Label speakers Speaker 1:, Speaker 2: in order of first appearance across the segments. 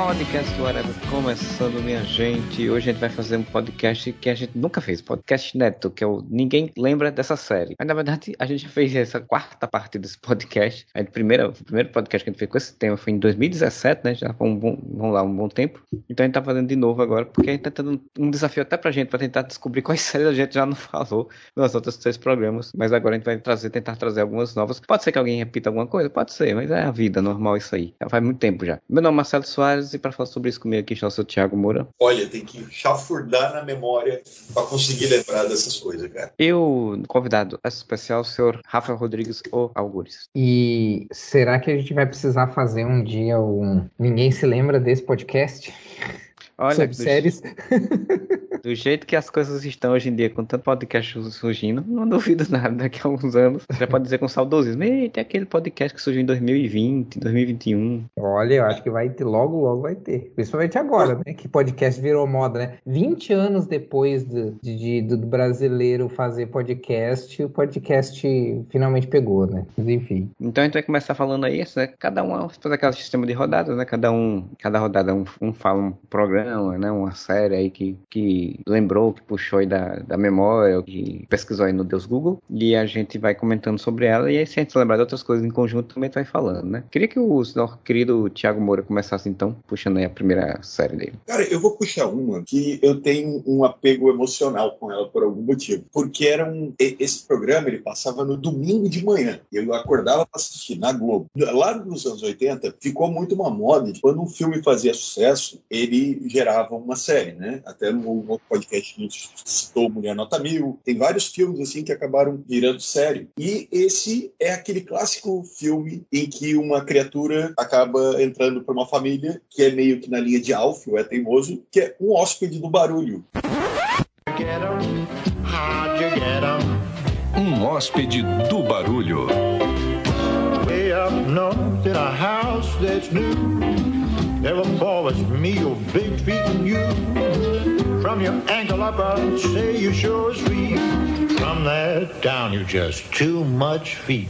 Speaker 1: Podcast Whatever começando, minha gente. Hoje a gente vai fazer um podcast que a gente nunca fez, podcast neto, que é o Ninguém Lembra dessa série. Mas na verdade a gente fez essa quarta parte desse podcast. A primeira, o primeiro podcast que a gente fez com esse tema foi em 2017, né? Já foi um bom, vamos lá, um bom tempo. Então a gente tá fazendo de novo agora, porque a gente tá tendo um desafio até pra gente, pra tentar descobrir quais séries a gente já não falou nos outros três programas. Mas agora a gente vai trazer, tentar trazer algumas novas. Pode ser que alguém repita alguma coisa? Pode ser, mas é a vida normal isso aí. Já faz muito tempo já. Meu nome é Marcelo Soares e para falar sobre isso comigo aqui está o seu Thiago Moura.
Speaker 2: Olha, tem que chafurdar na memória para conseguir lembrar dessas coisas, cara.
Speaker 1: E o convidado especial, o senhor Rafael Rodrigues ou Algures.
Speaker 3: E será que a gente vai precisar fazer um dia um. Ninguém se lembra desse podcast?
Speaker 1: Olha,
Speaker 3: sobre séries.
Speaker 1: do jeito que as coisas estão hoje em dia, com tanto podcast surgindo, não duvido nada daqui a alguns anos. Já pode dizer com saudosismo, tem aquele podcast que surgiu em 2020, 2021.
Speaker 3: Olha, eu acho que vai ter, logo, logo vai ter. Principalmente agora, né? Que podcast virou moda, né? 20 anos depois do, de, do brasileiro fazer podcast, o podcast finalmente pegou, né? Mas enfim.
Speaker 1: Então a gente vai começar falando aí, né? Cada um fazer aquele sistema de rodadas, né? Cada um, cada rodada um, um fala um programa né, uma série aí que, que lembrou, que puxou aí da, da memória, que pesquisou aí no Deus Google, e a gente vai comentando sobre ela, e aí se a gente lembrar de outras coisas em conjunto, também vai falando, né? Queria que o nosso querido Tiago Moura começasse então, puxando aí a primeira série dele.
Speaker 2: Cara, eu vou puxar uma que eu tenho um apego emocional com ela por algum motivo, porque era um... Esse programa, ele passava no domingo de manhã, eu acordava para assistir na Globo. Lá nos anos 80, ficou muito uma moda de quando um filme fazia sucesso, ele gerava uma série, né? Até no outro podcast a gente citou Mulher Nota Mil. Tem vários filmes assim que acabaram virando série. E esse é aquele clássico filme em que uma criatura acaba entrando para uma família que é meio que na linha de Alf, ou é teimoso, que é um hóspede do barulho.
Speaker 4: Um hóspede do barulho. Way up north in a house that's new. Never promised me your big treating you. From your ankle up, I'd say you sure sweet. From there down, you just too much feet.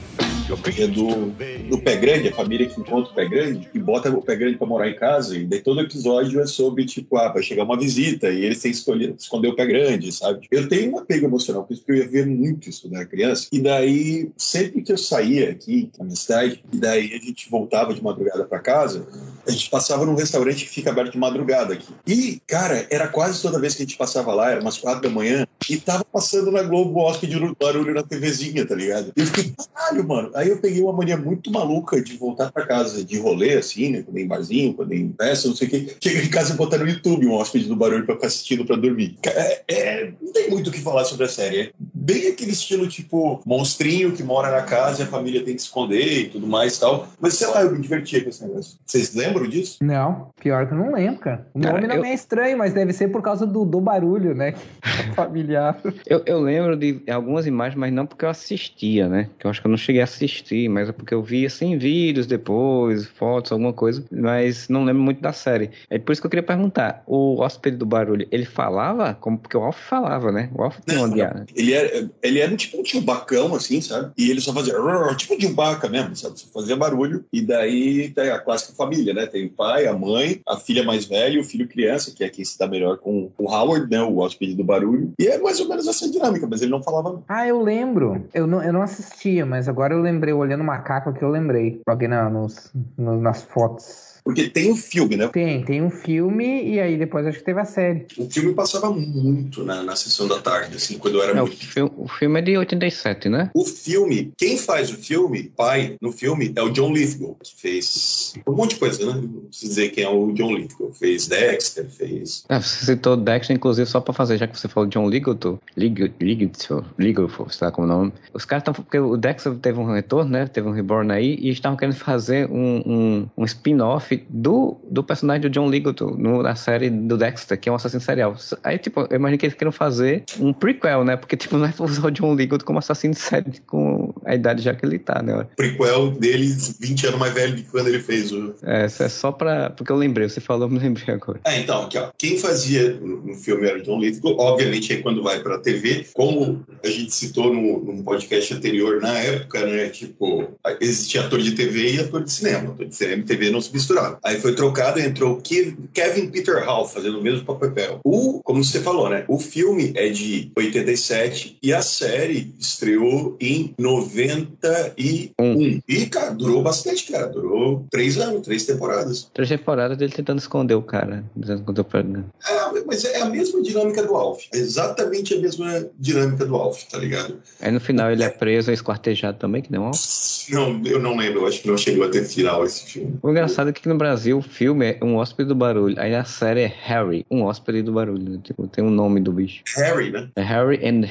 Speaker 2: É do, do Pé Grande, a família que encontra o Pé Grande e bota o Pé Grande pra morar em casa. E daí todo episódio é sobre, tipo, ah, vai chegar uma visita e eles têm que escolher, esconder o Pé Grande, sabe? Eu tenho um apego emocional com isso, porque eu ia ver muito isso quando era criança. E daí, sempre que eu saía aqui, na minha cidade, e daí a gente voltava de madrugada para casa, a gente passava num restaurante que fica aberto de madrugada aqui. E, cara, era quase toda vez que a gente passava lá, era umas quatro da manhã, e tava passando na Globo o hóspede barulho na TVzinha, tá ligado? E eu fiquei, caralho, mano. Aí eu peguei uma mania muito maluca de voltar para casa de rolê, assim, né? Quando em barzinho, quando em festa, não sei o quê. Cheguei em casa e botar no YouTube um hóspede do barulho pra ficar assistindo pra dormir. É, é, não tem muito o que falar sobre a série. É bem aquele estilo, tipo, monstrinho que mora na casa e a família tem que esconder e tudo mais e tal. Mas sei lá, eu me divertia com esse negócio. Vocês lembram disso?
Speaker 3: Não, pior que eu não lembro, cara. O cara, nome não eu... é estranho, mas deve ser por causa do, do barulho, né? Familiar.
Speaker 1: Eu, eu lembro de algumas imagens, mas não porque eu assistia, né? Que eu acho que eu não cheguei a assistir, mas é porque eu vi assim vídeos depois, fotos, alguma coisa, mas não lembro muito da série. É por isso que eu queria perguntar: o hóspede do barulho, ele falava? Como porque o Alf falava, né? O Alf tem
Speaker 2: uma
Speaker 1: diária.
Speaker 2: Ele era, ele era tipo um tio assim, sabe? E ele só fazia tipo de baca mesmo, sabe? Só fazia barulho. E daí tem a clássica família, né? Tem o pai, a mãe, a filha mais velha e o filho criança, que é quem se dá melhor com o Howard, né? O hóspede do barulho. E é mais ou menos essa dinâmica, mas ele não falava.
Speaker 3: Ah, eu lembro. Eu não, eu não assistia, mas agora eu lembrei, olhando o macaco que eu lembrei. Alguém na, nos, nas fotos.
Speaker 2: Porque tem um filme, né?
Speaker 3: Tem, tem um filme e aí depois acho que teve a série.
Speaker 2: O filme passava muito na, na sessão da tarde, assim, quando eu era
Speaker 1: é,
Speaker 2: muito...
Speaker 1: o, filme, o filme é de 87, né?
Speaker 2: O filme, quem faz o filme, pai, no filme, é o John Lithgow, que fez um monte de coisa, né? Não preciso dizer quem é o John Lithgow. Fez Dexter, fez...
Speaker 1: É, você citou Dexter, inclusive, só pra fazer, já que você falou John Lithgow, Lithgow, Lithgow, sei lá como é o nome. Os caras estão... Porque o Dexter teve um retorno, né? Teve um reborn aí e estavam querendo fazer um, um, um spin-off do, do personagem do John Ligoto no, na série do Dexter, que é um assassino serial. Aí, tipo, eu imagino que eles queriam fazer um prequel, né? Porque, tipo, não é usar o John Ligoto como assassino de série com a idade já que ele tá, né?
Speaker 2: Prequel dele, 20 anos mais velho de quando ele fez o.
Speaker 1: É, isso é só pra. Porque eu lembrei, você falou, eu me lembrei agora.
Speaker 2: É, então, aqui, ó. Quem fazia no filme era o John Lithgow, obviamente, aí quando vai pra TV, como a gente citou no, num podcast anterior, na época, né? Tipo, existia ator de TV e ator de cinema. Ator de cinema e TV não se Aí foi trocado e entrou Kevin Peter Hall fazendo o mesmo papel. O, como você falou, né? O filme é de 87 e a série estreou em 91. Um. E, cara, durou bastante, cara. Durou três anos, três temporadas.
Speaker 1: Três temporadas dele tentando esconder o cara, dizendo que eu tô perdendo.
Speaker 2: É, mas é a mesma dinâmica do Alf. É exatamente a mesma dinâmica do Alf, tá ligado?
Speaker 1: Aí no final ele é preso, é esquartejado também, que nem um Alf?
Speaker 2: Não, eu não lembro. Eu acho que não chegou a ter final esse filme.
Speaker 1: O engraçado é que no Brasil o filme é Um Hóspede do Barulho. Aí a série é Harry, Um Hóspede do Barulho. Tipo, tem o um nome do bicho.
Speaker 2: Harry, né?
Speaker 1: É Harry and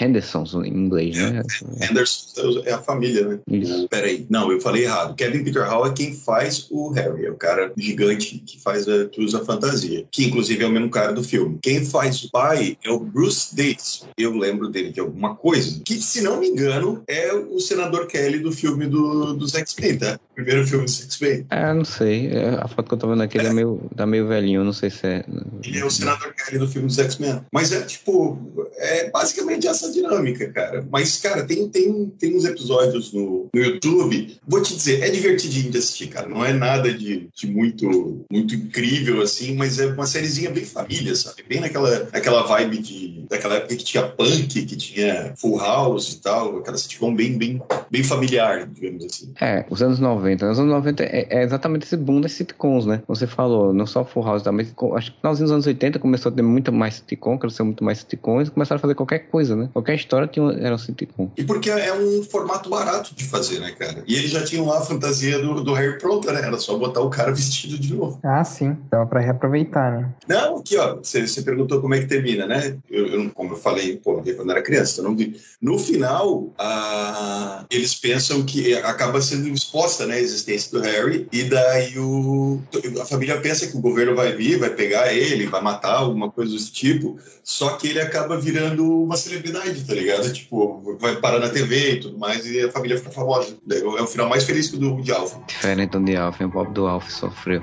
Speaker 1: Henderson em inglês, né?
Speaker 2: Henderson é a família, né?
Speaker 1: Isso.
Speaker 2: Peraí. Não, eu falei errado. Kevin Peter Hall é quem faz o Harry. É o cara gigante que faz a, que usa a fantasia. Que inclusive é o mesmo cara do filme. Quem faz o pai é o Bruce Davis. Eu lembro dele de alguma coisa. Que, se não me engano, é o senador Kelly do filme do, dos X-Men, tá? Primeiro filme dos X-Men.
Speaker 1: Ah, não sei. A foto que eu tô vendo aqui é. é meio, tá meio velhinho, não sei se é.
Speaker 2: Ele é o senador Kelly do filme dos X-Men. Mas é tipo, é basicamente essa dinâmica, cara. Mas, cara, tem, tem, tem uns episódios no, no YouTube. Vou te dizer, é divertidinho de assistir, cara. Não é nada de, de muito, muito incrível, assim, mas é uma sériezinha bem família, sabe? Bem naquela, naquela vibe de. Daquela época que tinha punk, que tinha full house e tal. Aquela sitcom bem, bem, bem familiar, digamos assim.
Speaker 1: É, os anos 90. Os anos 90 é, é exatamente esse boom das sitcoms, né? Você falou, não só full house, mas acho que no finalzinho dos anos 80 começou a ter muito mais sitcom, cresceu muito mais sitcoms e começaram a fazer qualquer coisa, né? Qualquer história tinha, era um sitcom.
Speaker 2: E porque é um formato barato de fazer, né, cara? E eles já tinham lá a fantasia do, do Harry pronta, né? Era só botar o cara vestido de novo.
Speaker 3: Ah, sim. Dava pra reaproveitar, né?
Speaker 2: Não, aqui, ó, você, você perguntou como é que termina, né? Eu, eu como eu falei, pô, quando era criança, eu não vi. No final, a... eles pensam que acaba sendo exposta, né, a existência do Harry, e daí o... a família pensa que o governo vai vir, vai pegar ele, vai matar, alguma coisa desse tipo, só que ele acaba virando uma celebridade, tá ligado? Tipo, vai parar na TV e tudo mais, e a família fica famosa. É o final mais feliz que o do de Alpha.
Speaker 1: Diferente do de Alpha, o pobre do Alpha sofreu.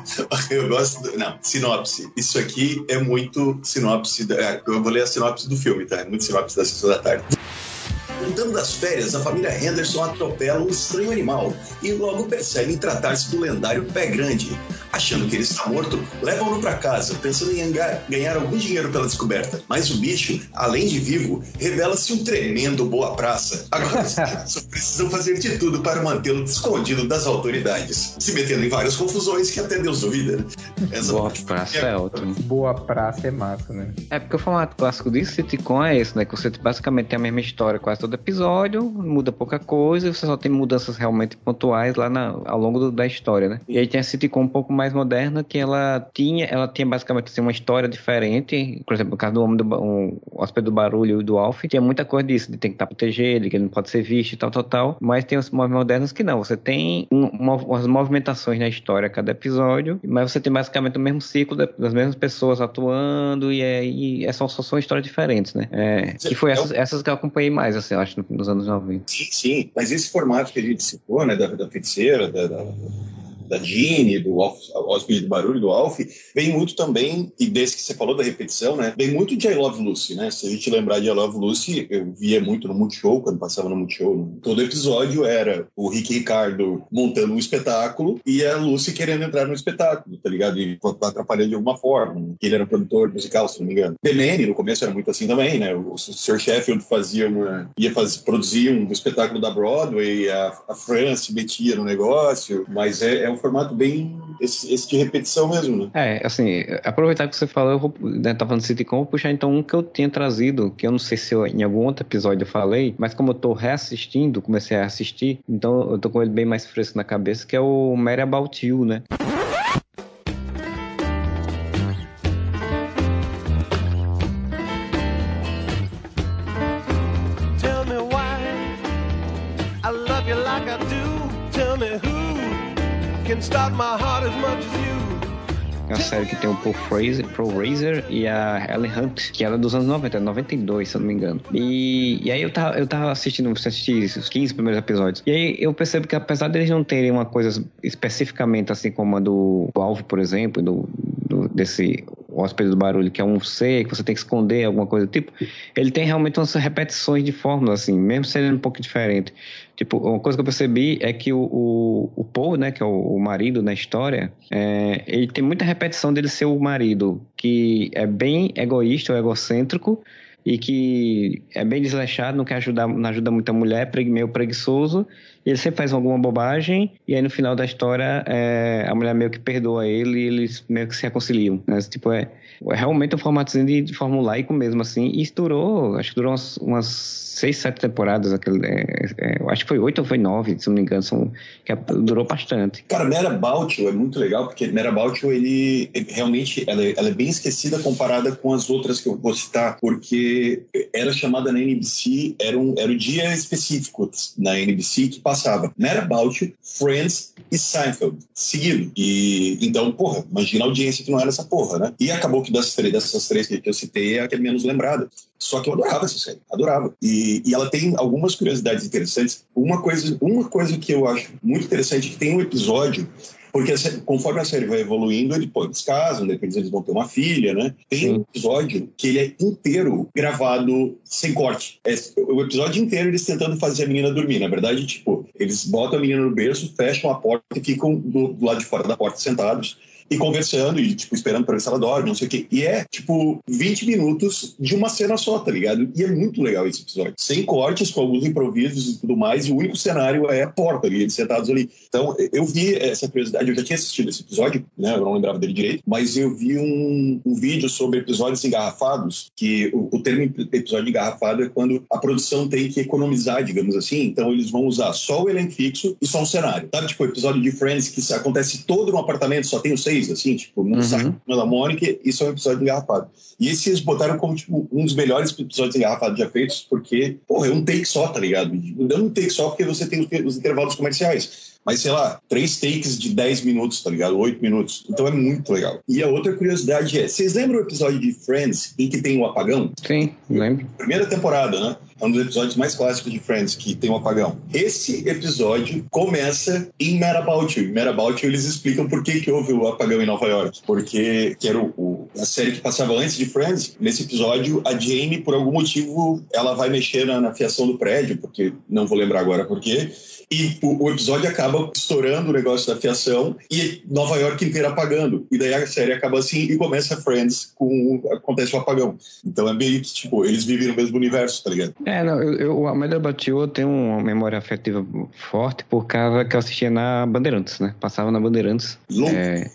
Speaker 2: eu gosto. Do... Não, sinopse. Isso aqui é muito sinopse. Da... Eu vou ler a sinopse do filme, tá? É muito sinopse da sessão da tarde. Voltando das férias, a família Henderson atropela um estranho animal e logo percebem tratar-se do lendário Pé Grande. Achando que ele está morto, levam-no para casa, pensando em ganhar algum dinheiro pela descoberta. Mas o bicho, além de vivo, revela-se um tremendo boa praça. Agora só precisam fazer de tudo para mantê-lo escondido das autoridades, se metendo em várias confusões que até Deus duvida.
Speaker 1: Essa boa praça é, é ótimo.
Speaker 3: Boa praça é massa, né?
Speaker 1: É porque o formato clássico de sitcom é esse, né? Que você basicamente tem a mesma história quase todo episódio, muda pouca coisa, e você só tem mudanças realmente pontuais lá na, ao longo do, da história, né? E aí tem a sitcom um pouco mais moderna que ela tinha, ela tinha basicamente assim, uma história diferente. Por exemplo, no caso do Homem do um, o Hóspede do Barulho e do Alf, tinha muita coisa disso, de tem que estar protegido, de que ele não pode ser visto e tal, tal, tal. Mas tem os modernos que não. Você tem um, uma, umas movimentações na história a cada episódio, mas você tem basicamente o mesmo ciclo das mesmas pessoas atuando, e aí é só, só são histórias diferentes, né? É, que foi essas, essas que eu acompanhei mais, assim, eu acho, nos anos 90.
Speaker 2: Sim, sim. Mas esse formato que a gente citou, né, da, da feiticeira, da, da da Gene, do Hóspede do Barulho, do Alf, vem muito também, e desse que você falou da repetição, né? Vem muito de I Love Lucy, né? Se a gente lembrar de I Love Lucy, eu via muito no Multishow, quando passava no Multishow. Todo episódio era o Rick Ricardo montando um espetáculo e a Lucy querendo entrar no espetáculo, tá ligado? E atrapalhando de alguma forma. Ele era produtor musical, se não me engano. The no começo, era muito assim também, né? O Sr. Sheffield fazia uma... ia fazer, produzir um espetáculo da Broadway, a, a Fran se metia no negócio, mas é, é um formato bem esse, esse, de repetição mesmo, né?
Speaker 1: É, assim, aproveitar que você falou, eu vou, né, tá falando de sitcom, vou puxar então um que eu tinha trazido, que eu não sei se eu, em algum outro episódio eu falei, mas como eu tô reassistindo, comecei a assistir, então eu tô com ele bem mais fresco na cabeça, que é o Mary About You, né? É uma série que tem o Paul Fraser, Paul Fraser e a Ellen Hunt, que era dos anos 90, 92, se eu não me engano. E, e aí eu tava, eu tava assistindo, assisti os 15 primeiros episódios. E aí eu percebo que apesar deles não terem uma coisa especificamente assim como a do Alvo, por exemplo, do, do desse hóspede do barulho, que é um ser que você tem que esconder, alguma coisa do tipo, ele tem realmente umas repetições de fórmula, assim, mesmo sendo um pouco diferente. Tipo, uma coisa que eu percebi é que o, o, o Paul, né, que é o, o marido na história, é, ele tem muita repetição dele ser o marido que é bem egoísta ou egocêntrico, e que é bem desleixado, não quer ajudar, não ajuda muito a mulher, meio preguiçoso, e ele sempre faz alguma bobagem, e aí no final da história é, a mulher meio que perdoa ele e eles meio que se reconciliam. Né? Tipo, é, é realmente um formatozinho de, de formulaico mesmo, assim, e durou, acho que durou umas, umas seis, sete temporadas, aquele, é, é, acho que foi oito ou foi nove, se não me engano, são, que é, durou bastante.
Speaker 2: Cara, Mera Baltio é muito legal, porque Mera Baltio, ele, ele realmente, ela, é, ela, é bem esquecida comparada com as outras que eu vou citar, porque era chamada na NBC, era, um, era o dia específico na NBC que passava Mera Baltio, Friends e Seinfeld, seguido. E, então, porra, imagina a audiência que não era essa porra, né? E acabou que das três, dessas três que eu citei, é a que é menos lembrada. Só que eu adorava essa série, adorava. E, e, ela tem algumas curiosidades interessantes. Uma coisa, uma coisa que eu acho muito interessante é que tem um episódio porque conforme a série vai evoluindo, ele, pô, eles casam, depois eles vão ter uma filha, né? Tem Sim. um episódio que ele é inteiro gravado sem corte. É, o episódio inteiro eles tentando fazer a menina dormir. Na verdade, tipo, eles botam a menina no berço, fecham a porta e ficam do, do lado de fora da porta sentados e conversando e, tipo, esperando pra ver se ela dorme, não sei o quê. E é, tipo, 20 minutos de uma cena só, tá ligado? E é muito legal esse episódio. Sem cortes, com alguns improvisos e tudo mais, e o único cenário é a porta ali, eles sentados ali. Então, eu vi essa curiosidade, eu já tinha assistido esse episódio, né? Eu não lembrava dele direito, mas eu vi um, um vídeo sobre episódios engarrafados, que o, o termo episódio engarrafado é quando a produção tem que economizar, digamos assim, então eles vão usar só o elenco fixo e só um cenário. Sabe, tipo, o episódio de Friends que acontece todo no apartamento, só tem os seis assim, tipo, num uhum. saco da Mônica, isso é um episódio engarrafado. E esse eles botaram como, tipo, um dos melhores episódios engarrafados já feitos, porque, porra, é um take só, tá ligado? Não é um take só porque você tem os intervalos comerciais mas sei lá, três takes de 10 minutos, tá ligado? 8 minutos. Então é muito legal. E a outra curiosidade é: vocês lembram o episódio de Friends em que tem o um apagão?
Speaker 1: Sim, lembro.
Speaker 2: Primeira temporada, né? É um dos episódios mais clássicos de Friends, que tem um apagão. Esse episódio começa em Merabout. Em Merabout eles explicam por que, que houve o apagão em Nova York. Porque, que era o, o, a série que passava antes de Friends, nesse episódio, a Jamie, por algum motivo, ela vai mexer na, na fiação do prédio, porque não vou lembrar agora por quê e o, o, episódio acaba estourando o negócio da fiação e Nova York inteira apagando. E daí a série acaba assim e começa Friends com acontece o apagão. Então é meio que, tipo, eles vivem no mesmo universo, tá ligado?
Speaker 1: É, não, eu, eu, a Amélia Batiu tem uma memória afetiva forte por causa que eu assistia na Bandeirantes, né? Passava na Bandeirantes.
Speaker 2: Louco.
Speaker 1: É,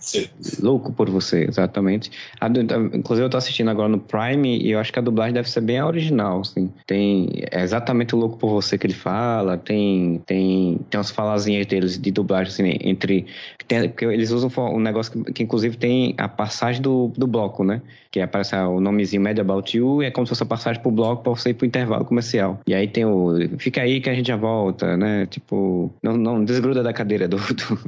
Speaker 1: louco por você, exatamente. A, inclusive eu tô assistindo agora no Prime e eu acho que a dublagem deve ser bem a original, assim. Tem é exatamente o louco por você que ele fala, tem tem tem, umas falazinhas deles de dublagem, assim, entre. Tem, porque eles usam um negócio que, que, inclusive, tem a passagem do, do bloco, né? Que aparece o nomezinho Media About You e é como se fosse a passagem pro bloco pra você ir pro intervalo comercial. E aí tem o. Fica aí que a gente já volta, né? Tipo, não, não desgruda da cadeira do. do...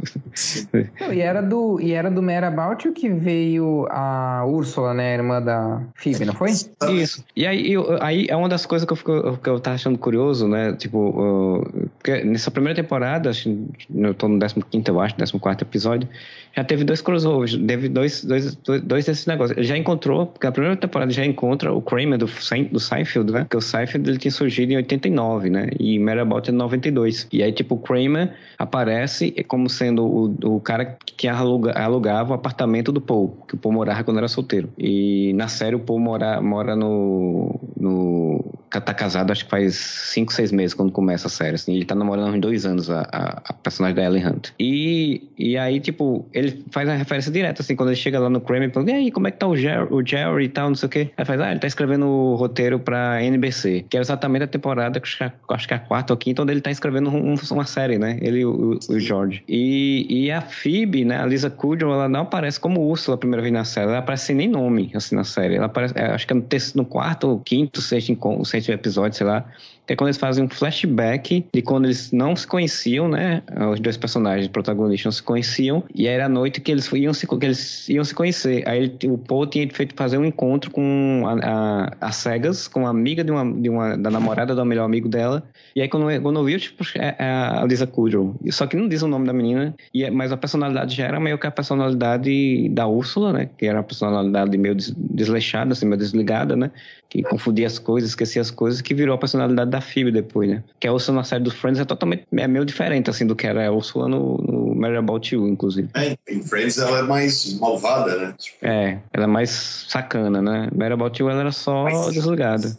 Speaker 3: não, e era do, e era do Mad About You que veio a Úrsula, né? Irmã da Phoebe, não foi?
Speaker 1: Isso. E aí, eu, aí é uma das coisas que eu, fico, que eu tava achando curioso, né? Tipo, uh, nessa primeira temporada, acho eu tô no 15, eu acho, 14 episódio, já teve dois crossovers, teve dois, dois, dois desses negócios. Ele já encontrou, porque a primeira temporada já encontra o Kramer do, do Seinfeld, né? Porque o Seinfeld ele tinha surgido em 89, né? E Marabot em 92. E aí, tipo, o Kramer aparece como sendo o, o cara que aluga, alugava o apartamento do Paul, que o Paul morava quando era solteiro. E na série o Paul mora, mora no, no tá casado acho que faz 5, 6 meses quando começa a série, assim, ele tá namorando há uns dois anos a, a, a, personagem da Ellen Hunt. E, e aí, tipo, ele faz a referência direta, assim, quando ele chega lá no Kramer, e aí, como é que tá o o Jerry e tal, não sei o quê. Aí faz, ah, ele tá escrevendo o roteiro pra NBC, que é exatamente a temporada, acho que é a quarta ou quinta, onde ele tá escrevendo um, uma série, né? Ele o, o, George. E, e a Phoebe, né, a Lisa Kudrow, ela não aparece como Úrsula a primeira vez na série, ela aparece sem nem nome, assim, na série. Ela aparece, é, acho que é no, terceiro, no quarto, quinto, sexto, sexto episódio, sei lá, que é quando eles fazem um flashback de quando eles não se conheciam, né? Os dois personagens protagonistas não se conheciam, e era a noite que eles iam se, que eles iam se conhecer. Aí ele, o Paul tinha feito fazer um encontro com a, a, a cegas, com uma amiga de uma, de uma da namorada do melhor amigo dela. E aí quando, quando eu vi, tipo, é, é a Lisa Kudrow. Só que não diz o nome da menina, e é, mas a personalidade já era meio que a personalidade da Úrsula, né? Que era uma personalidade meio desleixada, assim, meio desligada, né? Que confundia as coisas, esquecia as coisas, que virou a personalidade da Phoebe depois, né? Que a Úrsula na série dos Friends é totalmente, é meio diferente, assim, do que era a Úrsula no, no Mary About You, inclusive.
Speaker 2: É, em Friends ela é mais malvada, né?
Speaker 1: Tipo... É, ela é mais sacana, né? Mary About You ela era só mas... desligada.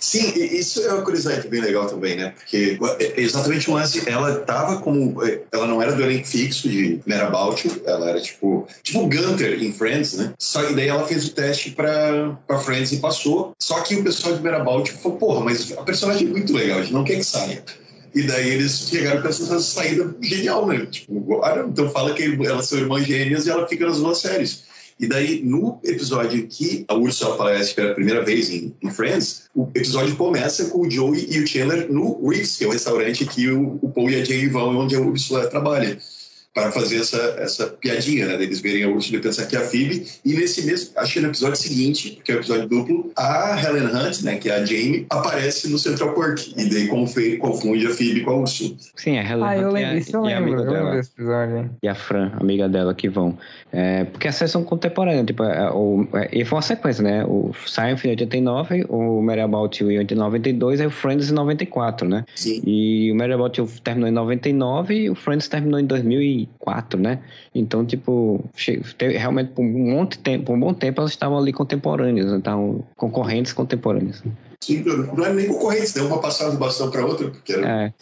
Speaker 2: Sim, isso é uma curiosidade bem legal também, né? Porque é, exatamente o lance, ela tava como, é, ela não era do elenco fixo de Mary About You, ela era tipo, tipo Gunter em Friends, né? Só que daí ela fez o teste pra, pra Friends e passou, só que o pessoal de Mary About You falou, porra, mas a personagem muito legal, a gente não quer que saia. E daí eles chegaram com essa saída genial, né? Tipo, ah, então fala que elas são irmãs gêmeas e ela fica nas duas séries. E daí, no episódio que a Ursula aparece pela primeira vez em, em, Friends, o episódio começa com o Joey e o Chandler no Reefs, que é o restaurante que o, o Paul e a Jane vão, onde a Ursula trabalha para fazer essa, essa piadinha, né? Eles verem a Ursula e pensar que é a Phoebe. E nesse mesmo, acho que no episódio seguinte, que é o episódio duplo, a Helen Hunt, né? Que é a Jamie, aparece no Central Park. E daí confunde a Phoebe com a Ursula.
Speaker 1: Sim, a Helen
Speaker 3: ah,
Speaker 1: Hunt
Speaker 3: eu lembro,
Speaker 1: e a,
Speaker 3: isso eu
Speaker 1: e a
Speaker 3: lembro,
Speaker 1: amiga dela.
Speaker 3: desse episódio.
Speaker 1: E a Fran, amiga dela, que vão. É, porque as séries são contemporâneas. Tipo, é, o, é, e foi uma sequência, né? O Seinfeld em 89, o Mary About You em 92, aí o Friends em 94, né?
Speaker 2: Sim.
Speaker 1: E o Mary About You terminou em 99 e o Friends terminou em 2004, né? Então, tipo, realmente por um monte de tempo, por um bom tempo elas estavam ali contemporâneas, então concorrentes contemporâneas.
Speaker 2: Sim, não era nem concorrentes, né? Uma passava do bastão para outra, porque era...
Speaker 1: É.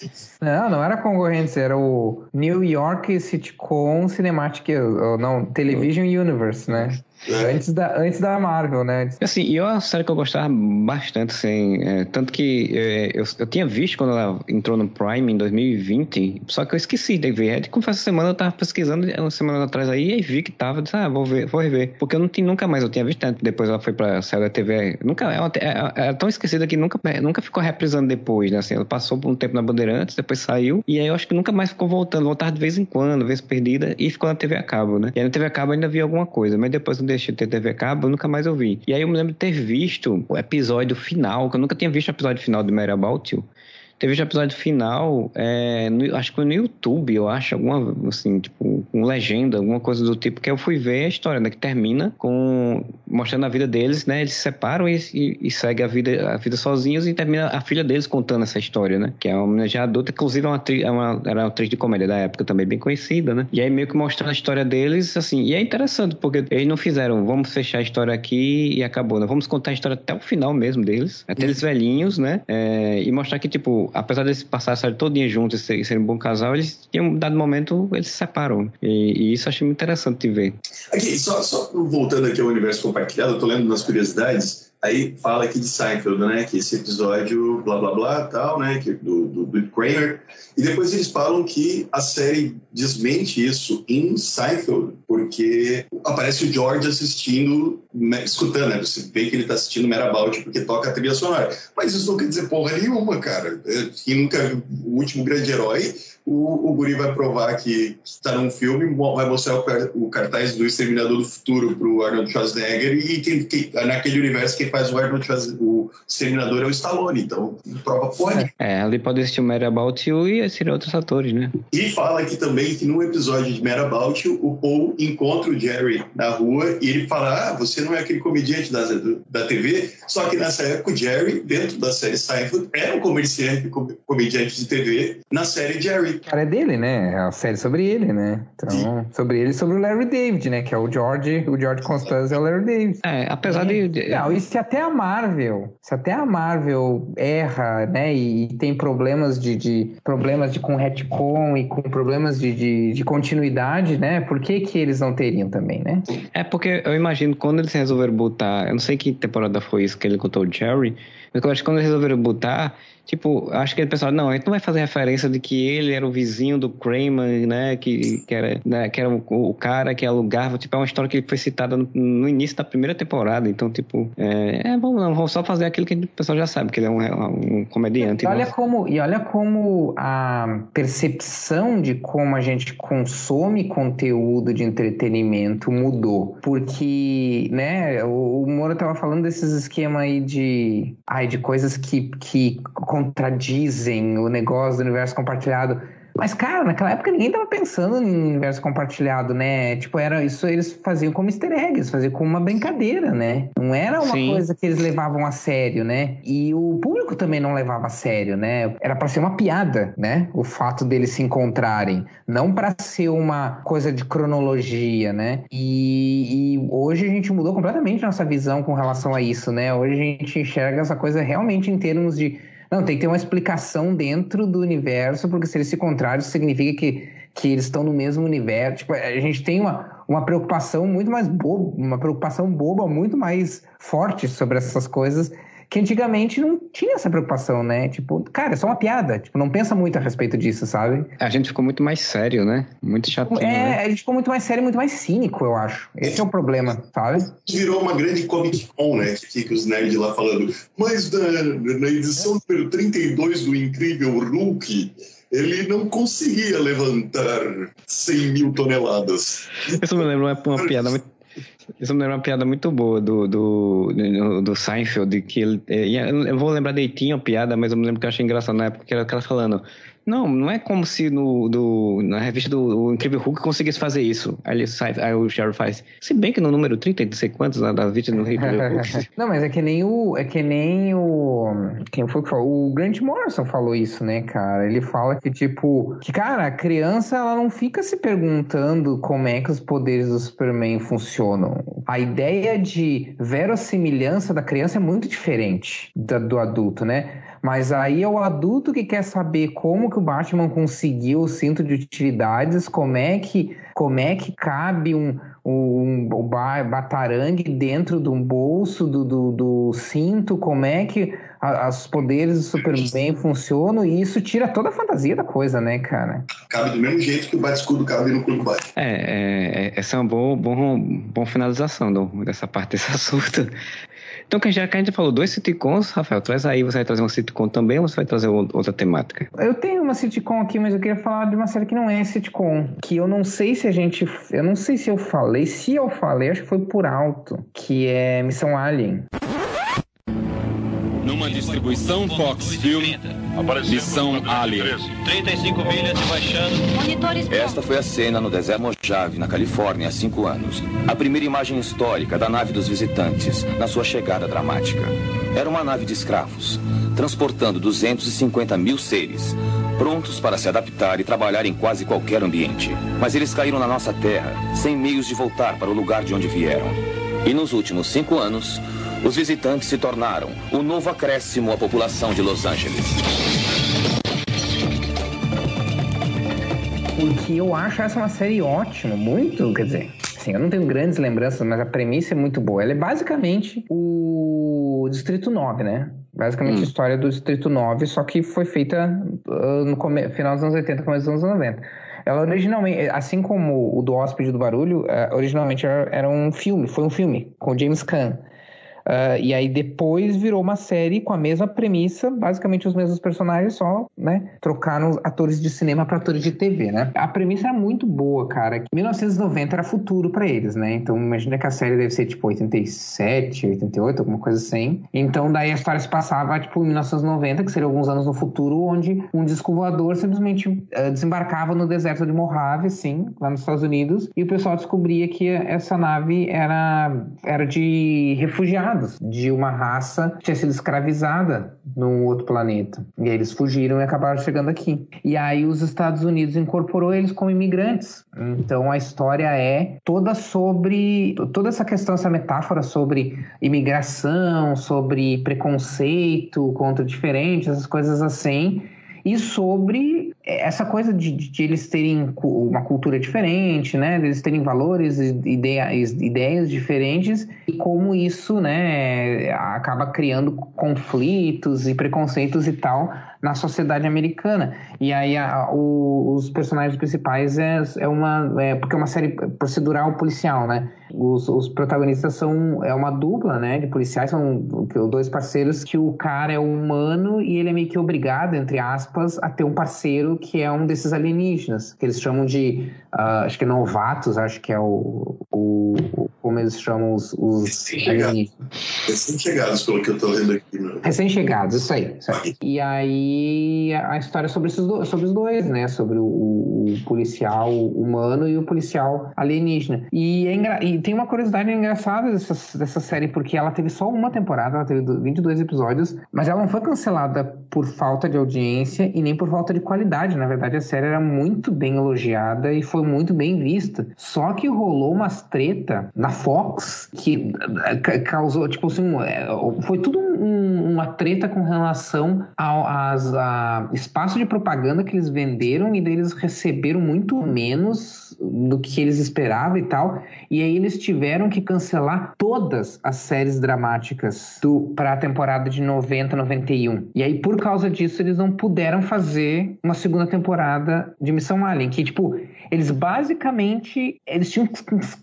Speaker 3: Não, não era concorrentes, era o New York Sitcom Cinematic, ou não, Television Universe, né? É. Antes, da, antes da Marvel, né?
Speaker 1: Assim, e é uma série que eu gostava bastante, assim, é, tanto que é, eu, eu tinha visto quando ela entrou no Prime em 2020, só que eu esqueci de ver. É, de confesso, essa semana eu tava pesquisando, uma semana atrás aí, e vi que tava, disse, ah, vou ver, vou rever. Porque eu não tinha nunca mais, eu tinha visto tanto, depois ela foi pra série da TV, nunca, ela, é, tão esquecida que nunca, nunca ficou reprisando depois, né, assim, ela passou por um tempo na Bandeirantes, depois saiu, e aí eu acho que nunca mais ficou voltando, voltava de vez em quando, vez perdida, e ficou na TV a cabo, né. E aí na TV a cabo ainda vi alguma coisa, mas depois deixei de ter TV cabo, eu nunca mais ouvi. E aí eu me lembro de ter visto o episódio final, que eu nunca tinha visto o episódio final de Mary About You, Teve o episódio final, é, no, acho que foi no YouTube, eu acho, alguma, assim, tipo, com legenda, alguma coisa do tipo, que eu fui ver a história, né, que termina com, mostrando a vida deles, né, eles se separam e, e, e seguem a vida, a vida sozinhos e termina a filha deles contando essa história, né, que é uma menina já adulta, inclusive é uma atriz, é uma, era uma atriz de comédia da época também, bem conhecida, né, e aí meio que mostrando a história deles, assim, e é interessante, porque eles não fizeram, vamos fechar a história aqui e acabou, né, vamos contar a história até o final mesmo deles, até eles velhinhos, né, é, e mostrar que, tipo, apesar de passar a série todinha juntos e serem um bom casal, eles, em um dado momento, eles se separam. E, e isso eu achei muito interessante de ver.
Speaker 2: Aqui, só, só voltando aqui ao universo compartilhado, eu tô lendo nas curiosidades, Aí fala aqui de Seinfeld, né? Que esse episódio, blá blá blá, tal, né? Que, do, do, do Kramer. E depois eles falam que a série desmente isso em Seinfeld, porque aparece o George assistindo, escutando, né? Você vê que ele tá assistindo Merabout porque toca a trilha sonora. Mas isso não quer dizer porra nenhuma, cara. Quem nunca. O último grande herói o, o Guri vai provar que está num filme, vai mostrar o, o, cartaz do Exterminador do Futuro pro Arnold Schwarzenegger e quem, quem, naquele universo quem faz o Arnold Schwarzenegger, o Exterminador é o Stallone, então prova pode.
Speaker 1: É, ali pode assistir o Mad About You e assistir outros atores, né?
Speaker 2: E fala aqui também que num episódio de Mad About You, o Paul encontra o Jerry na rua e ele fala, ah, você não é aquele comediante da, da TV, só que nessa época o Jerry, dentro da série Seinfeld, era um comerciante, comediante de TV na série Jerry
Speaker 3: cara é dele, né? É a série sobre ele, né? Então, sobre ele e sobre o Larry David, né? Que é o George, o George Constance é o Larry David.
Speaker 1: É, apesar de.
Speaker 3: Não, e se até a Marvel, se até a Marvel erra, né? E, tem problemas de, de problemas de com retcon e com problemas de, de, de, continuidade, né? Por que, que eles não teriam também, né?
Speaker 1: É porque eu imagino quando eles resolveram botar. Eu não sei que temporada foi isso que ele contou o Jerry, mas eu acho que quando eles resolveram botar Tipo, acho que o pessoal, não, a gente não vai fazer referência de que ele era o vizinho do Kramer, né? Que, que era, né, que era o, o, cara que alugava. Tipo, é uma história que foi citada no, no início da primeira temporada. Então, tipo, é, é bom, não, vamos só fazer aquilo que o pessoal já sabe, que ele é um, um comediante.
Speaker 3: E olha, como, e olha como a percepção de como a gente consome conteúdo de entretenimento mudou. Porque, né, o, o Moro tava falando desses esquemas aí de, ai, de coisas que, que contradizem o negócio do universo compartilhado. Mas, cara, naquela época ninguém tava pensando no universo compartilhado, né? Tipo, era isso eles faziam como easter eggs, faziam como uma brincadeira, né? Não era uma Sim. coisa que eles levavam a sério, né? E o público também não levava a sério, né? Era para ser uma piada, né? O fato deles se encontrarem, não para ser uma coisa de cronologia, né? E, e hoje a gente mudou completamente nossa visão com relação a isso, né? Hoje a gente enxerga essa coisa realmente em termos de não, tem que ter uma explicação dentro do universo, porque se eles se encontrarem, isso significa que, que eles estão no mesmo universo. Tipo, a gente tem uma, uma preocupação muito mais boba, uma preocupação boba muito mais forte sobre essas coisas que antigamente não tinha essa preocupação, né? Tipo, cara, é só uma piada. Tipo, não pensa muito a respeito disso, sabe?
Speaker 1: A gente ficou muito mais sério, né? Muito chato.
Speaker 3: É,
Speaker 1: né?
Speaker 3: a gente ficou muito mais sério e muito mais cínico, eu acho. Esse é o problema, sabe?
Speaker 2: Virou uma grande Comic Con, né? Que fica os nerds lá falando. Mas na, na edição número 32 do Incrível Hulk ele não conseguia levantar 100 mil toneladas.
Speaker 1: Isso me lembra uma, uma piada muito isso me lembra uma piada muito boa do, do, do, do Seinfeld, que ele, é, eu vou lembrar direitinho a piada, mas eu me lembro que eu achei engraçado na época, que era aquela falando, não, não é como se no, do, na revista do Incrível Hulk conseguisse fazer isso. Aí, ele sai, aí o Sheriff faz. Se bem que no número 30, não sei quantos, da revista do Incrível Hulk.
Speaker 3: não, mas é que nem o. É que nem o. Quem foi que falou? O Grant Morrison falou isso, né, cara? Ele fala que, tipo, que, cara, a criança ela não fica se perguntando como é que os poderes do Superman funcionam. A ideia de verossimilhança da criança é muito diferente da, do adulto, né? Mas aí é o adulto que quer saber como que o Batman conseguiu o cinto de utilidades, como é que, como é que cabe um, um, um batarangue dentro de um bolso do, do, do cinto, como é que os poderes do Superman funcionam, e isso tira toda a fantasia da coisa, né, cara?
Speaker 2: Cabe do mesmo jeito que o bate-escudo cabe no cu Batman.
Speaker 1: É, é, é, essa é uma boa, boa, boa finalização do, dessa parte desse assunto. Então, já que a gente falou dois sitcoms, Rafael, traz aí, você vai trazer uma sitcom também ou você vai trazer outra temática?
Speaker 3: Eu tenho uma sitcom aqui, mas eu queria falar de uma série que não é sitcom, que eu não sei se a gente, eu não sei se eu falei, se eu falei, acho que foi por alto, que é Missão Alien.
Speaker 5: Numa distribuição Fox Film, Missão Alien.
Speaker 6: 35 milhas e baixando.
Speaker 7: Esta foi a cena no deserto Mojave, na Califórnia, há cinco anos. A primeira imagem histórica da nave dos visitantes, na sua chegada dramática. Era uma nave de escravos, transportando 250 mil seres, prontos para se adaptar e trabalhar em quase qualquer ambiente. Mas eles caíram na nossa terra, sem meios de voltar para o lugar de onde vieram. E nos últimos cinco anos, os visitantes se tornaram o novo acréscimo à população de Los Angeles.
Speaker 3: Porque eu acho essa uma série ótima, muito, quer dizer, assim, eu não tenho grandes lembranças, mas a premissa é muito boa. Ela é basicamente o Distrito 9, né? Basicamente hum. a história do Distrito 9, só que foi feita uh, no final dos anos 80, começo dos anos 90. Ela originalmente, assim como o do Hóspede do Barulho, uh, originalmente era, era, um filme, foi um filme com James Caan. Uh, e aí depois virou uma série com a mesma premissa, basicamente os mesmos personagens, só, né? Trocaram atores de cinema para atores de TV, né? A premissa era muito boa, cara. 1990 era futuro para eles, né? Então imagina que a série deve ser tipo 87, 88, alguma coisa assim. Então daí a história se passava tipo em 1990, que seria alguns anos no futuro, onde um disco voador simplesmente uh, desembarcava no deserto de Mojave, sim, lá nos Estados Unidos, e o pessoal descobria que essa nave era, era de refugiados de uma raça que tinha sido escravizada num outro planeta. E aí eles fugiram e acabaram chegando aqui. E aí os Estados Unidos incorporou eles como imigrantes. Então a história é toda sobre toda essa questão, essa metáfora sobre imigração, sobre preconceito contra diferentes, essas coisas assim e sobre essa coisa de, de, eles terem uma cultura diferente, né? Eles terem valores, ideias, ideias diferentes e como isso, né, acaba criando conflitos e preconceitos e tal na sociedade americana. E aí a, o, os personagens principais é, é uma. É, porque é uma série procedural policial, né? Os, os protagonistas são é uma dupla, né? De policiais, são dois parceiros que o cara é humano e ele é meio que obrigado, entre aspas, a ter um parceiro que é um desses alienígenas, que eles chamam de. Uh, acho que é novatos, acho que é o, o, como eles chamam os, os.
Speaker 2: Recém-chegados, pelo que eu tô lendo aqui.
Speaker 3: Recém-chegados, isso aí, isso aí. E aí a história sobre, esses dois, sobre os dois, né? Sobre o, o, policial humano e o policial alienígena. E, é e tem uma curiosidade engraçada dessa, dessa série, porque ela teve só uma temporada, ela teve 22 episódios, mas ela não foi cancelada por falta de audiência e nem por falta de qualidade. Na verdade, a série era muito bem elogiada e foi muito bem vista. Só que rolou umas treta na Fox que eh, causou, tipo assim, é, foi tudo um, uma treta com relação ao, as, a espaço de propaganda que eles venderam e daí eles receberam muito menos do que eles esperavam e tal. E aí eles tiveram que cancelar todas as séries dramáticas para a temporada de 90, 91. E aí, por causa disso, eles não puderam fazer uma segunda temporada de Missão Alien. Que, tipo, eles basicamente eles tinham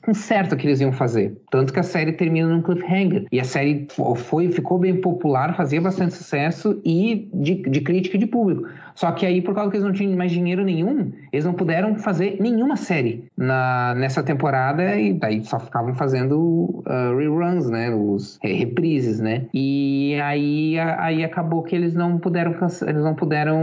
Speaker 3: um certo que eles iam fazer. Tanto que a série termina num cliffhanger. E a série foi, ficou bem popular, fazia bastante sucesso e de, de crítica e de público. Só que aí, por causa que eles não tinham mais dinheiro nenhum, eles não puderam fazer nenhuma série na, nessa temporada e daí só ficavam fazendo uh, reruns, né? Os reprises, né? E aí, aí acabou que eles não puderam eles não puderam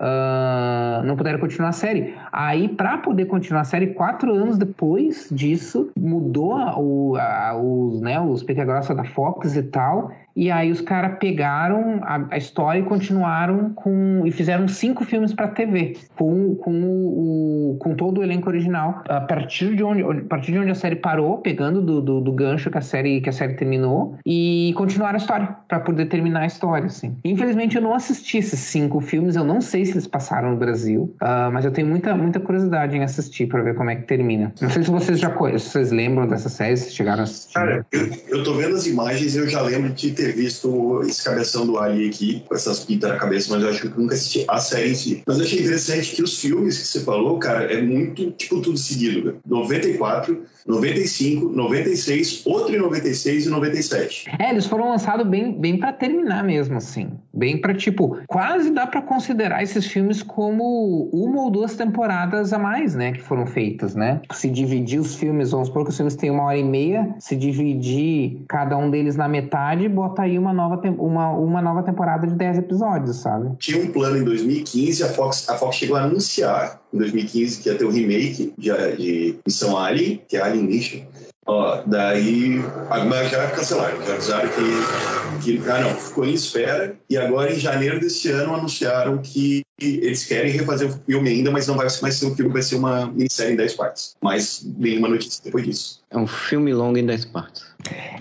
Speaker 3: uh, não puderam continuar a série. Aí, para poder continuar a série, quatro anos depois disso, mudou o, a, os, né, os Peca Grossa da Fox e tal, e aí os caras pegaram a, a, história e continuaram com. e fizeram cinco filmes para TV, com, com, o, com todo o elenco original. A partir de onde, a partir de onde a série parou, pegando do, do, do gancho que a série, que a série terminou, e continuaram a história, para poder terminar a história, assim. Infelizmente eu não assisti esses cinco filmes, eu não sei se eles passaram no Brasil, uh, mas eu tenho muita, muita curiosidade em assistir para ver como é que termina. Não sei se vocês já se vocês lembram dessa série, se chegaram a assistir.
Speaker 2: Cara, eu, tô vendo as imagens eu já lembro de ter visto esse cabeção do Ali aqui, com essas pintas na cabeça, mas eu acho que nunca assisti a série em si. Mas eu achei interessante que os filmes que você falou, cara, é muito, tipo, tudo seguido, 94, 95, 96, outro em 96 e 97.
Speaker 3: É, eles foram lançados bem, bem para terminar mesmo, assim. Bem para tipo, quase dá para considerar esses filmes como uma ou duas temporadas a mais, né, que foram feitas, né? Se dividir os filmes, vamos supor que os filmes têm uma hora e meia, se dividir cada um deles na metade, bota aí uma nova, uma, uma nova temporada de 10 episódios, sabe?
Speaker 2: Tinha um plano em 2015, a Fox, a Fox chegou a anunciar em 2015 que ia ter o um remake de, de Missão Alien, que é Alien Mission. Ó, daí, mas já cancelaram, já avisaram que, que, ah não, ficou em espera, e agora em janeiro desse ano anunciaram que eles querem refazer o filme ainda, mas não vai mais ser um filme, vai ser uma minissérie em 10 partes. Mas nenhuma notícia depois disso.
Speaker 1: É um filme longo em 10 partes.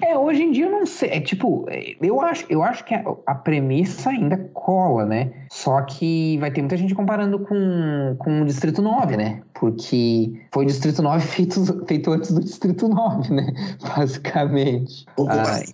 Speaker 3: É, hoje em dia eu não sei. É tipo, eu acho, eu acho que a, a, premissa ainda cola, né? Só que vai ter muita gente comparando com, com o Distrito 9, né? Porque foi o Distrito 9 feito, feito antes do Distrito 9, né? Basicamente.
Speaker 2: Ou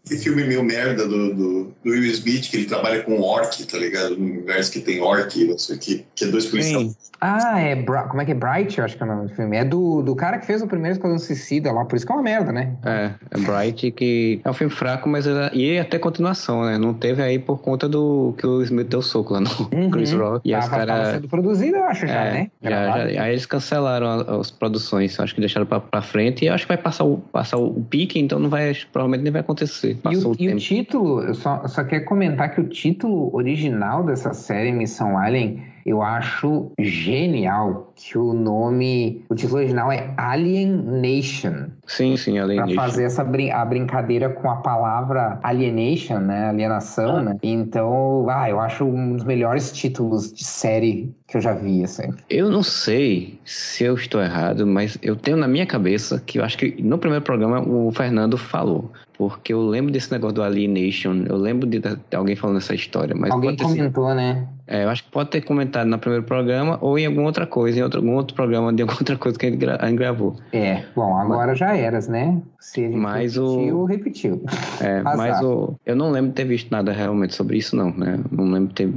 Speaker 2: esse filme meio merda do, do, do Will Smith, que ele trabalha com orc, tá ligado? No universo que tem orc, não sei que, que é dois policiais.
Speaker 3: Ah, é. Como é que é? Bright, eu acho que é o nome do filme. É do, do cara que fez o primeiro Esquadrão Suicida lá, por isso que é uma merda, né?
Speaker 1: É, é Bright, que é um filme fraco, mas. Era, e até continuação, né? Não teve aí por conta do que o Smith deu soco lá no uhum. Chris Rock. E
Speaker 3: tava,
Speaker 1: os caras.
Speaker 3: sendo produzido, eu acho, já,
Speaker 1: é,
Speaker 3: né?
Speaker 1: Já, já, aí eles cancelaram as produções, acho que deixaram pra, pra frente. E eu acho que vai passar o, passar o pique, então não vai. Provavelmente nem vai acontecer.
Speaker 3: Passou e o, o, e o título, eu só, só quero comentar que o título original dessa série, Missão Alien eu acho genial que o nome, o título original é Alien Nation.
Speaker 1: Sim, sim, Alien
Speaker 3: Pra fazer essa brin a brincadeira com a palavra alienation, né? Alienação, ah. né? Então, ah, eu acho um dos melhores títulos de série que eu já vi, assim.
Speaker 1: Eu não sei se eu estou errado, mas eu tenho na minha cabeça que eu acho que no primeiro programa o Fernando falou. Porque eu lembro desse negócio do Alienation, eu lembro de, de alguém falando essa história. Mas
Speaker 3: alguém comentou,
Speaker 1: ser...
Speaker 3: né?
Speaker 1: É, eu acho que pode ter comentado no primeiro programa ou em alguma outra coisa, em outro, algum outro programa de alguma outra coisa que a gente, gra a gente gravou.
Speaker 3: É, bom, agora mas, já eras, né?
Speaker 1: Se a gente mas
Speaker 3: repetiu, o... repetiu.
Speaker 1: É, mas o... eu não lembro de ter visto nada realmente sobre isso, não, né? Não lembro de ter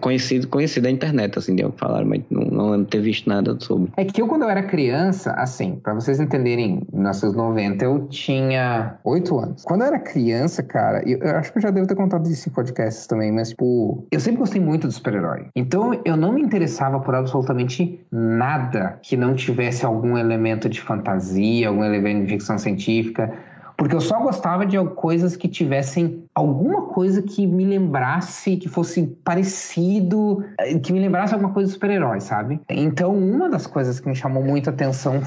Speaker 1: conhecido, conhecido a internet, assim, de algo falar, mas não, não lembro de ter visto nada sobre.
Speaker 3: É que eu, quando eu era criança, assim, para vocês entenderem, nos anos 90, eu tinha oito anos. Quando eu era criança, cara, eu, eu acho que eu já devo ter contado isso em podcasts também, mas, tipo, eu sempre gostei muito do super-herói. Então, eu não me interessava por absolutamente nada que não tivesse algum elemento de fantasia, algum elemento de ficção científica porque eu só gostava de coisas que tivessem alguma coisa que me lembrasse, que fosse parecido, eh, que me lembrasse alguma coisa de super-herói, sabe? Então, uma das coisas que me chamou muita atenção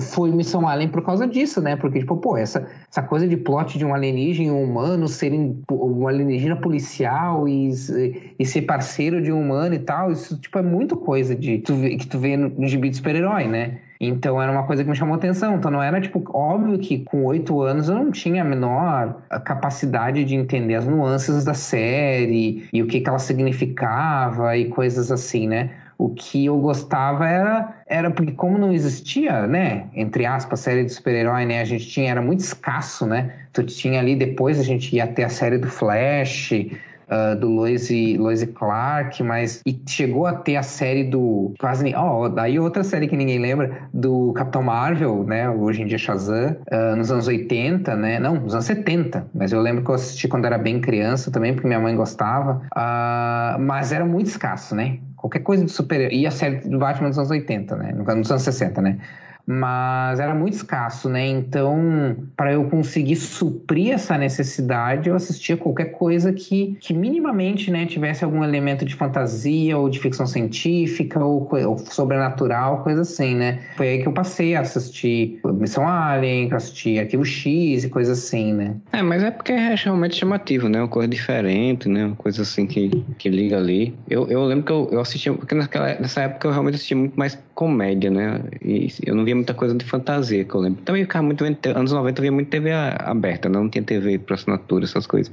Speaker 3: foi Missão Alien por causa disso, né? Porque, tipo, pô, essa, essa coisa de plot de um alienígena humano serem um alienígena policial e, e ser parceiro de um humano e tal, isso, tipo, é muito coisa de que tu vê no gibi de super-herói, né? Então era uma coisa que me chamou atenção. Então não era tipo, óbvio que com oito anos eu não tinha a menor capacidade de entender as nuances da série e o que, que ela significava e coisas assim, né? O que eu gostava era, era porque como não existia, né, entre aspas, série de super-herói, né, a gente tinha, era muito escasso, né, tu tinha ali, depois a gente ia ter a série do Flash, uh, do Lois Lois Clark, mas e chegou a ter a série do quase ó, oh, daí outra série que ninguém lembra do Capitão Marvel, né, hoje em dia Shazam, uh, nos anos 80, né, não, nos anos 70, mas eu lembro que eu assisti quando era bem criança também, porque minha mãe gostava, uh, mas era muito escasso, né, qualquer coisa de super e a série do Batman dos anos 80, né, nos anos 60, né, mas era muito escasso, né? Então, para eu conseguir suprir essa necessidade, eu assistia qualquer coisa que, que minimamente né, tivesse algum elemento de fantasia ou de ficção científica ou, ou sobrenatural, coisa assim, né? Foi aí que eu passei a assistir Missão Alien, que eu assisti Arquivo X e coisa assim, né?
Speaker 1: É, mas é porque é realmente chamativo, né? Uma coisa diferente, né? Uma coisa assim que, que liga ali. Eu, eu lembro que eu, eu assistia, porque naquela, nessa época eu realmente assistia muito mais comédia, né? E eu não via muita coisa de fantasia, que eu lembro. Também ficava muito anos 90 eu via muito TV aberta, né? não tinha TV por assinatura, essas coisas.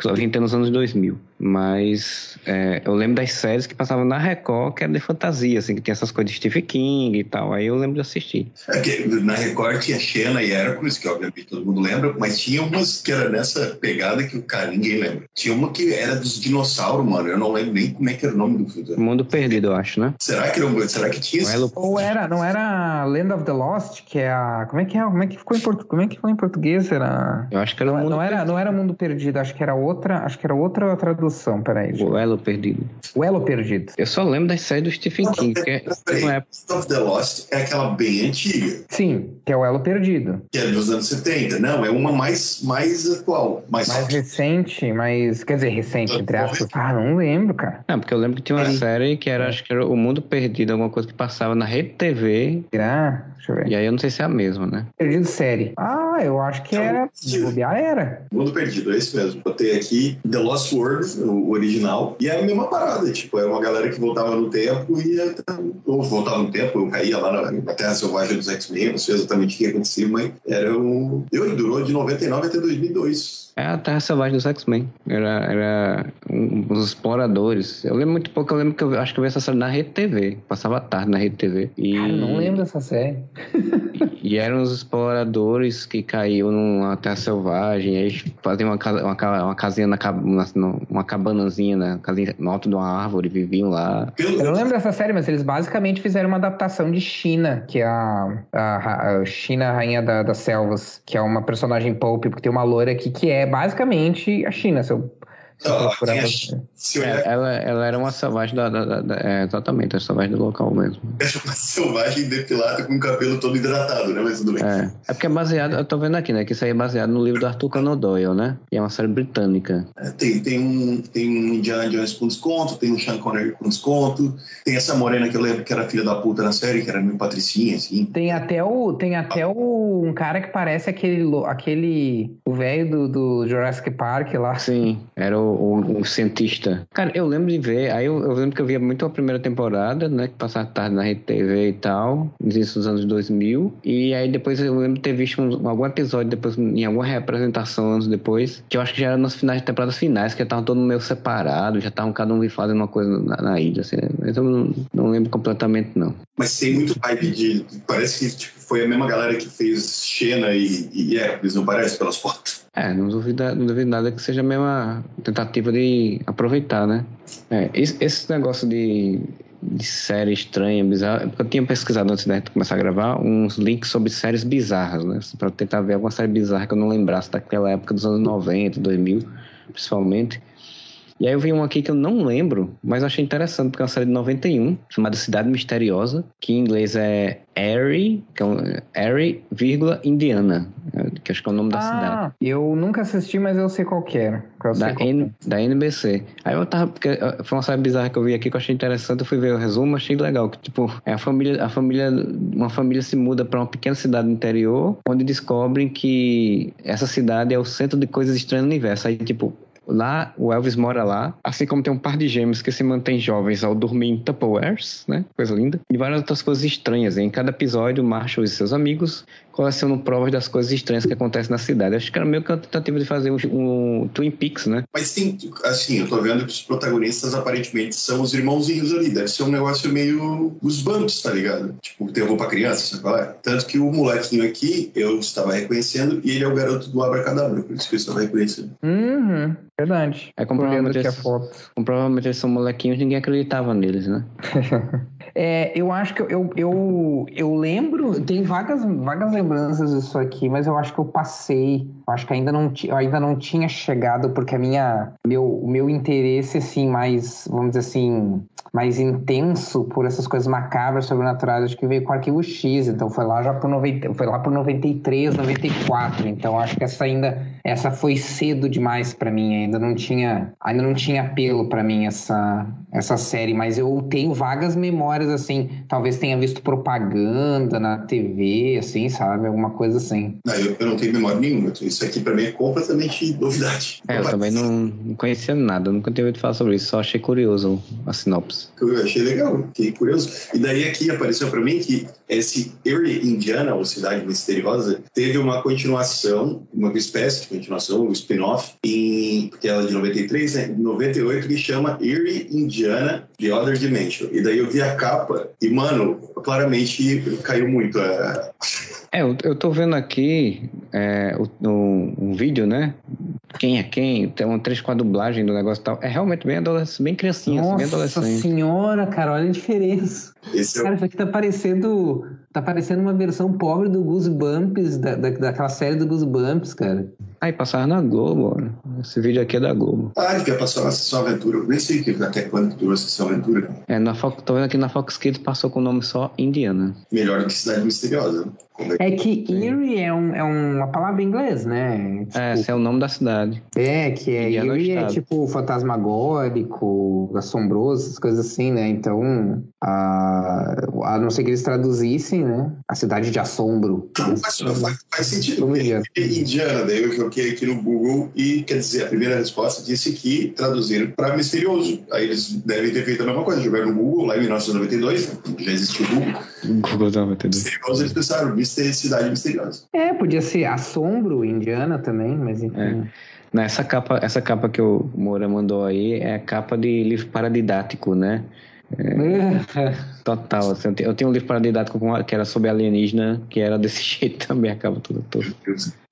Speaker 1: Só vim ter nos anos 2000. Mas é, eu lembro das séries que passavam na Record, que era de fantasia, assim, que tinha essas coisas de Stephen King e tal. Aí eu lembro de assistir.
Speaker 2: É que na Record tinha Xena e Hércules, que obviamente todo mundo lembra, mas tinha umas que era nessa pegada que o cara ninguém lembra. Tinha uma que era dos dinossauros, mano. Eu não lembro nem como é que era o nome do filme.
Speaker 1: Mundo Perdido, eu acho, né?
Speaker 2: Será que, era, será que tinha
Speaker 3: isso? Ou era, não era Land of the Lost, que é a. Como é que é? Como é que ficou em, portu... como é que ficou em português? Era.
Speaker 1: Eu acho que era
Speaker 3: não,
Speaker 1: Mundo
Speaker 3: não era, não era Mundo Perdido, acho que era outra. Acho que era outra tradução, peraí.
Speaker 1: O Elo Perdido.
Speaker 3: O Elo Perdido.
Speaker 1: Eu só lembro das séries do Stephen King. Que é,
Speaker 2: é... of the Lost é aquela bem antiga.
Speaker 3: Sim, que é o Elo Perdido.
Speaker 2: Que é dos anos 70. Não, é uma mais, mais atual. Mais,
Speaker 3: mais recente, mais. Quer dizer, recente, entre aspas. Ah, não lembro, cara.
Speaker 1: Não, porque eu lembro que tinha uma é. série que era, acho que era O Mundo Perdido, alguma coisa que passava na Rede TV.
Speaker 3: Ah, deixa eu ver.
Speaker 1: E aí eu não sei se é a mesma, né?
Speaker 3: Perdido série. Ah, eu acho que era. Bobear era.
Speaker 2: Mundo Perdido, é isso mesmo. Botei aqui The Lost World, o original, e é a mesma parada. Tipo, é uma galera que voltava no tempo e ia. Ou voltava no tempo, eu caía lá na Terra Selvagem dos X-Men, não sei exatamente o que acontecia, mas era um. Eu durou de 99 até 2002.
Speaker 1: É a Terra Selvagem dos X-Men. Era, era um, uns exploradores. Eu lembro muito pouco, eu lembro que eu acho que eu vi essa série na Rede TV. Passava tarde na Rede TV.
Speaker 3: E... Cara, não lembro dessa série.
Speaker 1: e, e eram os exploradores que caíam numa Terra Selvagem. Aí faziam uma, casa, uma, uma casinha na, na uma cabanazinha, né? Casinha no alto de uma árvore, viviam lá.
Speaker 3: Eu não lembro dessa série, mas eles basicamente fizeram uma adaptação de China, que é a, a, a China, a Rainha da, das Selvas, que é uma personagem pulp, porque tem uma loira aqui que é é basicamente a China. Se eu
Speaker 1: é, ela, ela era uma selvagem da, da, da, da é, exatamente, a selvagem do local mesmo.
Speaker 2: Era uma selvagem depilada com o cabelo todo hidratado, né? Mas tudo bem.
Speaker 1: É, é porque é baseado, eu tô vendo aqui, né? Que isso aí é baseado no livro do Arthur Conan Doyle, né? E é uma série britânica.
Speaker 2: É, tem, tem, um, tem um Indiana Jones com desconto, tem um Sean Connery com desconto, tem essa morena que eu lembro que era filha da puta na série, que era meio patricinha, assim.
Speaker 3: Tem até o, tem até o, um cara que parece aquele, aquele, o velho do, do Jurassic Park lá.
Speaker 1: Sim, era o o, o, cientista. Cara, eu lembro de ver, aí eu, eu, lembro que eu via muito a primeira temporada, né? Que passava tarde na Rede TV e tal, isso nos anos 2000. E aí depois eu lembro de ter visto um, algum episódio, depois em alguma representação anos depois, que eu acho que já era nos finais de temporadas finais, que estavam todos meio separados, já estavam cada um fazendo uma coisa na, na ilha, assim. Mas eu não, não lembro completamente, não.
Speaker 2: Mas tem muito hype de. Parece que tipo, foi a mesma galera que fez Xena e, e Hércules, não parece, pelas fotos?
Speaker 1: É, não duvido, não duvido nada que seja a mesma tentativa de aproveitar, né? É, esse, negócio de, de série estranha, bizarra. Eu tinha pesquisado antes de começar a gravar uns links sobre séries bizarras, né? Pra tentar ver alguma série bizarra que eu não lembrasse daquela época dos anos 90, 2000, principalmente. E aí eu vi um aqui que eu não lembro, mas achei interessante, porque é uma série de 91, chamada Cidade Misteriosa, que em inglês é Erie, que é um, Erie, vírgula, Indiana, que acho que é o nome da ah, cidade.
Speaker 3: Eu nunca assisti, mas eu sei qual que era.
Speaker 1: Da, N, da NBC. Aí eu tava, porque foi uma série bizarra que eu vi aqui que eu achei interessante, eu fui ver o resumo, achei legal, que tipo, é a família, a família, uma família se muda para uma pequena cidade no interior, onde descobrem que essa cidade é o centro de coisas estranhas no universo. Aí, tipo, Lá, o Elvis mora lá, assim como tem um par de gêmeos que se mantém jovens ao dormir em Tupperwares, né? Coisa linda. E várias outras coisas estranhas. Em cada episódio, Marshall e seus amigos colecionam provas das coisas estranhas que acontecem na cidade. Acho que era meio que uma tentativa de fazer um, um, Twin Peaks, né?
Speaker 2: Mas tem, assim, eu tô vendo que os protagonistas aparentemente são os irmãozinhos ali. Deve ser um negócio meio os bumps, tá ligado? Tipo, tem roupa criança, sabe qual é? Tanto que o molequinho aqui, eu estava reconhecendo, e ele é o garoto do Abracadabra, por isso que eu estava reconhecendo.
Speaker 3: Uhum. Verdade.
Speaker 1: É, provavelmente, eles, foto. provavelmente eles são molequinhos ninguém acreditava neles, né?
Speaker 3: é, eu acho que eu, eu, eu lembro, tem vagas, vagas lembranças disso aqui, mas eu acho que eu passei. Acho que ainda não, ainda não tinha chegado, porque a minha, meu, o meu interesse, assim, mais, vamos dizer assim, mais intenso por essas coisas macabras, sobrenaturais, acho que veio com o Arquivo X, então foi lá já por 90, foi lá por 93, 94, então acho que essa ainda, essa foi cedo demais para mim, ainda não tinha, ainda não tinha apelo para mim essa, essa série, mas eu tenho vagas memórias, assim, talvez tenha visto propaganda na TV, assim, sabe, alguma coisa assim.
Speaker 2: Não, eu, eu não tenho memória nenhuma, isso aqui para mim é completamente novidade.
Speaker 1: É, eu também não, não conhecia nada, nunca tinha ouvido falar sobre isso, só achei curioso a sinopse.
Speaker 2: Eu achei legal, fiquei curioso. E daí aqui apareceu para mim que esse Erie, Indiana, ou Cidade Misteriosa, teve uma continuação, uma espécie de continuação, um spin-off, em, porque ela é de 93, né? 98, que chama Erie, Indiana, The Other Dimension. E daí eu vi a capa e, mano, claramente caiu muito. A...
Speaker 1: É, eu, eu tô vendo aqui é, um vídeo, né? Quem é quem, tem um trecho com a dublagem do negócio e tal. É realmente bem adolescente, bem criancinha,
Speaker 3: Nossa
Speaker 1: bem adolescente.
Speaker 3: Nossa senhora, cara, olha a diferença. Esse é cara, isso aqui tá parecendo. Tá parecendo uma versão pobre do Goosebumps, da, da, daquela série do Goosebumps, cara.
Speaker 1: Aí passava na Globo, né? Esse vídeo aqui é da Globo.
Speaker 2: Ah, ele quer passar na Sessão Aventura. Eu nem sei que, até quando durou a Sessão Aventura.
Speaker 1: É, na Fox, tô vendo aqui na Fox Kids passou com o nome só Indiana.
Speaker 2: Melhor do que Cidade Misteriosa.
Speaker 3: É que Erie é, um, é uma palavra em inglês, né?
Speaker 1: Tipo, é, esse é o nome da cidade.
Speaker 3: É, que é Indiana Erie é tipo fantasmagórico, assombroso, essas coisas assim, né? Então, a, a não ser que eles traduzissem, né? A cidade de assombro.
Speaker 2: Faz, faz, faz sentido. Indiana. Indiana, daí eu joguei aqui no Google e, quer dizer, a primeira resposta disse que traduziram para misterioso. Aí eles devem ter feito a mesma coisa, jogaram no Google lá em 1992, já existiu o Google. Google 92. Misterioso, eles pensaram, cidade misteriosa.
Speaker 3: É, podia ser Assombro, Indiana também, mas enfim. É.
Speaker 1: Nessa capa, essa capa que o Moura mandou aí é a capa de livro paradidático, né? É, total. Assim, eu, tenho, um livro paradidático que era sobre alienígena, que era desse jeito também, a capa toda. toda.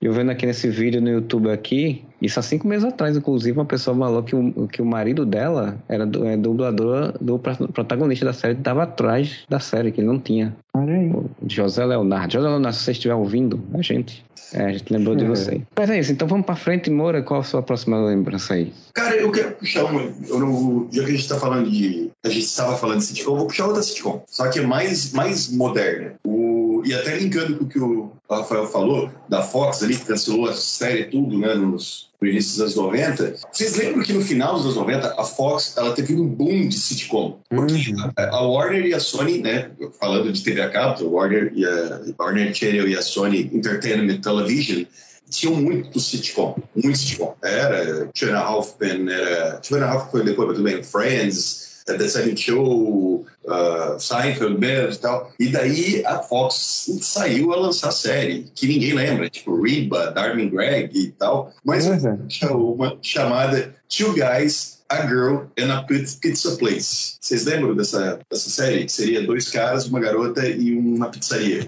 Speaker 1: Eu vendo aqui nesse vídeo no YouTube aqui, isso há cinco meses atrás, inclusive, uma pessoa falou que o, que o marido dela era do, é, dublador do protagonista da série, estava atrás da série, que ele não tinha.
Speaker 3: Olha aí.
Speaker 1: José Leonardo. José Leonardo, se você estiver ouvindo, a gente. É, a gente lembrou é. de você. Mas é isso, então vamos pra frente, Moura. Qual a sua próxima lembrança aí?
Speaker 2: Cara, eu quero puxar uma. Eu não, já que a gente tá falando de. A gente estava falando de sitcom, eu vou puxar outra sitcom. Só que é mais, mais moderna. O, e até linkando com o que o Rafael falou, da Fox ali, que cancelou a série tudo, né, nos, no início dos anos 90. Vocês lembram que no final dos anos 90 a Fox ela teve um boom de sitcom? Porque uhum. a, a, Warner e a Sony, né, falando de TV a cabo, a Warner e a Warner Channel e a Sony Entertainment Television tinham muito sitcom, muito sitcom. Era a Half Men, era a Half foi depois, mas também Friends, The Seven Show, uh, Seinfeld mesmo e tal. E daí a Fox saiu a lançar série, que ninguém lembra, tipo Reba, Darwin Greg e tal. Mas uhum. uma chamada Two Guys a Girl and a Pizza Place. Vocês lembram dessa, dessa série? Que seria dois caras, uma garota e uma pizzaria.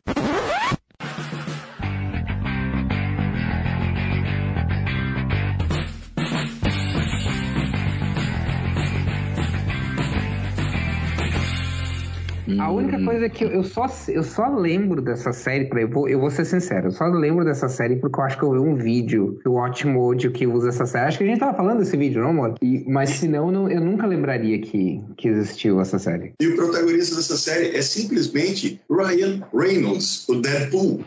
Speaker 3: A única hum. coisa é que eu só, eu só lembro dessa série, eu vou, eu vou ser sincero, eu só lembro dessa série porque eu acho que eu vi um vídeo do Watch Mode que usa essa série. Acho que a gente tava falando desse vídeo, não, amor? E, mas senão não, eu nunca lembraria que, que existiu essa série.
Speaker 2: E o protagonista dessa série é simplesmente Ryan Reynolds, o Deadpool.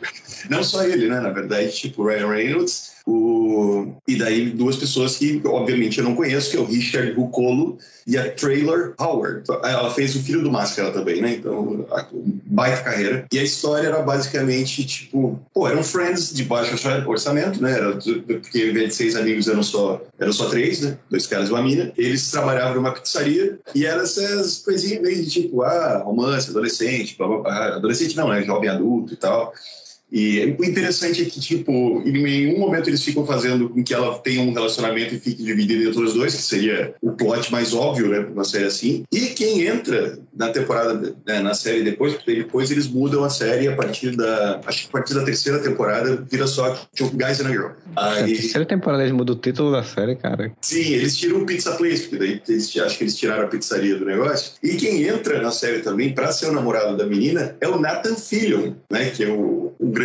Speaker 2: Não só ele, né? Na verdade, tipo, Ryan Reynolds o... E daí duas pessoas que, obviamente, eu não conheço, que é o Richard Rucolo e a Trailer Howard. Ela fez o Filho do Máscara também, né? Então, baita carreira. E a história era basicamente, tipo... Pô, eram friends de baixo orçamento, né? Era, porque em vez de seis amigos eram só, eram só três, né? Dois caras e uma mina. Eles trabalhavam numa pizzaria e eram essas coisinhas meio de tipo, ah, romance, adolescente, blá, blá, blá. adolescente não, né? Jovem adulto e tal. E o interessante é que, tipo, em nenhum momento eles ficam fazendo com que ela tenha um relacionamento e fique dividida entre os dois, que seria o plot mais óbvio, né, uma série assim. E quem entra na temporada, né, na série depois, porque depois eles mudam a série a partir da, acho que a partir da terceira temporada vira só tipo, Guys and a Girl.
Speaker 1: Aí, a terceira temporada eles mudam o título da série, cara.
Speaker 2: Sim, eles tiram o Pizza Place, porque daí eles, acho que eles tiraram a pizzaria do negócio. E quem entra na série também, para ser o namorado da menina, é o Nathan Fillion, né, que é o, o grande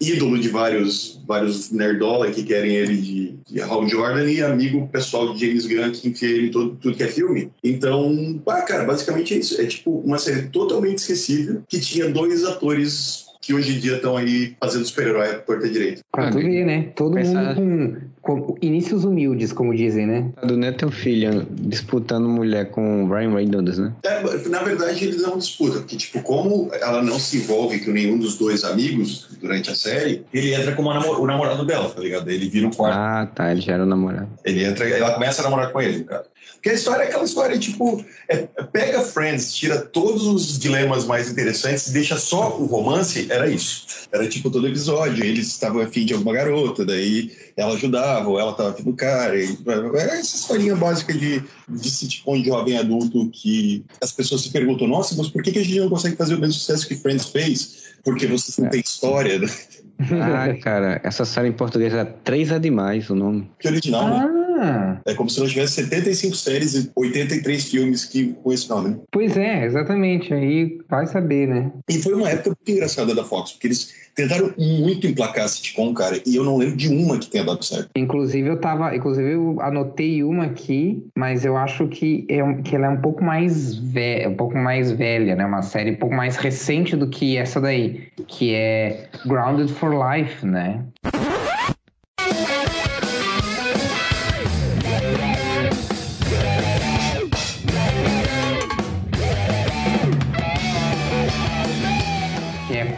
Speaker 2: ídolo de vários, vários nerdola que querem ele de, de Hal Jordan e amigo pessoal de James Gunn que enfia ele em todo, tudo que é filme. Então, cara, basicamente é isso. É tipo uma série totalmente esquecível que tinha dois atores que hoje em dia estão aí fazendo super-herói direita.
Speaker 3: Pra tu ver, né? Todo Pensar... mundo com, com, inícios humildes, como dizem, né?
Speaker 1: Do Neto e o filho disputando mulher com o Ryan Reynolds, né?
Speaker 2: É, na verdade, eles não disputam, porque, tipo, como ela não se envolve com nenhum dos dois amigos durante a série, ele entra como namor o namorado dela, tá ligado? Ele vira um quarto.
Speaker 1: Ah, tá, ele já era o namorado.
Speaker 2: Ele entra, ela começa a namorar com ele, cara. Porque a história é aquela história, tipo, é, pega Friends, tira todos os dilemas mais interessantes e deixa só o romance, era isso. Era tipo todo episódio, eles estavam afim de alguma garota, daí ela ajudava, ou ela estava afim do cara. E, era essa historinha básica de, de sitcom de jovem adulto que as pessoas se perguntam, nossa, mas por que, que a gente não consegue fazer o mesmo sucesso que Friends fez? Porque vocês não é. têm história, né?
Speaker 1: Ah, cara, essa série em português é 3 é demais o nome.
Speaker 2: Que original, né? Ah. né? É como se nós tivesse 75 séries e 83 filmes que, com esse nome.
Speaker 3: Pois é, exatamente. Aí vai saber, né?
Speaker 2: E foi uma época muito engraçada da Fox, porque eles tentaram muito emplacar a sitcom, cara, e eu não lembro de uma que tenha dado certo.
Speaker 3: Inclusive, eu tava. Inclusive, eu anotei uma aqui, mas eu acho que, é, que ela é um pouco mais velha, um pouco mais velha, né? Uma série um pouco mais recente do que essa daí, que é Grounded for Life, né?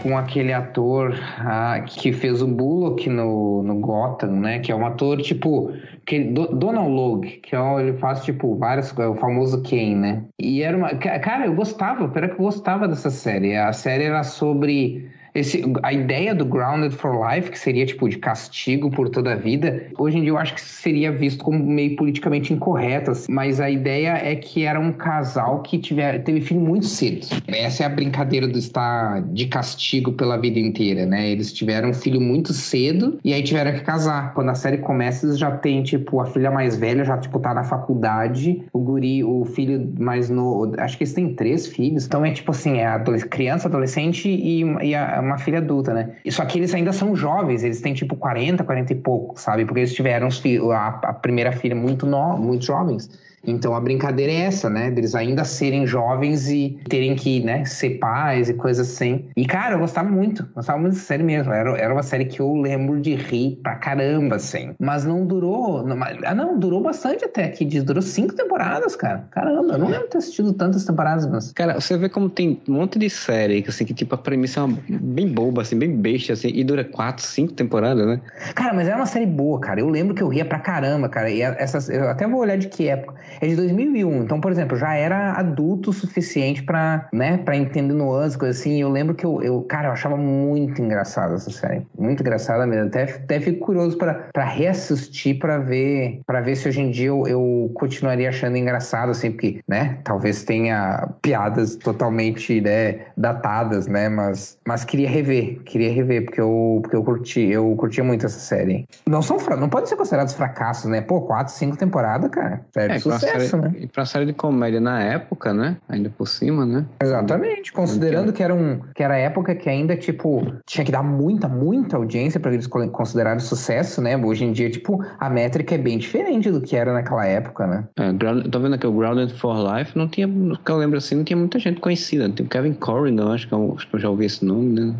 Speaker 3: Com aquele ator ah, que fez o Bullock no, no Gotham, né? Que é um ator tipo. Que, do, Donald Logue, que é, ele faz tipo vários. É o famoso Ken, né? E era uma. Cara, eu gostava, pera que eu gostava dessa série. A série era sobre esse, a ideia do Grounded for Life, que seria tipo de castigo por toda a vida, hoje em dia eu acho que seria visto como meio politicamente incorreto, assim. mas a ideia é que era um casal que tiver, teve filho muito cedo. Essa é a brincadeira do estar de castigo pela vida inteira, né? Eles tiveram filho muito cedo e aí tiveram que casar. Quando a série começa, eles já tem, tipo, a filha mais velha já, tipo, tá na faculdade, o guri, o filho mais novo, acho que eles têm três filhos, então é tipo assim, é adolesc criança, adolescente e, e a, uma filha adulta, né? Só que eles ainda são jovens, eles têm tipo 40, 40 e pouco, sabe? Porque eles tiveram a, a primeira filha muito, no, muito jovens. Então a brincadeira é essa, né? Deles ainda serem jovens e terem que, né, ser pais e coisas assim. E, cara, eu gostava muito. Gostava muito dessa série mesmo. Era, era uma série que eu lembro de rir pra caramba, assim. Mas não durou. Não, ah, não, durou bastante até aqui. Durou cinco temporadas, cara. Caramba, eu não lembro de ter assistido tantas temporadas, mas.
Speaker 1: Cara, você vê como tem um monte de série, assim, que tipo, a premissa é uma, bem boba, assim, bem besta, assim, e dura quatro, cinco temporadas, né?
Speaker 3: Cara, mas era uma série boa, cara. Eu lembro que eu ria pra caramba, cara. E essas, eu até vou olhar de que época. É de 2001. Então, por exemplo, já era adulto o suficiente pra, né, pra entender nuances, coisas assim. Eu lembro que eu, eu, cara, eu achava muito engraçada essa série. Muito engraçada mesmo. Até, até fico curioso pra reassistir pra ver, pra ver se hoje em dia eu, eu continuaria achando engraçado, assim, porque, né, talvez tenha piadas totalmente, né, datadas, né, mas, mas queria rever, queria rever, porque eu, porque eu curti, eu curtia muito essa série. Não são, não podem ser considerados fracassos, né? Pô, quatro, cinco temporadas, cara. É, de sucesso,
Speaker 1: série,
Speaker 3: né?
Speaker 1: E pra série de comédia na época, né? Ainda por cima, né?
Speaker 3: Exatamente. Considerando que era, um, que era época que ainda, tipo, tinha que dar muita, muita audiência para eles considerarem sucesso, né? Hoje em dia, tipo, a métrica é bem diferente do que era naquela época, né?
Speaker 1: É, tô vendo aqui o Grounded for Life, não tinha, que eu lembro assim, não tinha muita gente conhecida. Tem o Kevin Corrigan, acho que, eu, acho que eu já ouvi esse nome, né?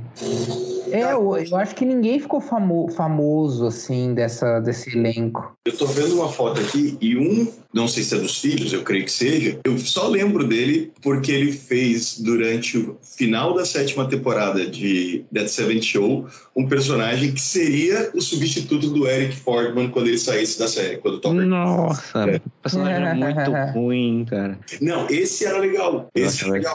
Speaker 3: É, eu, eu, acho que ninguém ficou famo, famoso, assim, dessa, desse elenco.
Speaker 2: Eu tô vendo uma foto aqui e um, não sei se é dos filhos, eu creio que seja, eu só lembro dele porque ele fez, durante o final da sétima temporada de That Seventh Show, um personagem que seria o substituto do Eric Fordman quando ele saísse da série, quando o Topper...
Speaker 1: Nossa, é. o personagem era muito ruim, cara.
Speaker 2: Não, esse era legal. Esse era legal.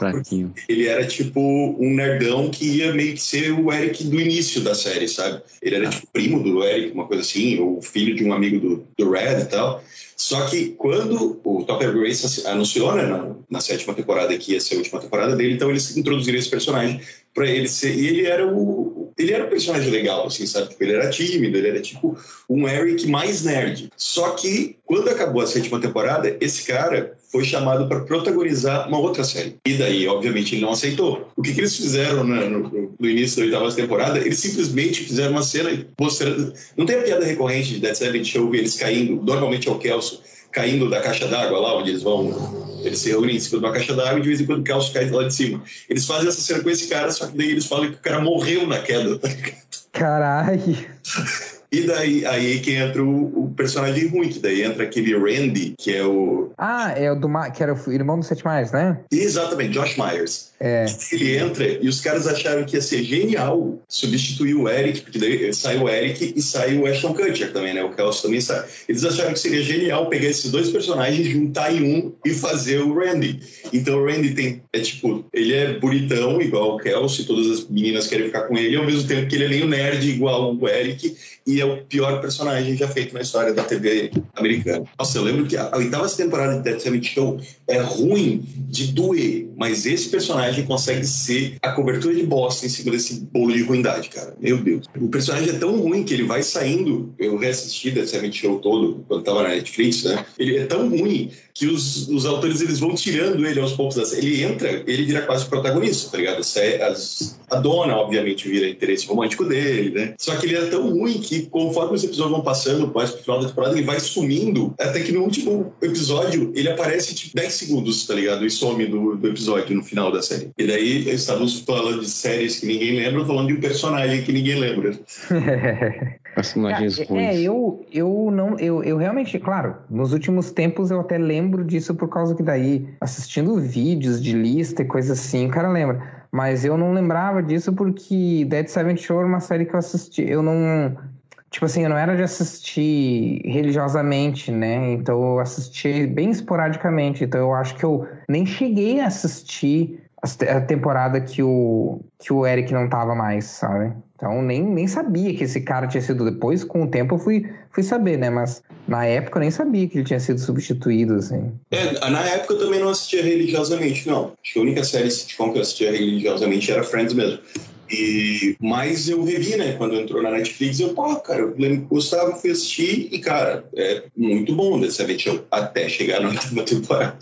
Speaker 2: Ele era tipo um nerdão que ia meio que ser o Eric do início da série, sabe? Ele era tipo primo do Eric, uma coisa assim, ou filho de um amigo do, do Red e tal. Só que quando o Topper Grace anunciou né, na, na, sétima temporada que ia ser a última temporada dele, então eles introduziram esse personagem para ele ser. E ele era o. Ele era um personagem legal, assim, sabe? Tipo, ele era tímido, ele era tipo um Eric mais nerd. Só que quando acabou a sétima temporada, esse cara foi chamado para protagonizar uma outra série. E daí, obviamente, ele não aceitou. O que, que eles fizeram né, no, no, início da oitava temporada? Eles simplesmente fizeram uma cena mostrando. Não tem a piada recorrente de Dead Seven Show eles caindo, normalmente é o Kelso, caindo da caixa d'água lá, onde eles vão. Eles se reúnem em cima de uma caixa d'água e de vez em quando o Kelso cai lá de cima. Eles fazem essa cena com esse cara, só que daí eles falam que o cara morreu na queda.
Speaker 3: Caralho.
Speaker 2: E daí aí que entra o, o, personagem ruim, que daí entra aquele Randy, que é o.
Speaker 3: Ah, é o do que era o irmão do Seth Meyers, né?
Speaker 2: Exatamente, Josh Myers.
Speaker 3: É.
Speaker 2: Ele entra e os caras acharam que ia ser genial substituir o Eric, porque daí sai o Eric e sai o Ashton Kutcher também, né? O Kelsey também sai. Eles acharam que seria genial pegar esses dois personagens, juntar em um e fazer o Randy. Então o Randy tem, é tipo, ele é bonitão, igual o Kelsey, todas as meninas querem ficar com ele, ao mesmo tempo que ele é meio nerd, igual o Eric, e é o pior personagem já feito na história da TV americana. Nossa, eu lembro que a oitava temporada de Dead Seven Show é ruim de doer, mas esse personagem consegue ser a cobertura de bosta em cima desse bolo de ruindade, cara. Meu Deus. O personagem é tão ruim que ele vai saindo. Eu reassisti Seven Show todo quando tava na Netflix, né? Ele é tão ruim que os, os autores eles vão tirando ele aos poucos. Ele entra, ele vira quase protagonista, tá ligado? As, a dona, obviamente, vira interesse romântico dele, né? Só que ele é tão ruim que conforme os episódios vão passando, mais pro final da temporada, ele vai sumindo. Até que no último episódio ele aparece tipo 10 segundos, tá ligado? E some do, do episódio no final da série. E daí estamos falando de séries que ninguém lembra, falando de um personagem que ninguém lembra.
Speaker 1: Personagens
Speaker 3: é, ruins. É, eu, eu não, eu, eu realmente, claro, nos últimos tempos eu até lembro disso por causa que daí, assistindo vídeos de lista e coisa assim, o cara lembra. Mas eu não lembrava disso porque Dead Seven Show era uma série que eu assisti. Eu não. Tipo assim, eu não era de assistir religiosamente, né? Então eu assisti bem esporadicamente. Então eu acho que eu nem cheguei a assistir a temporada que o, que o Eric não tava mais, sabe? Então nem, nem sabia que esse cara tinha sido depois, com o tempo eu fui, fui saber, né? Mas na época eu nem sabia que ele tinha sido substituído, assim.
Speaker 2: É, na época eu também não assistia religiosamente, não. Acho que a única série sitcom que eu assistia religiosamente era Friends mesmo. E, mas eu revi, né? Quando entrou na Netflix, eu, pô, cara, eu lembro que Gustavo assistir e, cara, é muito bom dessa vez até chegar na última temporada.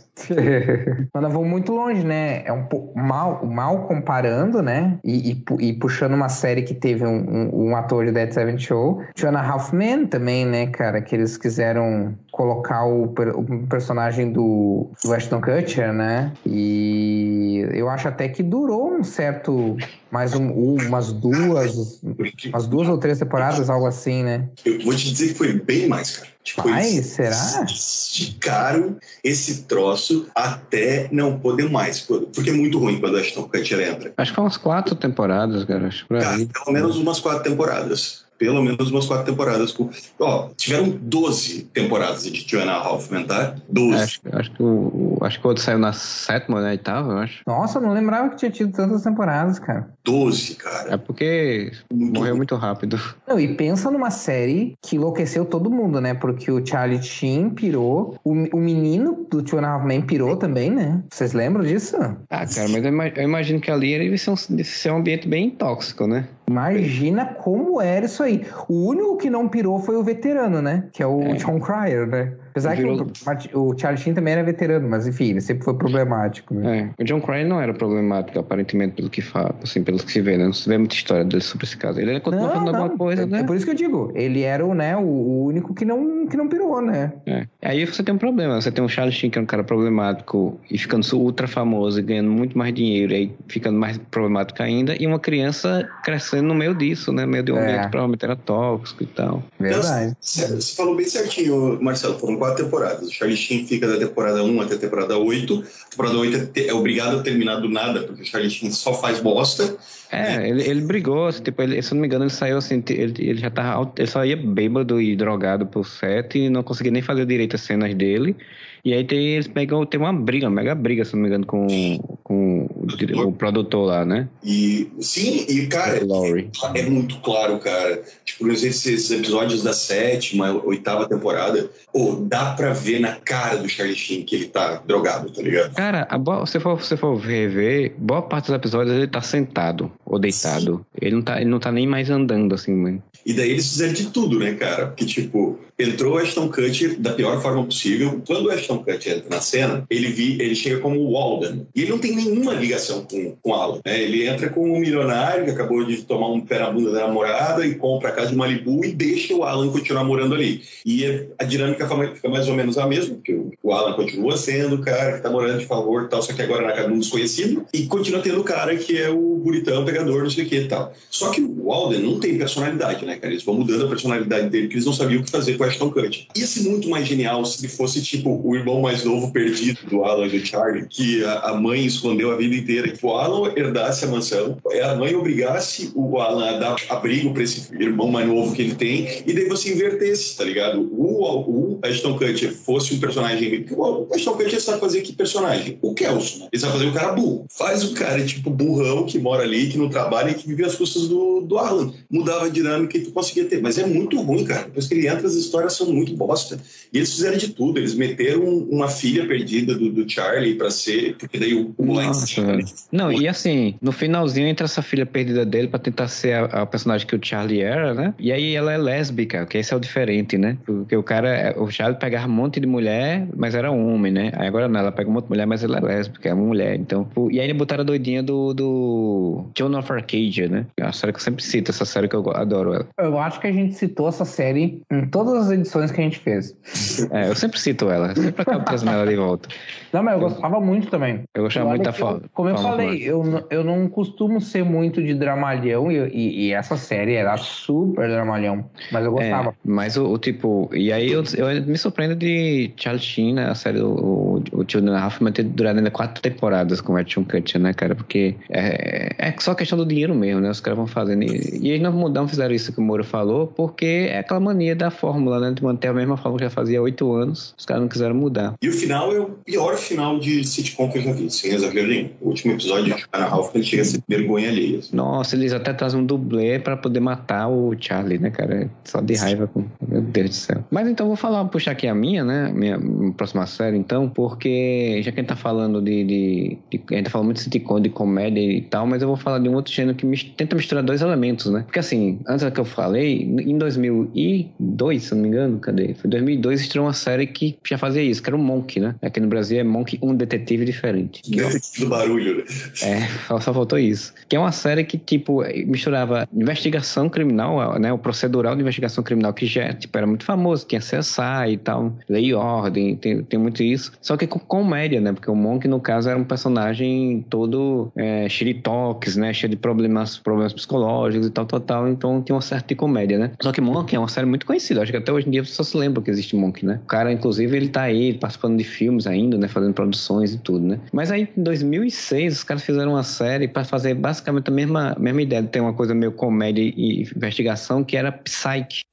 Speaker 3: Mas nós vamos muito longe, né? É um pouco mal, mal comparando, né? E, e, e puxando uma série que teve um, um, um ator de Dead Seven Show. Joanna Halfman também, né, cara? Que eles quiseram colocar o, o personagem do, do Ashton Kutcher, né? E eu acho até que durou um certo mais um, umas duas umas duas ou três temporadas algo assim né
Speaker 2: eu vou te dizer que foi bem mais cara
Speaker 3: tipo, Ai, será?
Speaker 2: esticaram esse troço até não poder mais porque é muito ruim quando a Ashton Kutcher entra
Speaker 1: acho que foi umas quatro temporadas cara, acho
Speaker 2: cara pelo menos umas quatro temporadas pelo menos umas quatro temporadas. Ó, tiveram 12 temporadas de Joanna Hoffman, tá? 12.
Speaker 1: Acho, acho, que o, acho que o outro saiu na sétima, né? Oitava, eu acho.
Speaker 3: Nossa, não lembrava que tinha tido tantas temporadas, cara.
Speaker 2: 12, cara.
Speaker 1: É porque muito morreu muito rápido.
Speaker 3: Não, e pensa numa série que enlouqueceu todo mundo, né? Porque o Charlie Sheen pirou, o, o menino do Joanna Hoffman pirou também, né? Vocês lembram disso?
Speaker 1: Ah, cara, mas eu imagino que ali ele ser um, ser um ambiente bem tóxico, né?
Speaker 3: Imagina como era isso aí. O único que não pirou foi o veterano, né? Que é o é. John Cryer, né? Apesar Virou... que o, o Charlie Sheen também era veterano, mas enfim, ele sempre foi problemático.
Speaker 1: Né? É, o John Cryer não era problemático, aparentemente, pelo que fala, assim, pelo que se vê, né? Não se vê muita história dele sobre esse caso. Ele continua falando alguma coisa,
Speaker 3: é,
Speaker 1: né?
Speaker 3: É por isso que eu digo, ele era o, né, o, único que não, que não pirou, né?
Speaker 1: É. Aí você tem um problema, você tem um Charlie Sheen que é um cara problemático e ficando ultra famoso e ganhando muito mais dinheiro e aí ficando mais problemático ainda, e uma criança crescendo no meio disso, né? No meio de um é. ambiente provavelmente era tóxico e tal.
Speaker 3: Verdade.
Speaker 2: Você falou bem certinho, Marcelo, foram quatro temporadas. Charlie Sheen fica da temporada 1 até a temporada 8. A temporada 8 é, é obrigado a terminar do nada, porque o Charlie Sheen só faz bosta.
Speaker 1: É, ele, ele brigou, tipo, ele, se eu não me engano, ele saiu assim, ele, ele já tava. Ele só ia bêbado e drogado pro set e não conseguia nem fazer direito as cenas dele. E aí tem, eles pegam, tem uma briga, uma mega briga, se não me engano, com, com o, o produtor lá, né?
Speaker 2: E sim, e cara, é, é, muito claro, cara. Tipo, esses episódios da sétima, oitava temporada, pô, dá pra ver na cara do Charlie Sheen que ele tá drogado, tá ligado?
Speaker 1: Cara, se for, se for rever, boa parte dos episódios ele tá sentado ou deitado. Ele não, tá, ele não tá nem mais andando, assim, mano.
Speaker 2: E daí eles fizeram de tudo, né, cara? Porque, tipo, entrou o Ashton Kutcher da pior forma possível. Quando o Ashton Kutcher entra na cena, ele, vi, ele chega como Walden. E ele não tem nenhuma ligação com, com Alan. Né? Ele entra como um milionário que acabou de tomar um pé na bunda da namorada e compra a casa de Malibu e deixa o Alan continuar morando ali. E a dinâmica fica mais ou menos a mesma, porque o Alan continua sendo o cara que tá morando de favor tal, só que agora na casa de um desconhecido. E continua tendo o cara que é o bonitão, pegador, não sei o que e tal. Só que o Walden não tem personalidade, né, cara? Eles vão mudando a personalidade dele, porque eles não sabiam o que fazer com Ashton Kutcher. Ia ser muito mais genial se ele fosse, tipo, o irmão mais novo perdido do Alan e do Charlie, que a, a mãe escondeu a vida inteira. Que o Alan herdasse a mansão, é, a mãe obrigasse o Alan a dar abrigo para esse irmão mais novo que ele tem, e daí você invertesse, tá ligado? O, o Ashton Kutcher fosse um personagem. O Ashton Kutcher sabe fazer que personagem? O Kelson. Ele sabe fazer o cara burro. Faz o cara, tipo, burrão que mora ali, que não trabalha e que vive às custas do, do Alan. Mudava a dinâmica e tu conseguia ter. Mas é muito ruim, cara. Depois que ele entra, as histórias são muito bosta. E eles fizeram de tudo. Eles meteram uma filha perdida do, do Charlie pra ser. Porque daí o, o
Speaker 1: Nossa, Não, e assim, no finalzinho entra essa filha perdida dele pra tentar ser a, a, personagem que o Charlie era, né? E aí ela é lésbica, que esse é o diferente, né? Porque o cara, o Charlie pegava um monte de mulher, mas era homem, né? Aí agora não, ela pega um monte de mulher, mas ela é lésbica, é uma mulher. Então, e aí botaram a doidinha do, do John of Arcadia, né? É uma série que eu sempre cito, essa série que eu adoro ela.
Speaker 3: Eu acho que a gente citou essa série em todas as edições que a gente fez.
Speaker 1: É, eu sempre cito ela, sempre acabo trazendo ela de volta.
Speaker 3: Não, mas eu gostava muito também.
Speaker 1: Eu gostava muito da forma.
Speaker 3: Como eu falei, eu, eu não costumo ser muito de dramalhão e, e, e, essa série era super dramalhão, mas eu é, gostava. É,
Speaker 1: mas o, o, tipo, e aí eu, eu me surpreendo de Charlie Sheen, né, a série o, o Children Hoffman ter durado ainda quatro temporadas com o Ashton Kutcher, né, cara? Porque é, é só questão do dinheiro mesmo, né? Os caras vão fazendo. E, e eles não, não fizeram isso que o Moura falou, porque é aquela mania da fórmula, né? De manter a mesma fórmula que já fazia oito anos. Os caras não quiseram mudar.
Speaker 2: E o final é o pior final de sitcom que eu já vi, sem exagero nenhum. O último episódio de Hannah Ralph, ele chega a ser vergonha alheia.
Speaker 1: Nossa, eles até trazem um dublê pra poder matar o Charlie, né, cara? Só de raiva com Meu Deus do céu. Mas então vou falar, puxar aqui a minha, né? Minha, minha próxima série, então, porque já que a gente tá falando de, de, de. A gente tá falando muito de sitcom, de comédia e tal, mas eu vou falar de um outro gênero que mis, tenta misturar dois elementos, né? Porque assim, antes que eu falei, em 2002, se não me engano, cadê? Foi 2002 estreou uma série que já fazia isso, que era o Monk, né? Aqui no Brasil é Monk, um detetive diferente.
Speaker 2: Detetive do barulho, né?
Speaker 1: É, só faltou isso. Que é uma série que, tipo, misturava investigação criminal, né? O procedural de investigação criminal, que já tipo, era muito famoso, tinha CSI e tal, lei e ordem, tem, tem muito isso. Só que com comédia, né? Porque o Monk, no caso, era um personagem todo é, cheio de toques, né? Cheio de problemas, problemas psicológicos e tal, tal, tal. Então tinha uma certa de comédia, né? Só que Monk é uma série muito conhecida. Acho que até hoje em dia as pessoas se lembram que existe Monk, né? O cara, inclusive, ele tá aí participando de filmes ainda, né? Fazendo produções e tudo, né? Mas aí em 2006 os caras fizeram uma série para fazer basicamente a mesma, mesma ideia de ter uma coisa meio comédia e investigação que era Psyche.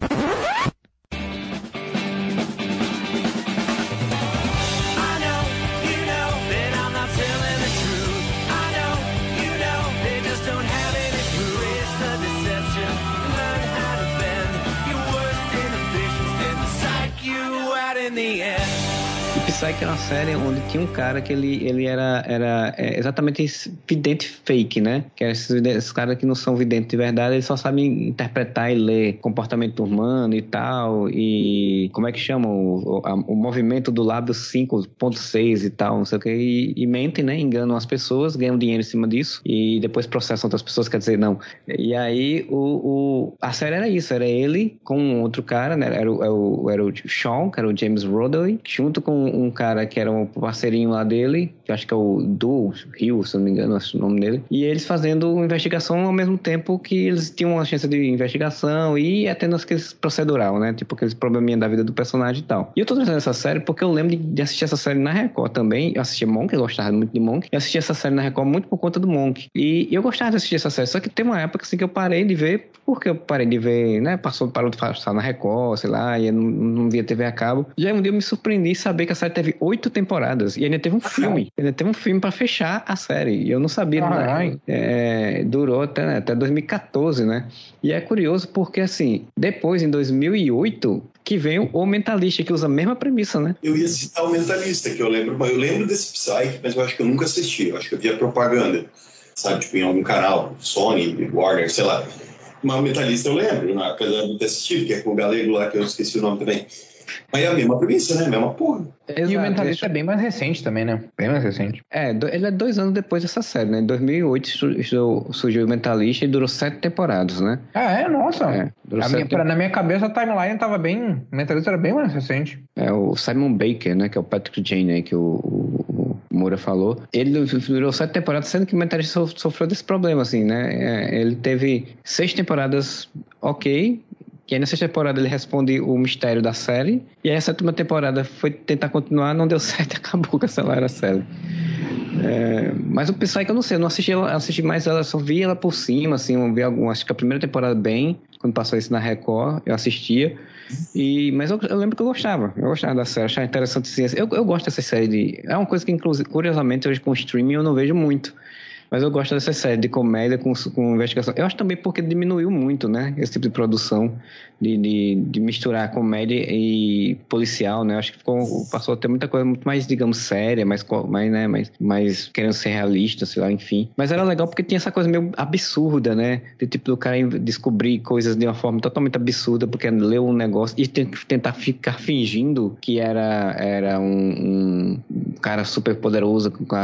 Speaker 1: Psyche era uma série onde tinha um cara que ele, ele era, era é, exatamente vidente fake, né? Que é esses, esses caras que não são videntes de verdade, eles só sabem interpretar e ler comportamento humano e tal, e como é que chama? O, o, o movimento do lábio 5.6 e tal, não sei o que, e, e, mentem, né? Enganam as pessoas, ganham dinheiro em cima disso, e depois processam outras pessoas, quer dizer, não. E aí o, o a série era isso, era ele com outro cara, né? Era era o, era o Sean, que era o James Rodley, junto com um cara que era um parceirinho lá dele, que acho que é o Du Rio, se não me engano, acho o nome dele. E eles fazendo investigação ao mesmo tempo que eles tinham uma chance de investigação e até aqueles procedural, né? Tipo aqueles probleminha da vida do personagem e tal. E eu tô trazendo essa série porque eu lembro de, assistir essa série na Record também. Eu assistia Monk, eu gostava muito de Monk. Eu assisti essa série na Record muito por conta do Monk. E eu gostava de assistir essa série, só que tem uma época assim que eu parei de ver, porque eu parei de ver, né? Passou, parou de passar na Record, sei lá, e eu não, não via TV a cabo. Aí um dia eu me surpreendi saber que a série teve oito temporadas e ainda teve um filme. Ainda teve um filme para fechar a série. E eu não sabia. Né? É, durou até, né, até 2014, né? E é curioso porque, assim, depois, em 2008, que vem o Mentalista, que usa a mesma premissa, né?
Speaker 2: Eu ia citar o Mentalista, que eu lembro, eu lembro desse Psyche, mas eu acho que eu nunca assisti. Eu acho que eu via propaganda, sabe? Tipo, em algum canal, Sony, Warner, sei lá. Mas o Mentalista eu lembro, né? apesar de não ter assistido, que é com o galego lá, que eu esqueci o nome também. Mas é a mesma premissa, né? A mesma porra.
Speaker 3: Exato. E o Mentalista é bem mais recente também, né? Bem mais recente.
Speaker 1: É, ele é dois anos depois dessa série, né? Em 2008 surgiu o Mentalista e durou sete temporadas, né?
Speaker 3: Ah, é? Nossa. É, minha, pra, na minha cabeça a timeline tava bem... O Mentalista era bem mais recente.
Speaker 1: É, o Simon Baker, né? Que é o Patrick Jane, né? Que o, o, o Moura falou. Ele durou sete temporadas, sendo que o Mentalista sofreu desse problema, assim, né? É, ele teve seis temporadas ok, que aí na sexta temporada ele responde o mistério da série. E aí a sétima temporada foi tentar continuar, não deu certo, acabou, cancelaram a série. É, mas o Psyche eu não sei, eu não assisti, assisti mais ela, só vi ela por cima, assim, eu vi algum, acho que a primeira temporada bem, quando passou isso na Record, eu assistia. E, mas eu, eu, lembro que eu gostava, eu gostava da série, achava interessante. Assim, eu, eu gosto dessa série de. É uma coisa que, inclusive, curiosamente, hoje com streaming eu não vejo muito. Mas eu gosto dessa série de comédia com, com investigação. Eu acho também porque diminuiu muito, né? Esse tipo de produção de, de, de misturar comédia e policial, né? Eu acho que ficou, passou a ter muita coisa muito mais, digamos, séria, mais, mais, né? mais, mais querendo ser realista, sei lá, enfim. Mas era legal porque tinha essa coisa meio absurda, né? De tipo do cara descobrir coisas de uma forma totalmente absurda porque leu um negócio e tentar ficar fingindo que era, era um, um cara super poderoso, com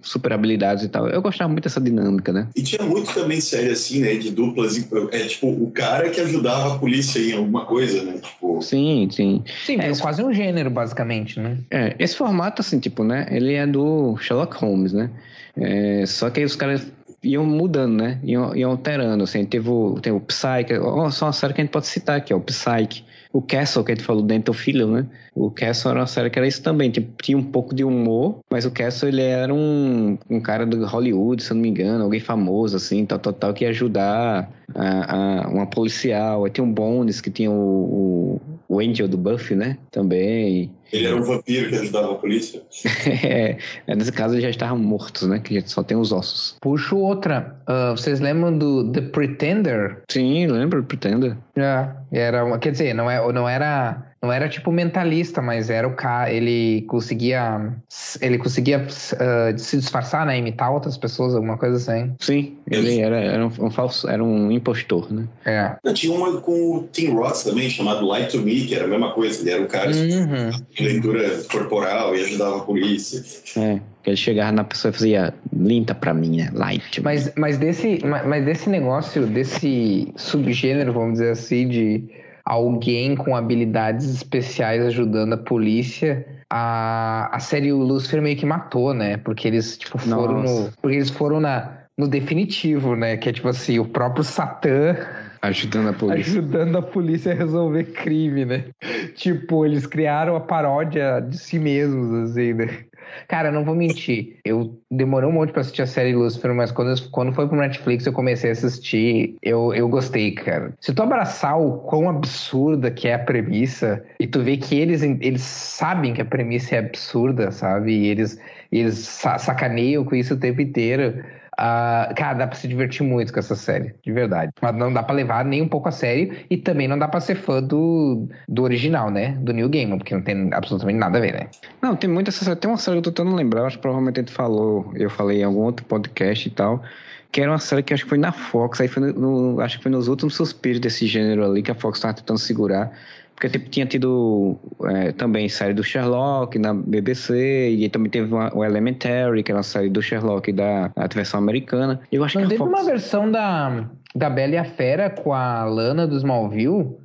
Speaker 1: super habilidades e tal. Eu gostava muito dessa dinâmica, né?
Speaker 2: E tinha muito também série assim, né? De duplas. É tipo, o cara que ajudava a polícia em alguma coisa, né? Tipo...
Speaker 1: Sim, sim.
Speaker 3: Sim, é, é quase um gênero, basicamente, né?
Speaker 1: É, esse formato, assim, tipo, né? Ele é do Sherlock Holmes, né? É, só que aí os caras iam mudando, né? Iam, iam alterando, assim. Teve o, tem o Psyche, só uma série que a gente pode citar aqui, ó, o Psyche o Castle, que a gente falou dentro do filho, né? O Castle era uma série que era isso também, tipo, tinha um pouco de humor, mas o Castle ele era um, um cara do Hollywood, se eu não me engano, alguém famoso, assim, tal, tal, tal, que ia ajudar a, a uma policial. Aí tinha um Bones, que tinha o, o o Angel do Buffy, né? Também.
Speaker 2: Ele era um vampiro que ajudava a polícia.
Speaker 1: é, nesse caso eles já estavam mortos, né? Que só tem os ossos.
Speaker 3: Puxo outra. Uh, vocês lembram do The Pretender?
Speaker 1: Sim, lembro do Pretender.
Speaker 3: É, era uma, quer dizer, não, é, não era não era tipo mentalista, mas era o cara, ele conseguia ele conseguia uh, se disfarçar, né, imitar outras pessoas, alguma coisa assim.
Speaker 1: Sim, ele era, era um, um, falso, era um impostor, né?
Speaker 3: É.
Speaker 2: Eu tinha uma com o Tim Ross também, chamado Light to Me, que era a mesma coisa, ele era um cara uhum. de leitura corporal e ajudava a polícia.
Speaker 1: É. Ele chegava na pessoa e fazia linta pra mim, né? Light.
Speaker 3: Mas, mas, desse, mas desse negócio, desse subgênero, vamos dizer assim, de alguém com habilidades especiais ajudando a polícia. A, a série o Lucifer meio que matou, né? Porque eles, tipo, foram no. Porque eles foram na, no definitivo, né? Que é tipo assim, o próprio Satã
Speaker 1: Ajudando a polícia.
Speaker 3: Ajudando a polícia a resolver crime, né? Tipo, eles criaram a paródia de si mesmos, assim, né? Cara, não vou mentir. Eu demorei um monte pra assistir a série Lucifer, mas quando, quando foi pro Netflix eu comecei a assistir, eu, eu gostei, cara. Se tu abraçar o quão absurda que é a premissa, e tu vê que eles, eles sabem que a premissa é absurda, sabe? E eles, eles sacaneiam com isso o tempo inteiro. Uh, cara, dá pra se divertir muito com essa série, de verdade. Mas não dá pra levar nem um pouco a sério e também não dá pra ser fã do, do original, né? Do New Game, porque não tem absolutamente nada a ver, né?
Speaker 1: Não, tem muita série. Tem uma série eu tô tentando lembrar, acho que provavelmente a gente falou, eu falei em algum outro podcast e tal, que era uma série que acho que foi na Fox, aí foi no, no, acho que foi nos últimos suspiros desse gênero ali que a Fox tava tentando segurar. Porque tipo, tinha tido é, também série do Sherlock na BBC, e também teve uma, o Elementary, que era uma série do Sherlock da, da versão americana. Eu acho
Speaker 3: Não
Speaker 1: que
Speaker 3: teve Fox... uma versão da, da Bela e a Fera com a Lana dos Smallville?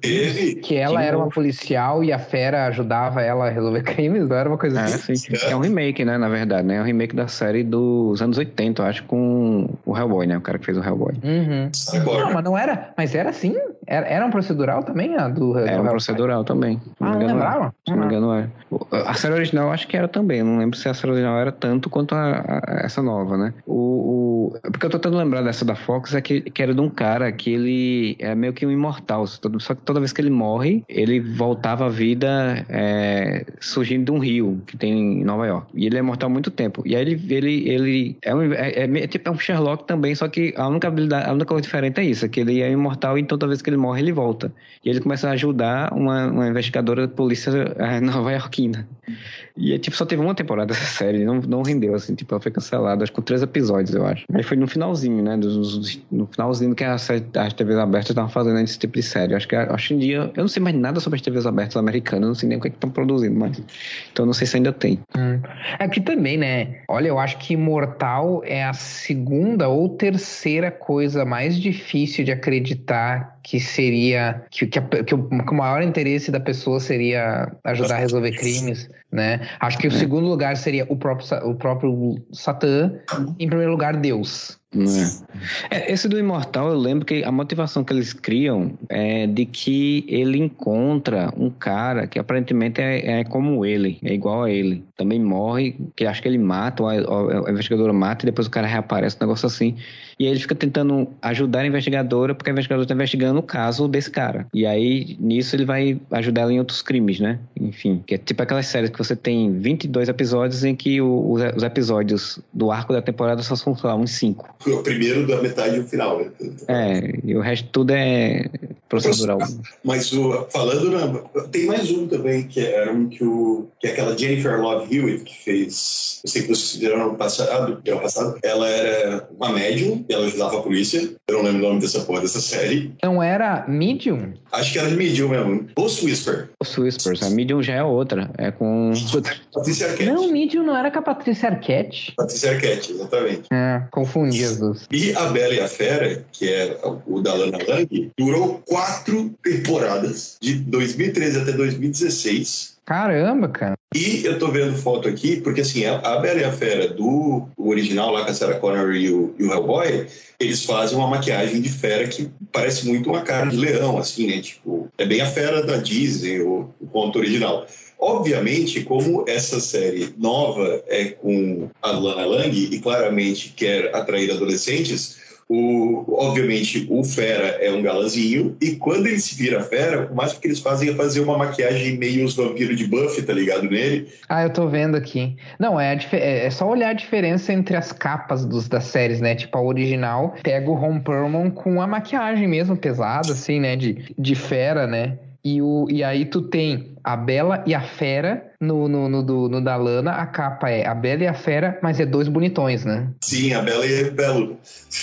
Speaker 3: Que ela era uma policial e a Fera ajudava ela a resolver crimes, não era uma coisa
Speaker 1: é,
Speaker 3: assim?
Speaker 1: Sim. É um remake, né, na verdade, né? É um remake da série dos anos 80, eu acho, com o Hellboy, né? O cara que fez o Hellboy.
Speaker 3: Uhum. Não, mas não era... Mas era assim? Era, era um procedural também, a do...
Speaker 1: Era um procedural também.
Speaker 3: Ah, não lembrava?
Speaker 1: Se não me engano, era. A série original eu acho que era também. Eu não lembro se a série original era tanto quanto a, a, essa nova, né? O, o, porque eu tô tentando lembrar dessa da Fox, é que, que era de um cara que ele é meio que um imortal. Só que toda vez que ele morre, ele voltava à vida é, surgindo de um rio que tem em Nova York. E ele é imortal há muito tempo. E aí ele, ele, ele é, um, é, é, tipo é um Sherlock também, só que a única habilidade, a única coisa diferente é isso, é que ele é imortal e então toda vez que ele morre, ele volta. E ele começa a ajudar uma, uma investigadora de polícia é, nova-iorquina. E tipo, só teve uma temporada dessa série, não, não rendeu, assim, tipo, ela foi cancelada, acho que com três episódios, eu acho. Aí foi no finalzinho, né? no finalzinho que a série as TVs abertas estavam fazendo esse tipo de série. Acho que hoje em dia, eu não sei mais nada sobre as TVs abertas americanas, não sei nem o que é estão produzindo mais. Então não sei se ainda tem.
Speaker 3: Hum. Aqui também, né? Olha, eu acho que Imortal é a segunda ou terceira coisa mais difícil de acreditar que seria que, que, a, que, o, que, o, maior interesse da pessoa seria ajudar a resolver crimes, né? Acho que o é. segundo lugar seria o próprio, o próprio Satã, em primeiro lugar Deus,
Speaker 1: é. é. esse do Imortal, eu lembro que a motivação que eles criam é de que ele encontra um cara que aparentemente é, é como ele, é igual a ele. Também morre, que acho que ele mata, a, a, a investigadora mata e depois o cara reaparece, um negócio assim. E aí ele fica tentando ajudar a investigadora, porque a investigadora está investigando o caso desse cara. E aí, nisso, ele vai ajudar ela em outros crimes, né? Enfim, que é tipo aquelas séries que você tem 22 episódios em que o, os, episódios do arco da temporada só são, lá, uns 5.
Speaker 2: O primeiro da metade e o final, né?
Speaker 1: É, e o resto tudo é procedural.
Speaker 2: Mas o, falando, na, tem mais um também, que era um que, o, que é aquela Jennifer Love Hewitt, que fez, eu sei que vocês viram no passado, ano passado, ela era uma médium, ela ajudava a polícia. Eu não lembro o nome dessa porra dessa série.
Speaker 3: Não era Medium?
Speaker 2: Acho que era Medium mesmo. Ghost Whisper.
Speaker 1: Ghost Whispers. A Medium já é outra. É com.
Speaker 2: Patrícia Arquette.
Speaker 3: Não, Medium não era com a Patrícia Arquette.
Speaker 2: Patrícia Arquette, exatamente.
Speaker 3: É, confundi as duas.
Speaker 2: E A Bela e a Fera, que é o da Lana Lang, durou quatro temporadas, de 2013 até 2016.
Speaker 3: Caramba, cara.
Speaker 2: E eu tô vendo foto aqui, porque assim, a Bela e a Fera do original lá com a Sarah Connor e o, e o Hellboy, eles fazem uma maquiagem de fera que parece muito uma cara de leão, assim, né? Tipo, é bem a fera da Disney, o, o ponto original. Obviamente, como essa série nova é com a Lana Lang e claramente quer atrair adolescentes, o, obviamente, o Fera é um galazinho, e quando ele se vira fera, o máximo que eles fazem é fazer uma maquiagem meio os vampiros de Buffy, tá ligado nele?
Speaker 3: Ah, eu tô vendo aqui. Não, é, é, é só olhar a diferença entre as capas dos, das séries, né? Tipo, a original pega o Ron Perlman com a maquiagem mesmo pesada, assim, né? De, de fera, né? E, o, e aí tu tem a Bela e a Fera no, no, no, do, no da Lana. A capa é a Bela e a Fera, mas é dois bonitões, né?
Speaker 2: Sim, a Bela e o Belo.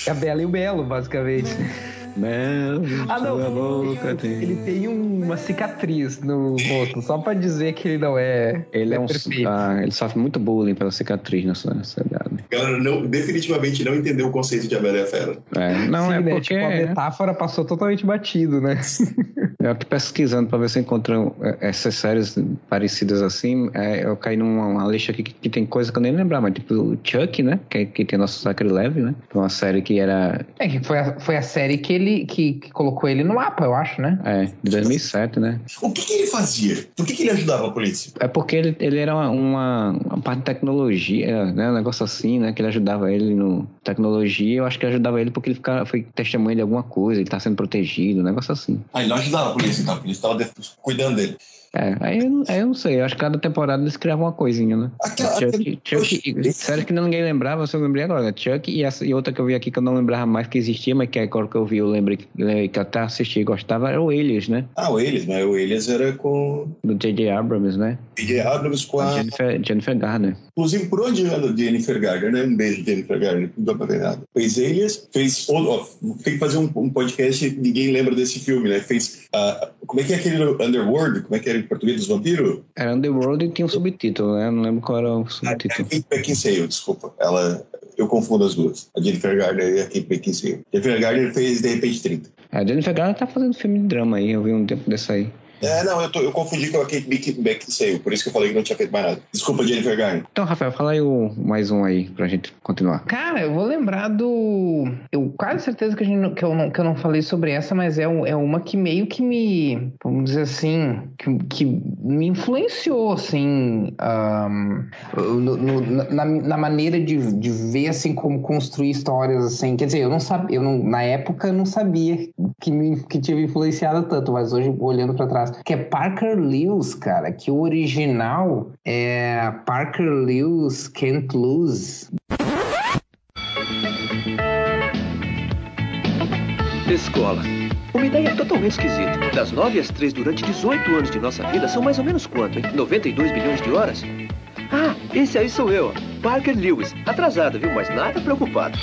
Speaker 3: É a Bela e o Belo, basicamente.
Speaker 1: Mel,
Speaker 3: ah, não, boca tem... ele tem uma cicatriz no rosto, só pra dizer que ele não é.
Speaker 1: Ele é,
Speaker 3: é
Speaker 1: um. Ah, ele sofre muito bullying pela cicatriz na sua idade.
Speaker 2: Galera, não, definitivamente não entendeu o conceito de a Bela e a Fera.
Speaker 1: É, não, Sim, é né, porque.
Speaker 3: Tipo, a metáfora passou totalmente batido, né?
Speaker 1: Eu aqui pesquisando pra ver se encontro é, essas séries parecidas assim. É, eu caí numa lista aqui que, que, tem coisa que eu nem lembrar, mas tipo o Chuck, né? Que, que tem nosso Sacre Leve, né? Uma série que era.
Speaker 3: É, que foi a, foi a série que ele ele que, que, colocou ele no mapa, eu acho, né?
Speaker 1: É, de 2007, né?
Speaker 2: O que, que ele fazia? Por que, que, ele ajudava a polícia?
Speaker 1: É porque ele, ele era uma, uma, uma, parte de tecnologia, né? Um negócio assim, né? Que ele ajudava ele no tecnologia. Eu acho que ajudava ele porque ele ficava, foi testemunha de alguma coisa, ele tá sendo protegido, um negócio assim.
Speaker 2: Ah, ele não ajudava a polícia, então. A polícia estava cuidando dele.
Speaker 1: É, aí, aí eu não sei, eu acho que cada temporada eles criavam uma coisinha, né? Aquela, Chuck, Chuck, sério que ninguém lembrava, eu lembrei agora, né? Chuck e, essa, e outra que eu vi aqui que eu não lembrava mais que existia, mas que agora que eu vi, eu lembrei que, até assisti e gostava, era o Elias, né?
Speaker 2: Ah, o Elias, né? O Elias era com...
Speaker 1: Do J.J. Abrams, né?
Speaker 2: J.J. Abrams com a...
Speaker 1: Jennifer, Jennifer Garner.
Speaker 2: Inclusive, por onde anda Jennifer Garner, né? Um beijo, Jennifer Garner, não dá pra ver nada. Fez Elias, fez... Oh, tem que fazer um, um podcast, ninguém lembra desse filme, né? Fez... Uh, como é que é aquele Underworld? Como é que era em português dos vampiros?
Speaker 1: Era Underworld e tinha um subtítulo, né? Não lembro qual era o subtítulo.
Speaker 2: A Kate Beckinsale, desculpa. Ela, eu confundo as duas. A Jennifer Garner e a Kate Beckinsale. Jennifer Garner fez De Repente 30.
Speaker 1: A Jennifer Garner tá fazendo filme de drama aí, eu vi um tempo desse aí.
Speaker 2: É, não, eu, tô, eu confundi com a Kate Beckinsale, por isso que eu falei que não tinha feito mais nada. Desculpa, Jennifer Garner.
Speaker 1: Então, Rafael, fala aí o, mais um aí, pra gente continuar.
Speaker 3: Cara, eu vou lembrar do... Eu quase certeza que, a gente, que, eu, não, que eu não falei sobre essa, mas é, é uma que meio que me... Vamos dizer assim... Que, que me influenciou, assim... Um, no, no, na, na, maneira de, de ver, assim, como construir histórias, assim. Quer dizer, eu não sabia... Eu não, na época, eu não sabia que, me, que tinha me influenciado tanto, mas hoje, olhando pra trás que é Parker Lewis, cara, que o original é Parker Lewis Can't Lose.
Speaker 8: Escola. Uma ideia totalmente esquisita. Das 9 às 3 durante 18 anos de nossa vida são mais ou menos quanto, hein? 92 bilhões de horas? Ah, esse aí sou eu, Parker Lewis. Atrasado, viu? Mas nada preocupado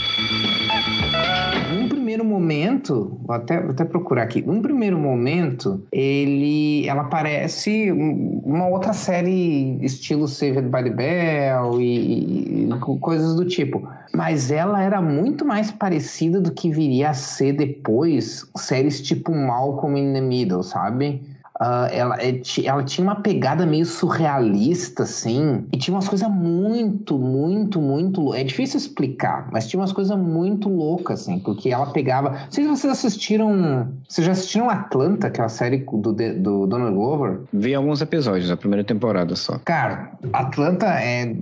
Speaker 3: momento, vou até, vou até procurar aqui, num primeiro momento, ele, ela parece uma outra série estilo Saved by the Bell e, e coisas do tipo. Mas ela era muito mais parecida do que viria a ser depois séries tipo Malcolm in the Middle, sabe? Uh, ela, é, ela tinha uma pegada meio surrealista, assim, e tinha umas coisas muito, muito, muito. É difícil explicar, mas tinha umas coisas muito loucas, assim, porque ela pegava. Não sei se vocês assistiram. Vocês já assistiram Atlanta, que é a série do, do Donald Glover?
Speaker 1: Vi alguns episódios, a primeira temporada só.
Speaker 3: Cara, Atlanta é,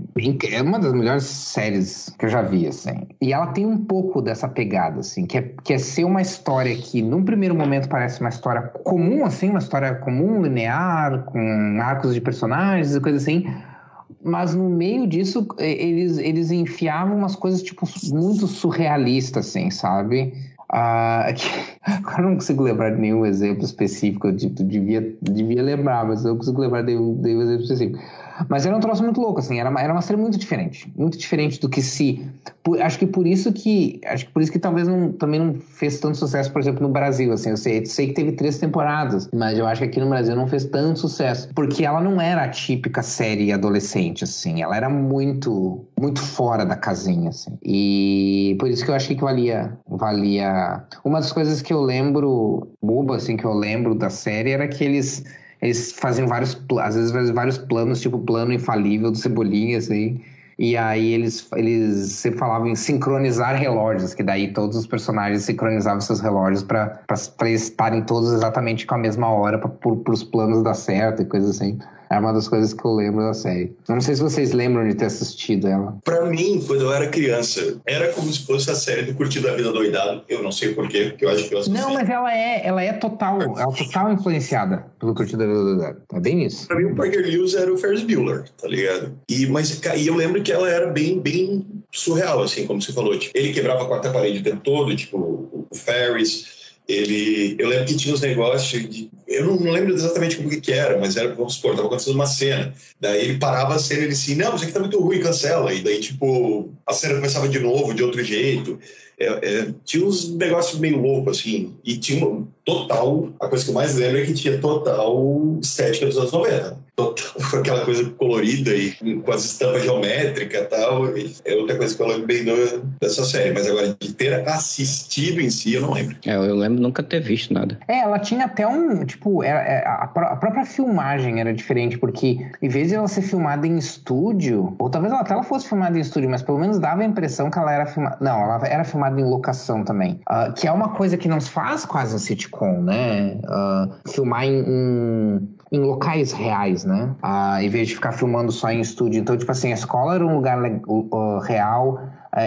Speaker 3: é uma das melhores séries que eu já vi, assim. E ela tem um pouco dessa pegada, assim, que é, que é ser uma história que, num primeiro momento, parece uma história comum, assim, uma história comum, linear, com arcos de personagens e coisas assim. Mas no meio disso, eles, eles enfiavam umas coisas, tipo, muito surrealistas, assim, sabe? Uh, que, agora não consigo lembrar de nenhum exemplo específico, eu tipo, devia, devia lembrar, mas eu não consigo lembrar de de nenhum exemplo específico. Mas era um troço muito louco, assim, era uma, era uma série muito diferente. Muito diferente do que se. Por, acho que por isso que. Acho que por isso que talvez não, também não fez tanto sucesso, por exemplo, no Brasil. Assim, eu sei, sei que teve três temporadas, mas eu acho que aqui no Brasil não fez tanto sucesso. Porque ela não era a típica série adolescente, assim. Ela era muito, muito fora da casinha, assim. E por isso que eu acho que valia. valia... Uma das coisas que eu lembro, boba, assim, que eu lembro da série era que eles eles faziam vários, às vezes vários planos, tipo plano infalível do Cebolinha, assim. E aí eles, eles sempre falavam em sincronizar relógios, que daí todos os personagens sincronizavam seus relógios para estarem todos exatamente com a mesma hora, para os planos dar certo e coisas assim. É uma das coisas que eu lembro da série. Eu não sei se vocês lembram de ter assistido ela.
Speaker 2: Pra mim, quando eu era criança, era como se fosse a série do Curtido da Vida Doidado. Eu não sei porquê, porque eu acho que eu
Speaker 3: Não, mas ela é, ela é total, ela é total influenciada pelo Curtido da Vida Doidado. É bem isso.
Speaker 2: Pra mim, o Parker Lewis era o Ferris Bueller, tá ligado? E, mas e eu lembro que ela era bem, bem surreal, assim, como você falou. Tipo, ele quebrava a quarta parede o tempo todo, tipo, o Ferris ele eu lembro que tinha uns negócios de, eu não, lembro exatamente como que, era mas era vamos supor estava acontecendo uma cena. Daí ele parava a cena e ele assim não isso aqui tá muito ruim cancela. E daí tipo a cena começava de novo de outro jeito. É, é, tinha uns negócios meio loucos assim. E tinha total a coisa que eu mais lembro é que tinha total estética dos anos 90 total, aquela coisa colorida e com as estampas geométricas e tal. É outra coisa que eu lembro bem do, dessa série. Mas agora, de ter assistido em si, eu não lembro.
Speaker 1: É, eu lembro nunca ter visto nada.
Speaker 3: É, ela tinha até um. Tipo, era, é, a, a própria filmagem era diferente, porque em vez de ela ser filmada em estúdio, ou talvez ela até ela fosse filmada em estúdio, mas pelo menos dava a impressão que ela era filmada. Não, ela era filmada em locação também. Uh, que é uma coisa que não se faz quase em sitcom, né? Uh, filmar em, em em locais reais, né? Ah, em vez de ficar filmando só em estúdio. Então, tipo assim, a escola era um lugar uh, real,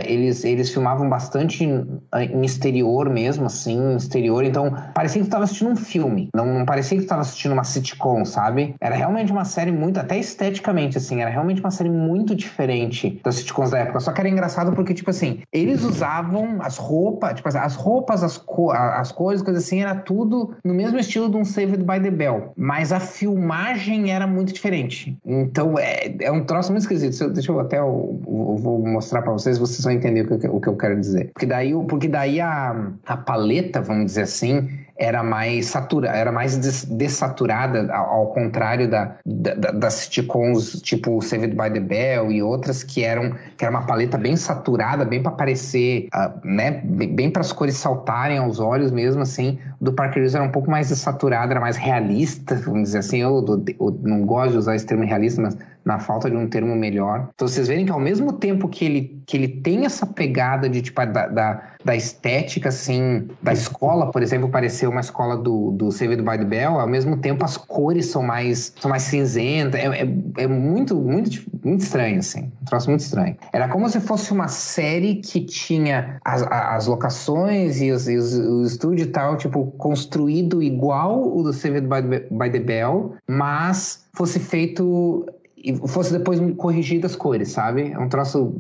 Speaker 3: eles, eles filmavam bastante em, exterior mesmo, assim, exterior. Então, parecia que tu estava assistindo um filme. Não, não parecia que tu estava assistindo uma sitcom, sabe? Era realmente uma série muito, até esteticamente, assim, era realmente uma série muito diferente das sitcoms da época. Só que era engraçado porque, tipo assim, eles usavam as roupas, tipo assim, as roupas, as, co as coisas, coisas assim, era tudo no mesmo estilo de um Saved by the Bell. Mas a filmagem era muito diferente. Então, é, é um troço muito esquisito. Deixa eu até eu, eu vou mostrar para vocês. Vocês vocês vão entender o que, o que eu quero dizer. Porque daí, porque daí a, a paleta, vamos dizer assim, era mais saturada, era mais dessaturada, ao, contrário da, da, das sitcoms tipo Saved by the Bell e outras que eram que era uma paleta bem saturada, bem para parecer, uh, né, bem, para as cores saltarem aos olhos mesmo assim. Do Parker Lewis era um pouco mais dessaturado, era mais realista, vamos dizer assim. Eu, eu, eu não gosto de usar esse termo realista, mas na falta de um termo melhor. Então vocês verem que ao mesmo tempo que ele, que ele tem essa pegada de tipo da, da, da estética assim da escola, por exemplo, parecer uma escola do, do Saved by the Bell, ao mesmo tempo as cores são mais são mais cinzentas, é, é, é muito muito muito estranho assim, um troço muito estranho. Era como se fosse uma série que tinha as, as locações e os, e os, o estúdio e tal, tipo construído igual o do Saved by the, by the Bell, mas fosse feito e fosse depois corrigido as cores, sabe? É um troço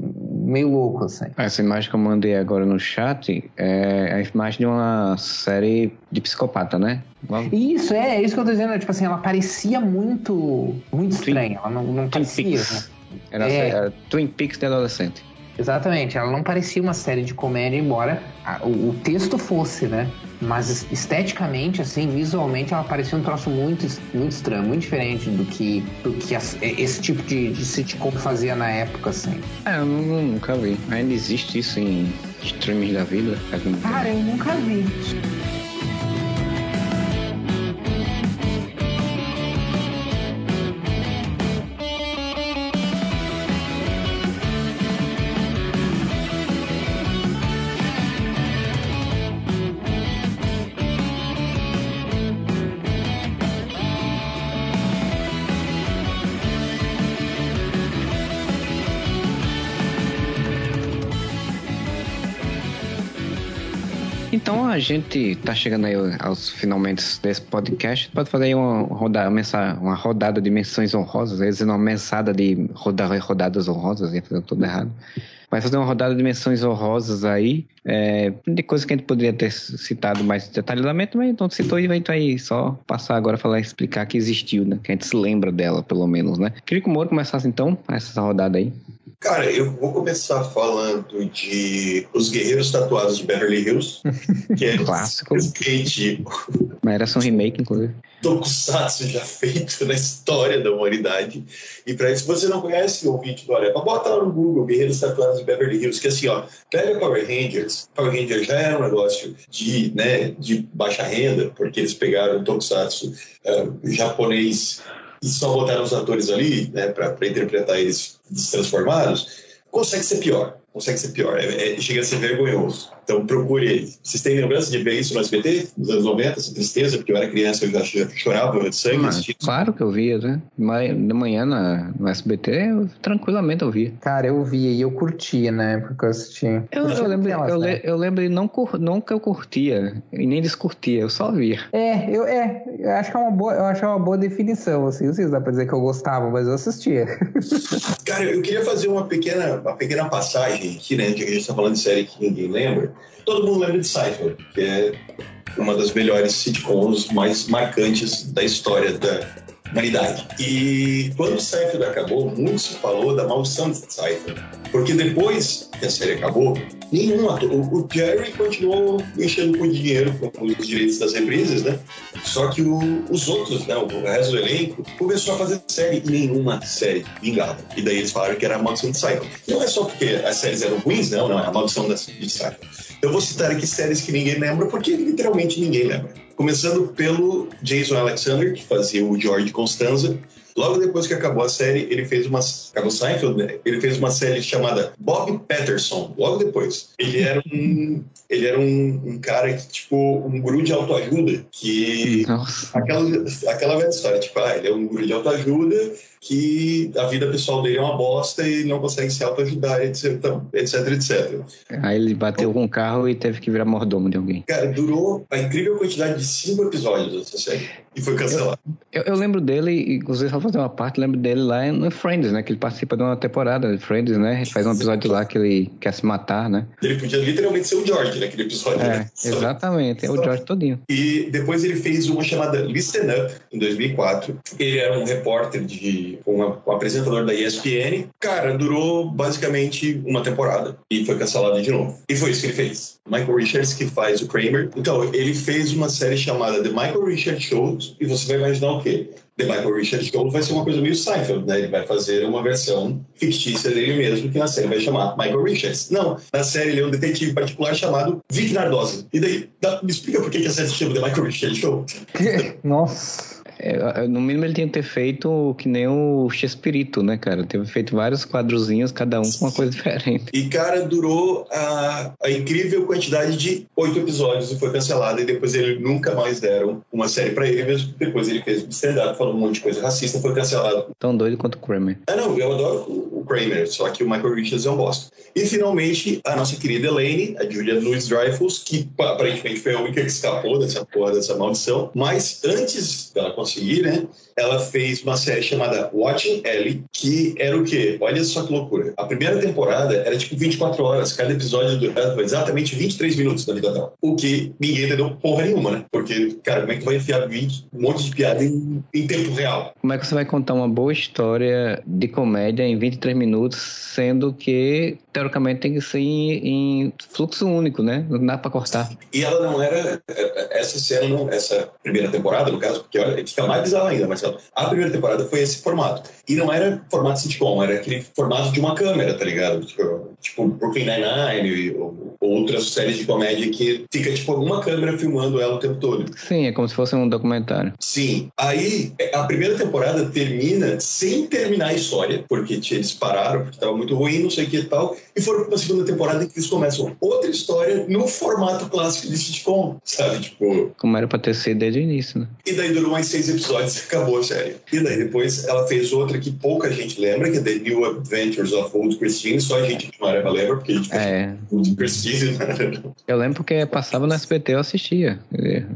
Speaker 3: meio louco, assim.
Speaker 1: Essa imagem que eu mandei agora no chat é a imagem de uma série de psicopata, né?
Speaker 3: Isso, é, é isso que eu tô dizendo. Tipo assim, ela parecia muito, muito estranha. Ela não, não
Speaker 1: Twin
Speaker 3: parecia.
Speaker 1: Peaks. Né? Era, é. era Twin Peaks de adolescente.
Speaker 3: Exatamente, ela não parecia uma série de comédia, embora o, texto fosse, né? Mas esteticamente, assim, visualmente, ela parecia um troço muito, muito estranho, muito diferente do que, do que as, esse tipo de, de sitcom fazia na época, assim.
Speaker 1: É, eu nunca vi. Ainda existe isso em streaming da vida?
Speaker 3: Cara, eu nunca vi.
Speaker 1: A gente tá chegando aí aos finalmente desse podcast. Pode fazer aí uma rodada, uma rodada de menções honrosas, quer dizer, uma mensada de roda, rodadas honrosas, ia fazer tudo errado. Vai fazer uma rodada de menções honrosas aí, é, de coisas que a gente poderia ter citado mais detalhadamente, mas então citou e vai então aí só passar agora falar explicar que existiu, né? Que a gente se lembra dela, pelo menos, né? Queria que o Moro começasse então essa rodada aí.
Speaker 2: Cara, eu vou começar falando de Os Guerreiros Tatuados de Beverly Hills, que é
Speaker 1: clássico.
Speaker 2: Skate.
Speaker 1: Mas era só um remake, inclusive.
Speaker 2: Tokusatsu já feito na história da humanidade. E para isso, se você não conhece o vídeo do Arepa, bota lá no Google Guerreiros Tatuados de Beverly Hills, que assim, ó, pega Power Rangers. Power Rangers já era um negócio de, né, de baixa renda, porque eles pegaram o Tokusatsu uh, japonês e só botaram os atores ali, né, para interpretar eles destransformados, consegue ser pior. Consegue ser pior. É, é, chega a ser vergonhoso. Então procure. Vocês têm lembrança de ver isso no SBT, nos anos 90, essa tristeza? Porque eu era criança, eu já chorava de sangue.
Speaker 1: Mas, claro que eu via, né? De manhã na, no SBT, eu, tranquilamente eu via.
Speaker 3: Cara, eu via e eu curtia na época que eu assistia.
Speaker 1: Eu, eu, lembro, eu, né? eu lembro de não, nunca eu curtia e nem descurtia, eu só via.
Speaker 3: É, eu, é, eu acho que é uma boa, eu acho é uma boa definição, assim, não sei se dá pra dizer que eu gostava, mas eu assistia.
Speaker 2: Cara, eu queria fazer uma pequena, uma pequena passagem aqui, né, que a gente tá falando de série que ninguém lembra. Todo mundo lembra de Seinfeld, que é uma das melhores sitcoms mais marcantes da história da humanidade. E quando Seinfeld acabou, muito se falou da maldição de Seinfeld. Porque depois que a série acabou, nenhum ator. O, Jerry continuou enchendo com dinheiro com os direitos das reprises, né? Só que o, os outros, né, o resto do elenco, começou a fazer série e nenhuma série vingava. E daí eles falaram que era a maldição de Seinfeld. Não é só porque as séries eram ruins, não, não, é a maldição de Seinfeld. Eu vou citar aqui séries que ninguém lembra, porque literalmente ninguém lembra. Começando pelo Jason Alexander, que fazia o George Constanza. Logo depois que acabou a série, ele fez uma. Acabou Seinfeld, né? Ele fez uma série chamada Bob Patterson. Logo depois. Ele era um. Ele era um, um cara que, tipo, um guru de autoajuda. Que. Nossa. Aquela, aquela velha história, tipo, ah, ele é um guru de autoajuda que a vida pessoal dele é uma bosta e não consegue se autoajudar, etc, etc, etc.
Speaker 1: Aí ele bateu com o carro e teve que virar mordomo de alguém.
Speaker 2: Cara, durou a incrível quantidade de cinco episódios essa série e foi cancelado.
Speaker 1: Eu, eu, eu lembro dele, inclusive só fazer uma parte, lembro dele lá no Friends, né? Que ele participa de uma temporada de Friends, né? Ele faz um episódio lá que ele quer se matar, né?
Speaker 2: Ele podia literalmente ser o George naquele episódio,
Speaker 1: é,
Speaker 2: né?
Speaker 1: Exatamente, é o George todinho.
Speaker 2: E depois ele fez uma chamada Listen Up, em 2004. Ele era um repórter de com um apresentador da ESPN. Cara, durou basicamente uma temporada e foi cancelado de novo. E foi isso que ele fez. Michael Richards, que faz o Kramer. Então, ele fez uma série chamada The Michael Richards Show e você vai imaginar o quê? The Michael Richards Show vai ser uma coisa meio Seinfeld, né? Ele vai fazer uma versão fictícia dele mesmo, que na série vai chamar Michael Richards. Não, na série ele é um detetive particular chamado Vic Nardosa. E daí, dá, me explica por que, que a série se chama The Michael Richards Show.
Speaker 3: Nossa.
Speaker 1: É, no mínimo ele tinha que ter feito que nem o Chespirito, né, cara? Teve feito vários quadrozinhos, cada um com uma coisa diferente.
Speaker 2: E, cara, durou a, a incrível quantidade de oito episódios e foi cancelado. E depois ele nunca mais deram uma série pra ele, mesmo depois ele fez stand-up falando um monte de coisa racista, foi cancelado.
Speaker 1: Tão doido quanto o Kramer.
Speaker 2: Ah, não, eu adoro o, o Kramer, só que o Michael Richards é um bosta. E finalmente, a nossa querida Elaine, a Julia Louis-Dreyfus, que aparentemente foi a única que escapou dessa porra, dessa maldição. Mas antes dela conseguir, né? ela fez uma série chamada Watching Ellie, que era o quê? Olha só que loucura. A primeira temporada era tipo 24 horas, cada episódio durava exatamente 23 minutos da vida dela. O que ninguém entendeu porra nenhuma, né? Porque, cara, como é que tu vai enfiar 20, um monte de piada em, em tempo real?
Speaker 1: Como é que você vai contar uma boa história de comédia em 23 minutos, sendo que, teoricamente, tem que ser em, em fluxo único, né? Não dá pra cortar.
Speaker 2: E ela não era. Essa cena, não, essa primeira temporada, no caso, porque olha, fica mais bizarro ainda, mas a primeira temporada foi esse formato. E não era formato sitcom, era aquele formato de uma câmera, tá ligado? Tipo, tipo Brooklyn Nine-Nine ou, ou outras séries de comédia que fica, tipo, alguma câmera filmando ela o tempo todo.
Speaker 1: Sim, é como se fosse um documentário.
Speaker 2: Sim. Aí, a primeira temporada termina sem terminar a história, porque eles pararam, porque tava muito ruim, não sei o que e tal, e foram pra uma segunda temporada em que eles começam outra história no formato clássico de sitcom, sabe? Tipo...
Speaker 1: Como era pra ter sido desde o início, né?
Speaker 2: E daí durou mais seis episódios e acabou a série. E daí depois ela fez outra que pouca gente lembra, que é The New Adventures of Old Christine, só a gente de Mareva lembra, porque a gente
Speaker 1: é.
Speaker 2: Old Christine. Né?
Speaker 1: Eu lembro porque passava no SBT, eu assistia.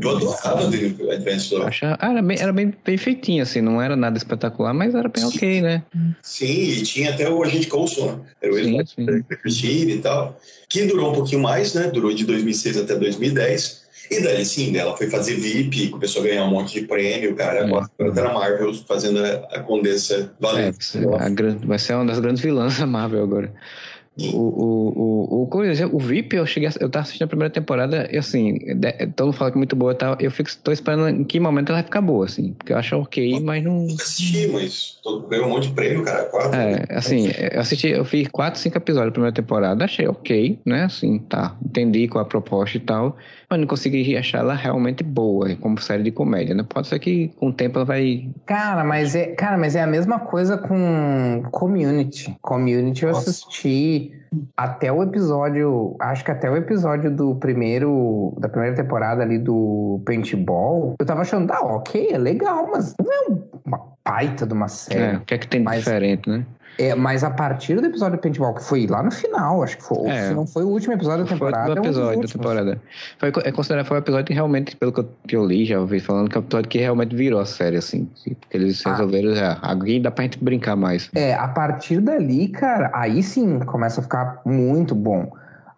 Speaker 2: Eu adorava The Adventures of...
Speaker 1: Achava... Ah, era, bem, era bem, bem feitinho, assim, não era nada espetacular, mas era bem ok, né?
Speaker 2: Sim, e tinha até o Agente Coulson, né? Era o da Christine e tal, que durou um pouquinho mais, né? Durou de 2006 até 2010. E daí sim, ela foi fazer VIP, começou a ganhar um monte de prêmio, cara. Agora é. tá na Marvel fazendo a, a Condessa Valente.
Speaker 1: É, vai ser uma das grandes vilãs da Marvel agora. O, o, o, o, o VIP, eu cheguei, eu tava assistindo a primeira temporada, e assim, todo mundo fala que é muito boa e tal, eu fico, tô esperando em que momento ela vai ficar boa, assim, porque eu acho ok, mas não...
Speaker 2: Eu assisti, mas ganhou um monte de prêmio, cara, quatro.
Speaker 1: É, assim, eu assisti, eu fiz quatro, cinco episódios da primeira temporada, achei ok, né, assim, tá, entendi qual a proposta e tal, mas não consegui achar ela realmente boa, como série de comédia, né? Pode ser que com o tempo ela vai.
Speaker 3: Cara, mas é, cara, mas é a mesma coisa com Community. Community eu Nossa. assisti. que até o episódio, acho que até o episódio do primeiro, da primeira temporada ali do Paintball, eu tava achando, tá, ok, é legal, mas não é uma baita de uma série.
Speaker 1: É, o que é que tem de
Speaker 3: Mas-
Speaker 1: diferente, né?
Speaker 3: É, mas a partir do episódio do Paintball, que foi lá no final, acho que foi,
Speaker 1: É.
Speaker 3: se não foi o último episódio da
Speaker 1: Foi
Speaker 3: temporada,
Speaker 1: do
Speaker 3: é um
Speaker 1: episódio da temporada. Foi, é considerado foi o episódio que realmente, pelo que eu, que eu li, já ouvi falando, que é o episódio que realmente virou a série, assim. que eles
Speaker 3: Ah.
Speaker 1: resolveram, já, aqui dá pra gente brincar mais.
Speaker 3: É, a partir dali, cara, aí sim começa a ficar muito bom.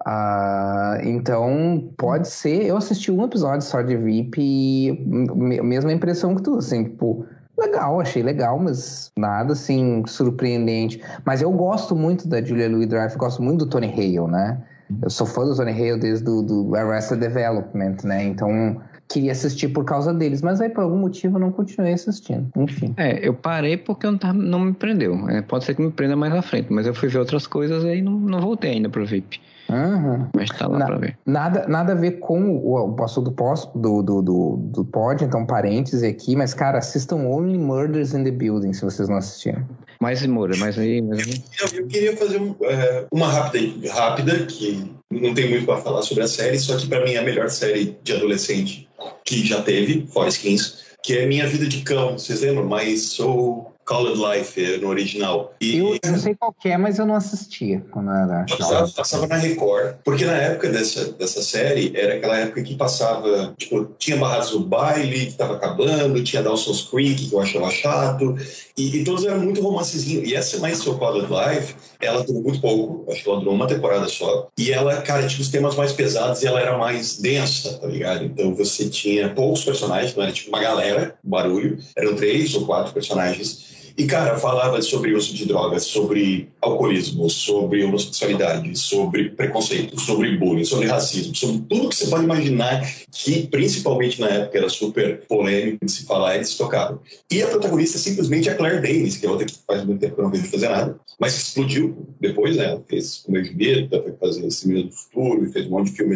Speaker 3: Ah, então, pode ser. Eu assisti um episódio só de VIP e me- mesma impressão que tu, assim, tipo, legal, achei legal, mas nada assim surpreendente. Mas eu gosto muito da Julia Louis Dreyfus, gosto muito do Tony Hale, né? Eu sou fã do Tony Hale desde do, do Arrested Development, né? Então, queria assistir por causa deles, mas aí por algum motivo eu não continuei assistindo. Enfim.
Speaker 1: É, eu parei porque eu não, tava, não me prendeu. É, pode ser que me prenda mais à frente, mas eu fui ver outras coisas e aí não, não voltei ainda pro VIP.
Speaker 3: Uhum.
Speaker 1: Mas tá lá
Speaker 3: Na-
Speaker 1: pra ver.
Speaker 3: Nada, nada a ver com o, o assunto do, do, do, do, do pod, então parêntese aqui, mas, cara, assistam Only Murders in the Building, se vocês não assistiram.
Speaker 1: Mais Moura, mais aí, mais aí.
Speaker 2: Eu, eu queria fazer um, é, uma rápida, rápida, que não tem muito para falar sobre a série, só que para mim é a melhor série de adolescente que já teve, fora Skins, que é Minha Vida de Cão. Vocês lembram? Mas sou Colored Life é, no original. E
Speaker 3: Eu, eu sei qual é, mas eu não assistia quando era
Speaker 2: passava, passava na Record, porque na época dessa, dessa série, era aquela época que passava, tipo, tinha Barrados do Baile, que tava acabando, tinha Dawson's Creek, que eu achava chato, e, e todos eram muito romancezinho. E essa mais So Called Life, ela durou muito pouco, acho que ela durou uma temporada só, e ela, cara, tinha os temas mais pesados e ela era mais densa, tá ligado? Então você tinha poucos personagens, não era tipo uma galera, barulho, eram três ou quatro personagens. E, cara, falava sobre uso de drogas, sobre alcoolismo, sobre homossexualidade, sobre preconceito, sobre bullying, sobre racismo, sobre tudo que você pode imaginar que, principalmente na época, era super polêmico de se falar, eles tocavam. E a protagonista é simplesmente a Claire Danes, que é outra que faz muito tempo que eu não vejo fazer nada, mas que explodiu depois, né? Ela fez Comer Julieta, foi fazer Esse Menino do Futuro, e fez um monte de filme.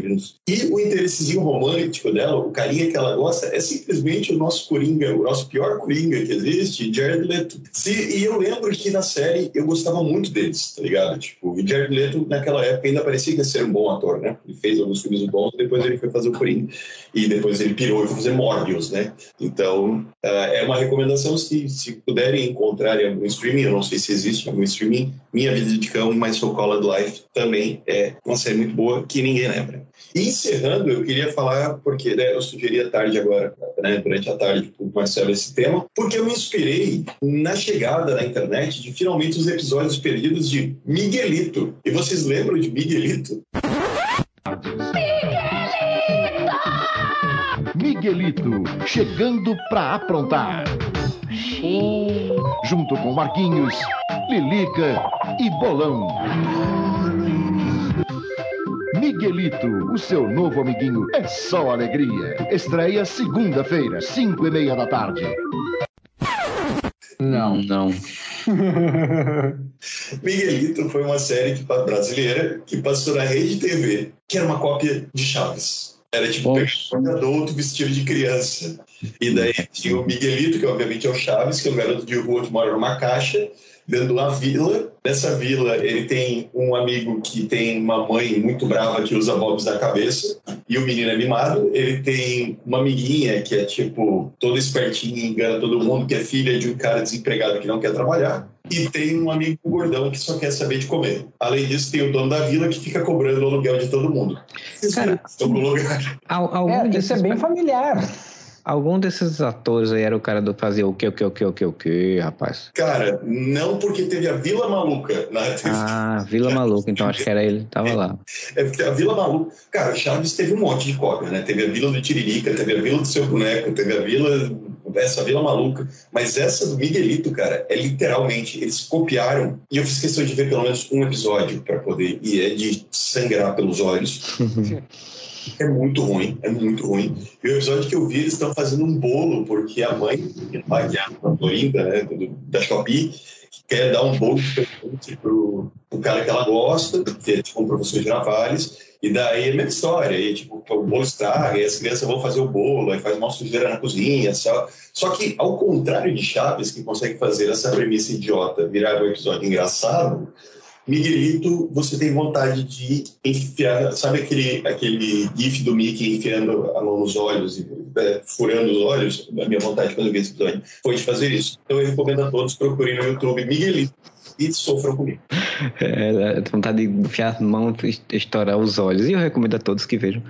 Speaker 2: E o interessezinho romântico dela, o carinha que ela gosta, é simplesmente o nosso Coringa, o nosso pior Coringa que existe, Jared Leto. Se, e eu lembro que na série eu gostava muito deles, tá ligado? Tipo, e Jared Leto naquela época ainda parecia que ia ser um bom ator, né? Ele fez alguns filmes bons, depois ele foi fazer o Coringa. E depois ele pirou e foi fazer Morbius, né? Então, ah, é uma recomendação se, se puderem encontrar em algum streaming, eu não sei se existe algum streaming, Minha Vida de Cão, mas So Called Life também é uma série muito boa que ninguém lembra. E encerrando, eu queria falar, porque né, eu sugeri à tarde agora, né, durante a tarde, para o Marcelo esse tema, porque eu me inspirei na chegada na internet de finalmente os episódios perdidos de Miguelito. E vocês lembram de Miguelito?
Speaker 9: Miguelito, chegando pra aprontar. Junto com Marquinhos, Lilica e Bolão. Miguelito, o seu novo amiguinho, é só alegria. Estreia segunda-feira, cinco e meia da tarde.
Speaker 3: Não.
Speaker 1: Não.
Speaker 2: Miguelito foi uma série que- brasileira que passou na Rede TV, que era uma cópia de Chaves. Era tipo um adulto vestido de criança. E daí tinha o Miguelito, que obviamente é o Chaves, que é um garoto de rua que mora numa caixa, dentro de uma vila. Nessa vila, ele tem um amigo que tem uma mãe muito brava que usa bobs na cabeça, e o menino é mimado. Ele tem uma amiguinha que é, tipo, toda espertinha, engana todo mundo, que é filha de um cara desempregado que não quer trabalhar. E tem um amigo gordão que só quer saber de comer. Além disso, tem o dono da vila que fica cobrando o aluguel de todo mundo.
Speaker 1: Cara,
Speaker 2: estão no lugar.
Speaker 1: Al- algum,
Speaker 3: É, isso é bem familiar.
Speaker 1: Algum desses atores aí era o cara do fazer o que, o que, o que, o que, o que, rapaz?
Speaker 2: Cara, não porque teve a Vila Maluca na TV.
Speaker 1: Ah, Vila Maluca, então acho que era ele, tava lá.
Speaker 2: É porque a Vila Maluca. Cara, o Chaves teve um monte de cópia, né? Teve a Vila do Tiririca, teve a Vila do Seu Boneco, teve a Vila. Essa Vila Maluca. Mas essa do Miguelito, cara, é literalmente. Eles copiaram. E eu fiz questão de ver pelo menos um episódio para poder. E é de sangrar pelos olhos. É muito ruim, é muito ruim. E o episódio que eu vi, eles estão fazendo um bolo, porque a mãe, que é a Florinda, né, da Shopee, quer dar um bolo de presente pro, pro cara que ela gosta, que é tipo um professor de Navales, e daí é a mesma história, aí tipo, o bolo estraga, e as crianças vão fazer o bolo, aí faz uma sujeira na cozinha, só. Só que, ao contrário de Chaves, que consegue fazer essa premissa idiota virar um episódio engraçado, Miguelito, você tem vontade de enfiar, sabe aquele, aquele gif do Mickey enfiando a mão nos olhos e é, furando os olhos? A minha vontade quando eu vi esse episódio foi de fazer isso. Então eu recomendo a todos procurem no YouTube Miguelito e sofram comigo.
Speaker 1: É, vontade de enfiar a mão e estourar os olhos. E eu recomendo a todos que vejam.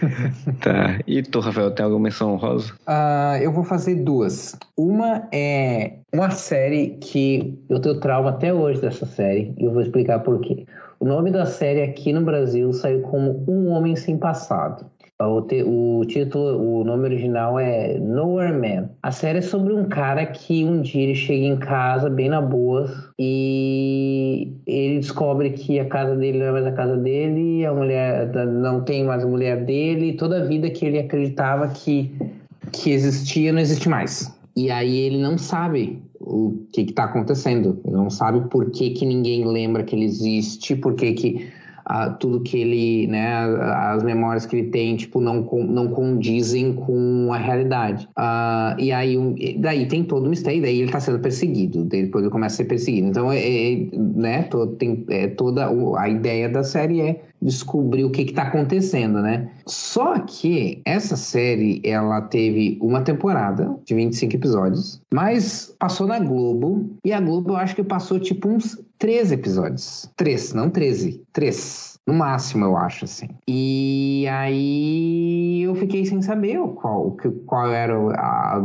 Speaker 1: tá. E tu, Rafael, tem alguma menção honrosa?
Speaker 3: Uh, eu vou fazer duas. Uma é uma série que eu tenho trauma até hoje dessa série, e eu vou explicar por quê. O nome da série aqui no Brasil saiu como Um Homem Sem Passado. O, te, o, título, o nome original é Nowhere Man. A série é sobre um cara que um dia ele chega em casa bem na boa e ele descobre que a casa dele não é mais a casa dele, a mulher não tem mais a mulher dele, e toda a vida que ele acreditava que, que existia não existe mais. E aí ele não sabe o que está acontecendo, ele não sabe por que, que ninguém lembra que ele existe, por que que a, tudo que ele, né, as memórias que ele tem, tipo, não, não condizem com a realidade. Uh, e aí, daí tem todo o mistério, daí ele está sendo perseguido, depois ele começa a ser perseguido. Então, é, é né, to, tem, é, toda a ideia da série é descobrir o que está acontecendo, né? Só que essa série, ela teve uma temporada de 25 episódios, mas passou na Globo, e a Globo eu acho que passou tipo uns 13 episódios. Três, não 13, três. No máximo, eu acho, assim. E aí eu fiquei sem saber qual, qual era a,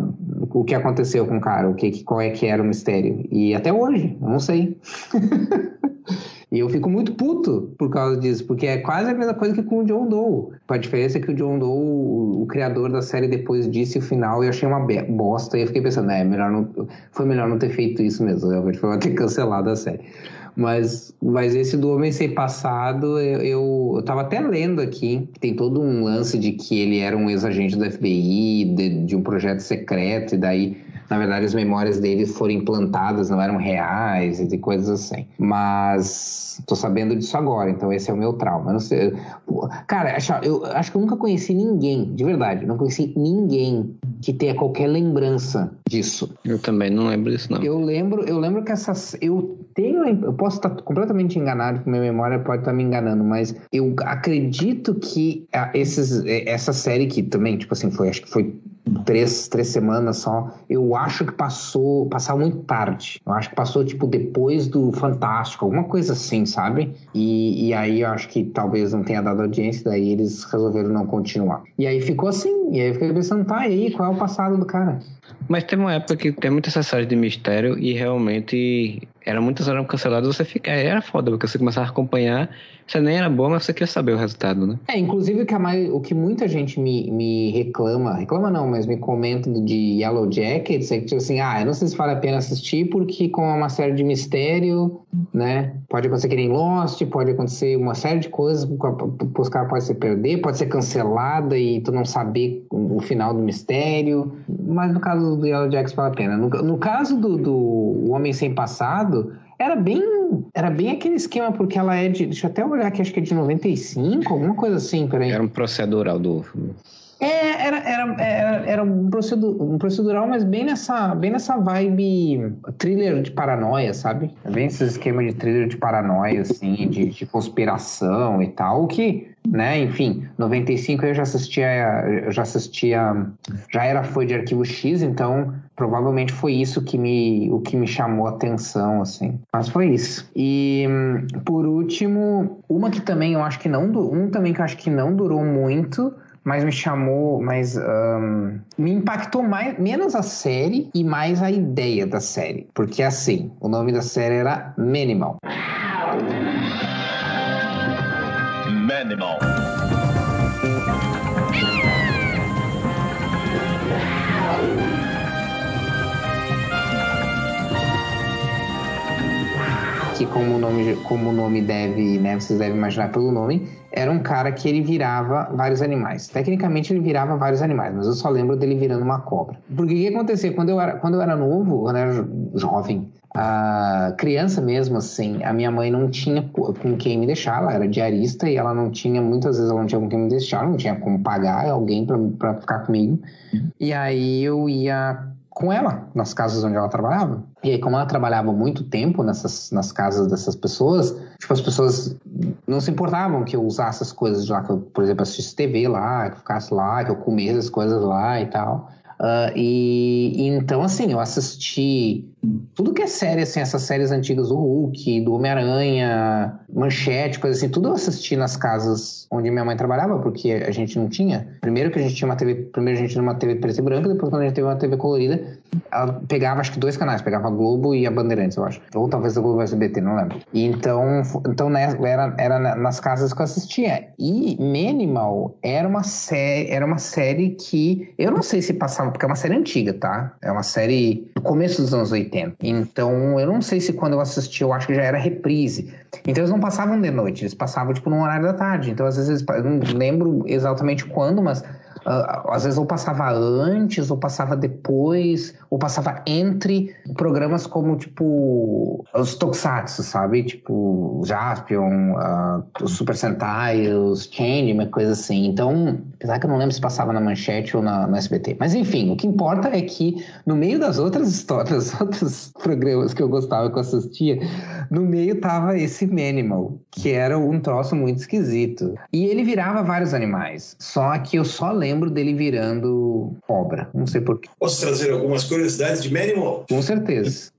Speaker 3: o que aconteceu com o cara, o que, qual é que era o mistério. E até hoje, eu não sei. E eu fico muito puto por causa disso, porque é quase a mesma coisa que com o John Doe. A diferença é que o John Doe, o, o criador da série, depois disse o final e eu achei uma bosta. E eu fiquei pensando, é, melhor não, foi melhor não ter feito isso mesmo. Realmente foi ter cancelado a série. Mas, mas esse do Homem Sem Passado, eu, eu, eu tava até lendo aqui, que tem todo um lance de que ele era um ex-agente do FBI, de, de um projeto secreto, e daí na verdade as memórias dele foram implantadas, não eram reais e coisas assim. Mas tô sabendo disso agora, então esse é o meu trauma. Não sei, cara, eu acho que eu nunca conheci ninguém, de verdade, não conheci ninguém que tenha qualquer lembrança disso.
Speaker 1: Eu também não lembro disso não.
Speaker 3: Eu lembro, eu lembro que essas eu tenho, eu posso estar completamente enganado, porque minha memória pode estar me enganando, mas eu acredito que esses, essa série que também, tipo assim, foi, acho que foi três, três semanas só. Eu acho que passou, passava muito tarde. Eu acho que passou, tipo, depois do Fantástico, alguma coisa assim, sabe? E, e aí eu acho que talvez não tenha dado audiência, daí eles resolveram não continuar. E aí ficou assim, e aí eu fiquei pensando, tá, aí, qual é o passado do cara?
Speaker 1: Mas tem uma época que tem muita série de mistério e realmente era muitas horas canceladas, você fica. Era foda, porque você começava a acompanhar, você nem era bom, mas você queria saber o resultado, né?
Speaker 3: É, inclusive o que, mais, o que muita gente me, me reclama, reclama não, mas me comenta de Yellow Jackets, é que tipo assim, ah, eu não sei se vale a pena assistir, porque com uma série de mistério, né? Pode acontecer que nem Lost, pode acontecer uma série de coisas, os caras podem se perder, pode ser cancelada e tu não saber o final do mistério. Mas no caso do Yellow Jackets vale a pena. No, no caso do, do Homem Sem Passado, era bem era bem aquele esquema, porque ela é de. Deixa eu até olhar aqui, acho que é de 95, alguma coisa assim, peraí.
Speaker 1: Era um procedural do.
Speaker 3: É, era, era, era, era um, procedur, um procedural, mas bem nessa, bem nessa vibe thriller de paranoia, sabe? Bem esse esquema de thriller de paranoia, assim, de, de conspiração e tal, que né? Enfim, 95 eu já assistia, já assistia, já era fã de Arquivo X, então provavelmente foi isso que me, o que me chamou a atenção, assim. Mas foi isso. E por último, uma que também eu acho que não, um também que eu acho que não durou muito mas me chamou, mas um, me impactou mais, menos a série e mais a ideia da série. Porque assim, o nome da série era Minimal. Manimal. Que como o nome, como o nome deve, né, vocês devem imaginar pelo nome, era um cara que ele virava vários animais. Tecnicamente ele virava vários animais, mas eu só lembro dele virando uma cobra. Porque o que acontecia quando eu era, quando eu era novo, quando eu era jovem, a criança mesmo, assim, a minha mãe não tinha com quem me deixar, ela era diarista e ela não tinha, muitas vezes ela não tinha com quem me deixar, não tinha como pagar alguém para ficar comigo. E aí eu ia com ela, nas casas onde ela trabalhava. E aí, como ela trabalhava muito tempo nessas, nas casas dessas pessoas, tipo, as pessoas não se importavam que eu usasse as coisas lá, que eu, por exemplo, assistisse TV lá, que eu ficasse lá, que eu comesse as coisas lá e tal. Uh, e, e, então, assim, eu assisti tudo que é série, assim, essas séries antigas do Hulk, do Homem-Aranha, Manchete, coisa assim, tudo eu assisti nas casas onde minha mãe trabalhava, porque a gente não tinha. Primeiro que a gente tinha uma TV, primeiro a gente tinha uma TV preta e branca, depois quando a gente teve uma TV colorida, ela pegava acho que dois canais, pegava a Globo e a Bandeirantes, eu acho. Ou talvez a Globo SBT, não lembro. E então, então né, era, era nas casas que eu assistia. E Manimal era uma série, era uma série que eu não sei se passava, porque é uma série antiga, tá? É uma série do começo dos anos 80. Então, eu não sei se quando eu assisti, eu acho que já era reprise. Então, eles não passavam de noite, eles passavam tipo no horário da tarde. Então, às vezes, eu não lembro exatamente quando, mas às vezes ou passava antes, ou passava depois, ou passava entre programas como, tipo, os Tokusatsu, sabe? Tipo, Jaspion, uh, os Super Sentai, os Changeman, coisa assim. Então, apesar que eu não lembro se passava na Manchete ou na, na SBT. Mas, enfim, o que importa é que, no meio das outras histórias, outros programas que eu gostava, que eu assistia, no meio tava esse Manimal, que era um troço muito esquisito. E ele virava vários animais, só que eu só lembro dele virando cobra. Não sei porquê.
Speaker 2: Posso trazer algumas curiosidades de Manimal?
Speaker 3: Com certeza.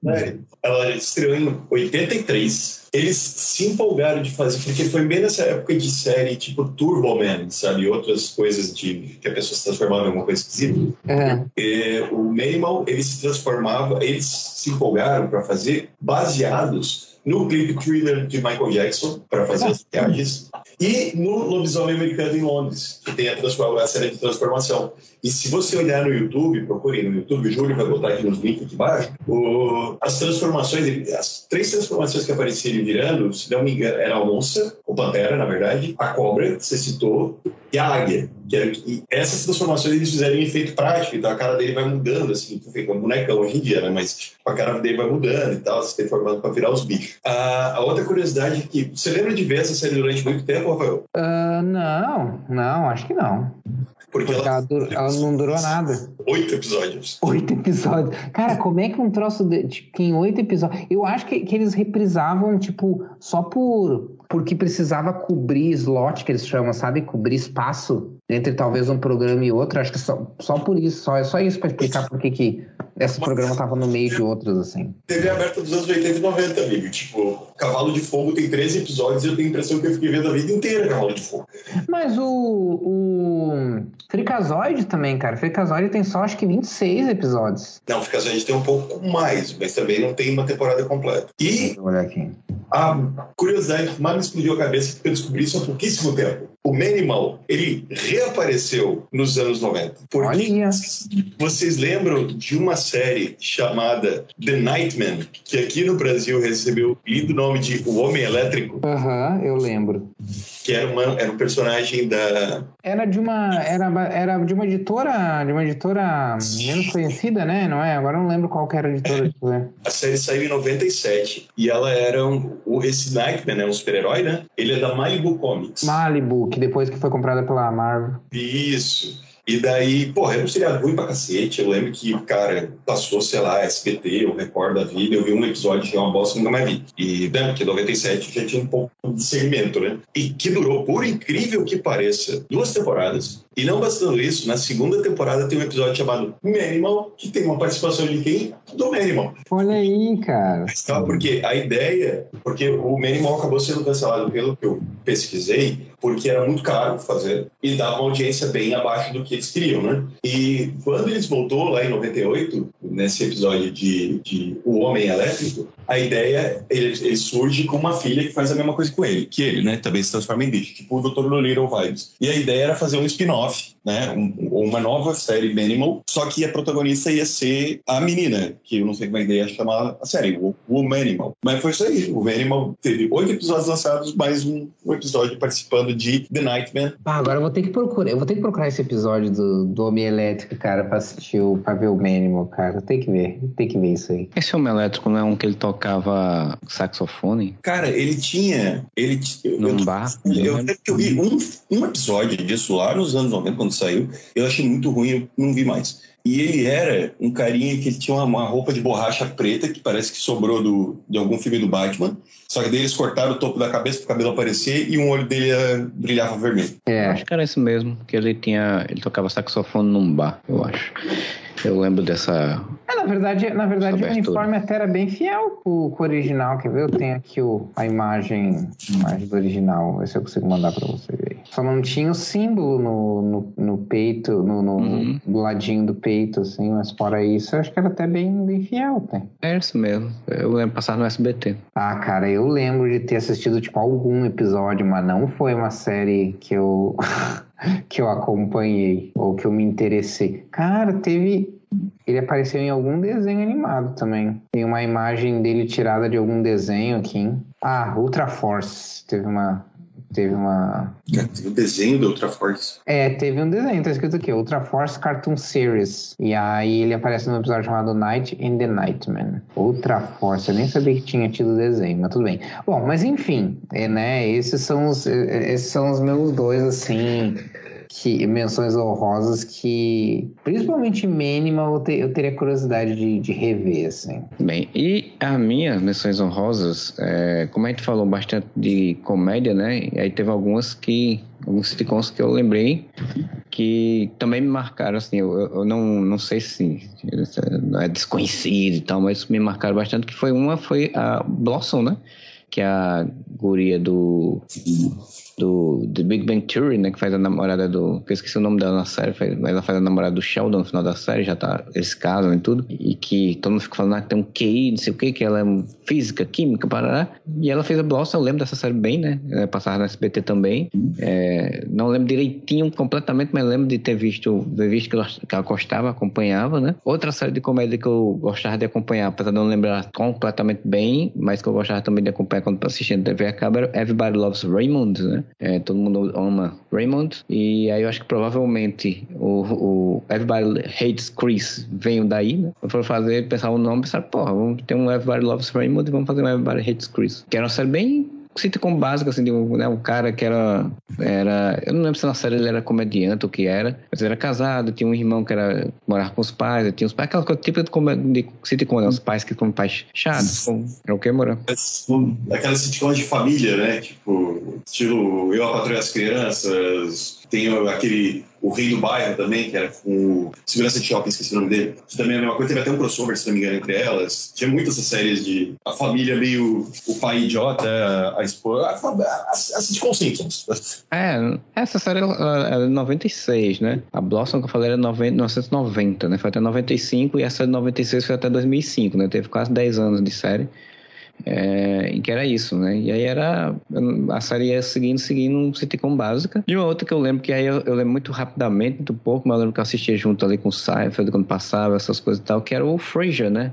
Speaker 2: Ela estreou em 83. Eles se empolgaram de fazer, porque foi bem nessa época de série tipo Turbo Man, sabe? Outras coisas de que a pessoa se transformava em alguma coisa esquisita.
Speaker 3: É.
Speaker 2: E, o Manimal, ele se transformava, eles se empolgaram para fazer baseados no clipe Thriller de Michael Jackson, para fazer as viagens, e no Lobisomem Americano em Londres, que tem a, a série de transformação. E se você olhar no YouTube, procure no YouTube, o Júlio vai botar aqui nos links aqui embaixo, o, as transformações, as três transformações que apareciam virando, se não me engano, era a onça, o pantera, na verdade, a cobra, que você citou, e a águia. Que era, e essas transformações eles fizeram em efeito prático, então a cara dele vai mudando, assim, fica um bonecão hoje em dia, né? Mas a cara dele vai mudando e tal, se transformando para virar os bichos. A, a, outra curiosidade é que você lembra de ver essa série durante muito tempo, Rafael?
Speaker 3: Uh, não, não, acho que não.
Speaker 2: Porque,
Speaker 3: Porque ela, ela, ela, não durou nada.
Speaker 2: Oito episódios.
Speaker 3: Oito episódios. Cara, como é que um troço de, tipo, em oito episódios. Eu acho que, que eles reprisavam, tipo, só por. Porque precisava cobrir slot, que eles chamam, sabe? Cobrir espaço entre talvez um programa e outro. Acho que só, só por isso, só, é só isso para explicar por que, que esse Mas, programa tava no meio de outros, assim.
Speaker 2: TV aberta dos anos 80 e 90, amigo. Tipo, Cavalo de Fogo tem 13 episódios e eu tenho a impressão que eu fiquei vendo a vida inteira Cavalo de Fogo.
Speaker 3: Mas o, o Fricazoide também, cara. Fricazoide tem só acho que 26 episódios.
Speaker 2: Não, Fricazoide tem um pouco mais, mas também não tem uma temporada completa. E.
Speaker 3: Vou olhar aqui.
Speaker 2: A curiosidade que mais me explodiu a cabeça que eu descobri isso há pouquíssimo tempo. O Manimal, ele reapareceu nos anos 90. Porque
Speaker 3: Olha.
Speaker 2: vocês lembram de uma série chamada The Nightman, que aqui no Brasil recebeu o lindo nome de O Homem Elétrico?
Speaker 3: Aham, uhum, eu lembro.
Speaker 2: Que era, uma, era um personagem da.
Speaker 3: Era de uma. Era, era de uma editora. De uma editora menos conhecida, né? Não é? Agora eu não lembro qual que era a editora. É.
Speaker 2: A série saiu em 97 e ela era um, esse Nightman, né? Um super-herói, né? Ele é da Malibu Comics.
Speaker 3: Malibu, que depois que foi comprada pela Marvel.
Speaker 2: Isso. E daí, porra, era um seriado ruim pra cacete. Eu lembro que, cara, passou, sei lá, SBT, eu recordo a vida, eu vi um episódio que é uma bosta nunca mais vi. E, né, porque em 97 já tinha um pouco de segmento, né? E que durou, por incrível que pareça, duas temporadas. E não bastando isso, na segunda temporada tem um episódio chamado Manimal, que tem uma participação de quem? Do Manimal.
Speaker 3: Olha aí, cara.
Speaker 2: Tá, porque a ideia, porque o Manimal acabou sendo cancelado pelo que eu pesquisei, porque era muito caro fazer e dava uma audiência bem abaixo do que eles queriam, né? E quando eles voltou lá em 98, nesse episódio de, de O Homem Elétrico, a ideia, ele, ele, surge com uma filha que faz a mesma coisa com ele, que ele, né, também se transforma em bicho, tipo o Dr. Little Vibes. E a ideia era fazer um spin-off, né, um, uma nova série Manimal, só que a protagonista ia ser a menina, que eu não sei como a ideia ia chamar a série, o, o Manimal. Mas foi isso aí, o Manimal teve oito episódios lançados, mais um, um episódio participando de The Nightman.
Speaker 3: Ah, agora eu vou ter que procurar, eu vou ter que procurar esse episódio do, do Homem Elétrico, cara, pra assistir o, pra ver o Manimal, cara. Tem que ver, tem que ver isso aí.
Speaker 1: Esse Homem Elétrico não é um que ele tocava saxofone?
Speaker 2: Cara, ele tinha. Ele,
Speaker 1: Num
Speaker 2: eu,
Speaker 1: bar?
Speaker 2: Eu, eu, eu vi um, um episódio disso lá nos anos 90, quando saiu. Eu achei muito ruim, eu não vi mais. E ele era um carinha que ele tinha uma, uma roupa de borracha preta, que parece que sobrou do, de algum filme do Batman. Só que daí eles cortaram o topo da cabeça para o cabelo aparecer e um olho dele eh, brilhava vermelho.
Speaker 1: É. Acho que era isso mesmo, que ele tinha. Ele tocava saxofone num bar, eu acho. Eu lembro dessa.
Speaker 3: É, na verdade, na verdade o uniforme até era bem fiel com o original. Quer ver? Eu tenho aqui o, a imagem, a imagem do original. Vê se eu consigo mandar para você ver. Só não tinha o símbolo no, no, no peito, no, no uhum. do ladinho do peito, assim, mas fora isso, eu acho que era até bem, bem fiel, até.
Speaker 1: É isso mesmo. Eu lembro passar no SBT.
Speaker 3: Ah, cara, eu lembro de ter assistido, tipo, algum episódio, mas não foi uma série que eu. que eu acompanhei ou que eu me interessei. Cara, teve. Ele apareceu em algum desenho animado também. Tem uma imagem dele tirada de algum desenho aqui. Ah, Ultra Force. Teve uma, Teve uma.
Speaker 2: Teve um desenho do Ultra Force.
Speaker 3: É, teve um desenho, tá escrito aqui, Ultra Force Cartoon Series. E aí ele aparece num episódio chamado Night in the Nightman. Ultra Force, eu nem sabia que tinha tido desenho, mas tudo bem. Bom, mas enfim, é, né? Esses são os, esses são os meus dois, assim que menções honrosas que, principalmente Mínima, eu, ter, eu teria curiosidade de, de, rever, assim.
Speaker 1: Bem, e a minha menções honrosas, é, como a gente falou bastante de comédia, né? E aí teve algumas que alguns sitcoms que eu lembrei que também me marcaram, assim, eu, eu não, não sei se é desconhecido e tal, mas me marcaram bastante, que foi uma, foi a Blossom, né? Que é a guria do do The Big Bang Theory, né? Que faz a namorada do. Eu esqueci o nome dela na série, mas ela faz a namorada do Sheldon no final da série, já tá. Eles casam e tudo. E que todo mundo fica falando ah, que tem um QI, não sei o que, que ela é física, química, parará. E ela fez a Blossom, eu lembro dessa série bem, né? É, passava na SBT também. É, não lembro direitinho, completamente, mas lembro de ter visto, ter visto que, ela, que ela gostava, acompanhava, né? Outra série de comédia que eu gostava de acompanhar, apesar de não lembrar completamente bem, mas que eu gostava também de acompanhar quando assistindo TV a cabo, era Everybody Loves Raymond, né? É, todo mundo ama Raymond. E aí eu acho que provavelmente o, o Everybody Hates Chris veio daí, né? Fazer, pensar o nome e pensar, porra, vamos ter um Everybody Loves Raymond e vamos fazer um Everybody Hates Chris. Que era uma série bem sitcom básico, assim, de um, né, um cara que era, era. Eu não lembro se na série ele era comediante ou que era, mas ele era casado, tinha um irmão que era morar com os pais, tinha os pais, aquela coisa tipo de, de sitcom, né? Os pais que são pais chatos, com, era o que, Moran?
Speaker 2: Aquelas sitcoms de família, né? Tipo, estilo Eu, a Patrulha as Crianças, tem aquele o Rei do Bairro também, que era com o Segurança de Shopping, esqueci o nome dele. Que também é a mesma coisa, teve até um crossover, se não me engano, entre elas. Tinha muitas essas séries de a família meio o pai idiota, a esposa. A, a, a Simpsons.
Speaker 1: É, essa série é de 96, né? A Blossom que eu falei era 90, 1990, né? Foi até 95 e essa de 96 foi até 2005, né? Teve quase 10 anos de série. É, que era isso, né? E aí era. A série ia seguindo, seguindo um sitcom básica. E uma outra que eu lembro, que aí eu, eu, lembro muito rapidamente, muito pouco, mas eu lembro que eu assistia junto ali com o Seinfeld quando passava, essas coisas e tal, que era o Frasier, né?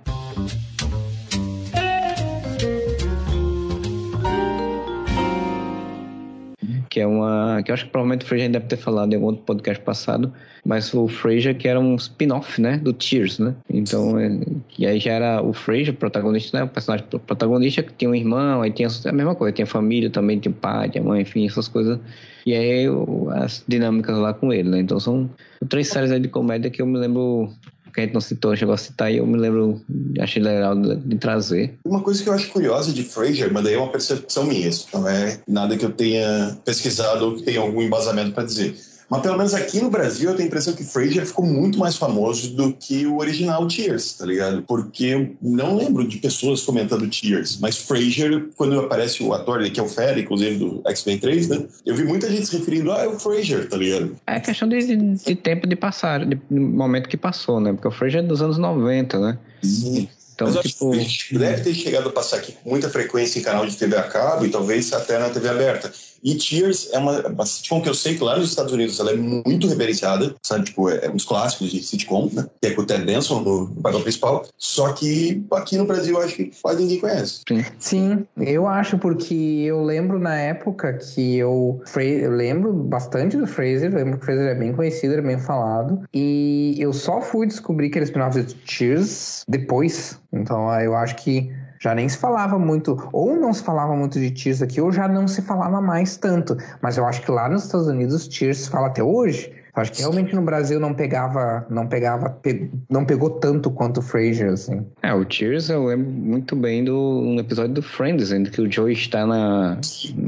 Speaker 1: Que é uma que eu acho que provavelmente o Frasier deve ter falado em algum outro podcast passado, mas o Frasier que era um spin-off, né, do Cheers, né? Então, é, e aí já era o Frasier protagonista, né, o personagem protagonista que tinha um irmão, aí tinha a mesma coisa, tinha família também, tinha pai, tinha mãe, enfim, essas coisas. E aí as dinâmicas lá com ele, né? Então são três séries aí de comédia que eu me lembro que a gente não citou, chegou a citar e eu me lembro, achei legal de, trazer.
Speaker 2: Uma coisa que eu acho curiosa de Fraser, mas daí é uma percepção minha, isso não é nada que eu tenha pesquisado ou que tenha algum embasamento para dizer. Mas pelo menos aqui no Brasil eu tenho a impressão que Frasier ficou muito mais famoso do que o original Cheers, tá ligado? Porque eu não lembro de pessoas comentando Cheers, mas Frasier, quando aparece o ator que é o Ferry, inclusive do X-Men 3, né? Eu vi muita gente se referindo, ah, é o Frasier, tá ligado?
Speaker 1: É questão de, de tempo de passar, de momento que passou, né? Porque o Frasier é dos anos 90, né?
Speaker 2: Sim. Então, Mas tipo... deve ter chegado a passar aqui com muita frequência em canal de TV a cabo e talvez até na TV aberta. E Cheers é uma, uma sitcom que eu sei que lá nos Estados Unidos ela é muito reverenciada, sabe? Tipo, é, é uns clássicos de sitcom, né? Que é com o Ted Danson no, no papel principal. Só que aqui no Brasil eu acho que quase ninguém conhece.
Speaker 3: Sim, eu acho porque eu lembro na época que eu, eu lembro bastante do Fraser, lembro que o Fraser é bem conhecido, é bem falado. E eu só fui descobrir que era spin-off de Cheers depois. Então eu acho que já nem se falava muito, ou não se falava muito de Tears aqui, ou já não se falava mais tanto. Mas eu acho que lá nos Estados Unidos Tears se fala até hoje. Acho que realmente no Brasil não pegava, não pegava, pe... não pegou tanto quanto o Frasier, assim.
Speaker 1: É, o Cheers eu lembro muito bem do um episódio do Friends, em que o Joey está na,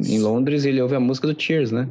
Speaker 1: em Londres e ele ouve a música do Cheers, né?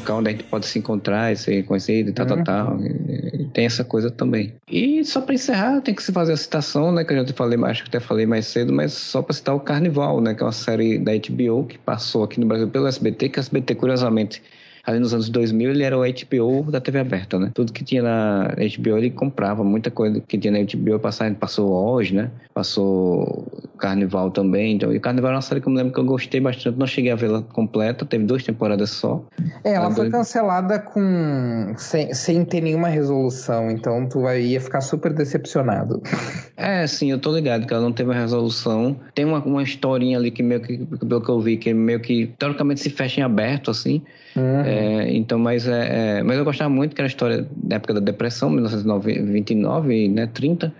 Speaker 1: Local onde a gente pode se encontrar e ser conhecido e tal, uhum. tal, tal. E, e tem essa coisa também. E só para encerrar, tem que se fazer a citação, né? Que eu já falei, acho que até falei mais cedo, mas só para citar o Carnival, né? Que é uma série da HBO que passou aqui no Brasil pelo SBT, que a SBT, curiosamente, ali nos anos 2000 ele era o HBO da TV aberta, né? Tudo que tinha na HBO ele comprava, muita coisa que tinha na HBO passava, passou hoje, né? Passou Carnival também, então, e Carnival é uma série que eu me lembro que eu gostei bastante, não cheguei a vê-la completa, teve duas temporadas só.
Speaker 3: É, ela foi dois... cancelada com sem, sem ter nenhuma resolução, então tu vai, ia ficar super decepcionado.
Speaker 1: É, sim, eu tô ligado que ela não teve uma resolução. Tem uma, uma historinha ali que meio que, pelo que eu vi, que meio que teoricamente se fecha em aberto, assim, Uhum. É, então, mas, é, é, mas eu gostava muito que era a história da época da depressão, 1929, né, 30,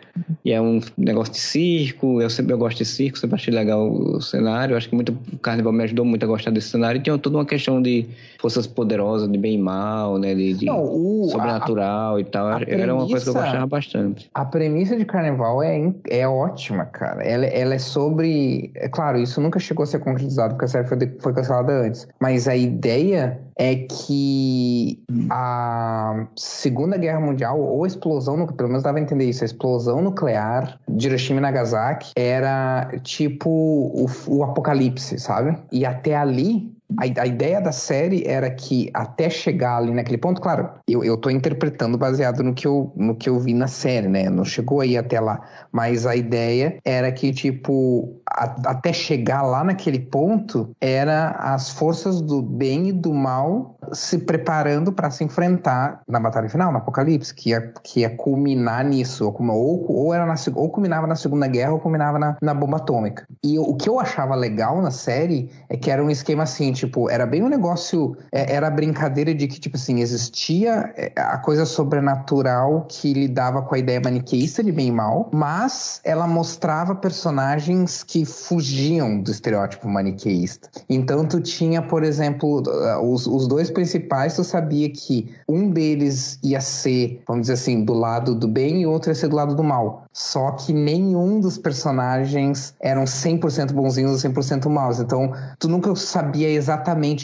Speaker 1: e é um negócio de circo, eu sempre eu gosto de circo, sempre achei legal o cenário, acho que muito, o Carnival me ajudou muito a gostar desse cenário, e tinha toda uma questão de forças poderosas, de bem e mal, né, de, de Não, o, sobrenatural a, e tal, era premissa, uma coisa que eu gostava bastante.
Speaker 3: A premissa de Carnival é, é ótima, cara, ela, ela é sobre, é claro, isso nunca chegou a ser concretizado, porque a série foi, foi cancelada antes, mas a ideia é que a Segunda Guerra Mundial, ou explosão, pelo menos dava a entender isso, a explosão nuclear de Hiroshima e Nagasaki era tipo o, o apocalipse, sabe? E até ali a, a, ideia da série era que até chegar ali naquele ponto, claro, eu, eu tô interpretando baseado no que, eu, no que eu vi na série, né? Não chegou aí até lá. Mas a ideia era que, tipo, a, até chegar lá naquele ponto, era as forças do bem e do mal se preparando para se enfrentar na batalha final, no Apocalipse, que ia, que ia culminar nisso. Ou, ou, ou, era na, ou culminava na Segunda Guerra ou culminava na, na bomba atômica. E o que eu achava legal na série é que era um esquema assim, tipo, era bem um negócio, é, era a brincadeira de que, tipo assim, existia é, a coisa sobrenatural que lidava com a ideia maniqueísta de bem e mal, mas ela mostrava personagens que fugiam do estereótipo maniqueísta. Então tu tinha, por exemplo, os, os dois principais, tu sabia que um deles ia ser, vamos dizer assim, do lado do bem e outro ia ser do lado do mal. Só que nenhum dos personagens eram 100% bonzinhos ou 100% maus. Então, tu nunca sabia exatamente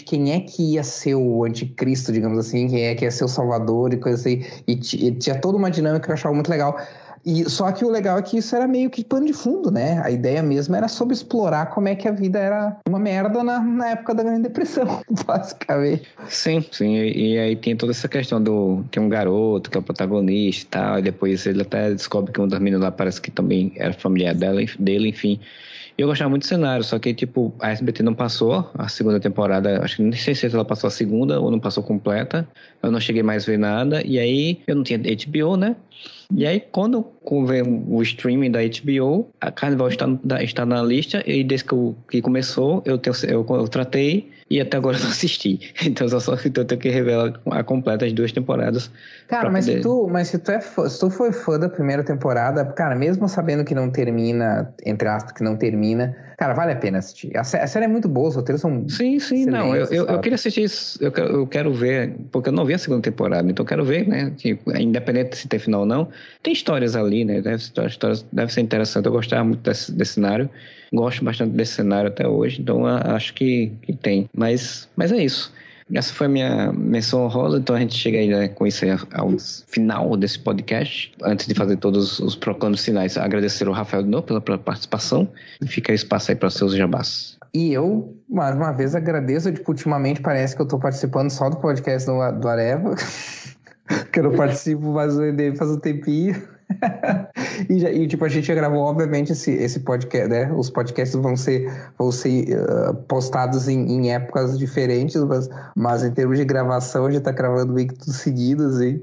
Speaker 3: quem é que ia ser o anticristo, digamos assim, quem é que ia ser o salvador e coisa assim. E, tinha toda uma dinâmica que eu achava muito legal. E, só que o legal é que isso era meio que pano de fundo, né? A ideia mesmo era sobre explorar como é que a vida era uma merda na, na época da Grande Depressão, basicamente.
Speaker 1: Sim, sim. E, e, aí tem toda essa questão do. Tem um garoto que é o protagonista e tal, e depois ele até descobre que um das meninas lá parece que também era familiar dela, dele, enfim. Eu gostava muito do cenário, só que, tipo, a SBT não passou a segunda temporada, acho que nem sei se ela passou a segunda ou não passou completa. Eu não cheguei mais a ver nada, e aí eu não tinha HBO, né? E aí, quando veio o streaming da HBO, a Carnival está, está na lista, e desde que, eu, que começou, eu, tenho, eu, eu tratei e até agora não assisti. Então só, só então, eu tenho que revelar a completa as duas temporadas.
Speaker 3: Cara, mas, poder... se tu, mas se tu, é fã, se tu foi fã da primeira temporada, cara, mesmo sabendo que não termina, entre aspas, que não termina, cara, vale a pena assistir. A, série é muito boa, os roteiros são.
Speaker 1: Sim, sim, não. Eu, eu, eu, queria assistir isso, eu, eu quero ver, porque eu não vi a segunda temporada, então eu quero ver, né? Que, independente se tem final ou não, tem histórias ali, né? Deve, histórias, deve ser interessante. Eu gostava muito desse, desse cenário. Gosto bastante desse cenário até hoje, então acho que, que tem. Mas, mas é isso. Essa foi a minha menção honrosa, então a gente chega aí né, com isso aí ao final desse podcast. Antes de fazer todos os proclames finais, agradecer ao Rafael de novo pela, pela participação. Fica espaço aí para seus jabás.
Speaker 3: E eu, mais uma vez, agradeço. Tipo, ultimamente parece que eu estou participando só do podcast do, do Areva, que eu não participo mais faz um tempinho. e, e, tipo, a gente já gravou, obviamente, esse, esse podcast, né? Os podcasts vão ser, vão ser uh, postados em, em, épocas diferentes, mas, mas em termos de gravação, a gente tá gravando meio que tudo seguido, assim.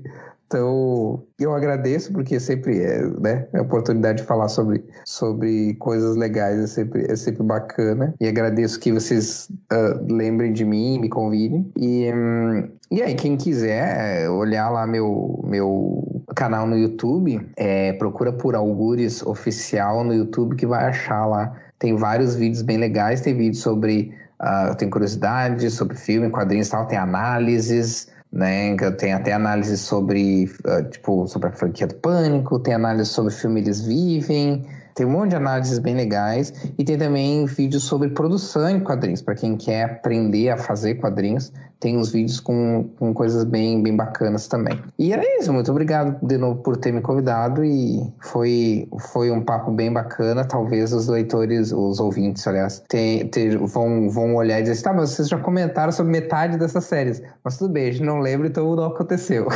Speaker 3: Então, eu agradeço, porque sempre é, né? A oportunidade de falar sobre, sobre coisas legais é sempre, é sempre bacana. E agradeço que vocês uh, lembrem de mim, me convidem. E, um, e aí, quem quiser olhar lá meu, meu canal no YouTube, é, procura por Algures Oficial no YouTube que vai achar lá. Tem vários vídeos bem legais, tem vídeos sobre. Uh, tem curiosidade sobre filme, quadrinhos e tal, tem análises, né? Tem até análise sobre, uh, tipo, sobre a franquia do Pânico, tem análise sobre o filme Eles Vivem, tem um monte de análises bem legais e tem também vídeos sobre produção em quadrinhos, para quem quer aprender a fazer quadrinhos tem uns vídeos com, com coisas bem, bem bacanas também. E era isso, muito obrigado de novo por ter me convidado e foi, foi um papo bem bacana. Talvez os leitores, os ouvintes, aliás, tem, ter, vão, vão olhar e dizer assim, tá, mas vocês já comentaram sobre metade dessas séries. Mas tudo bem, a gente não lembra, então não aconteceu.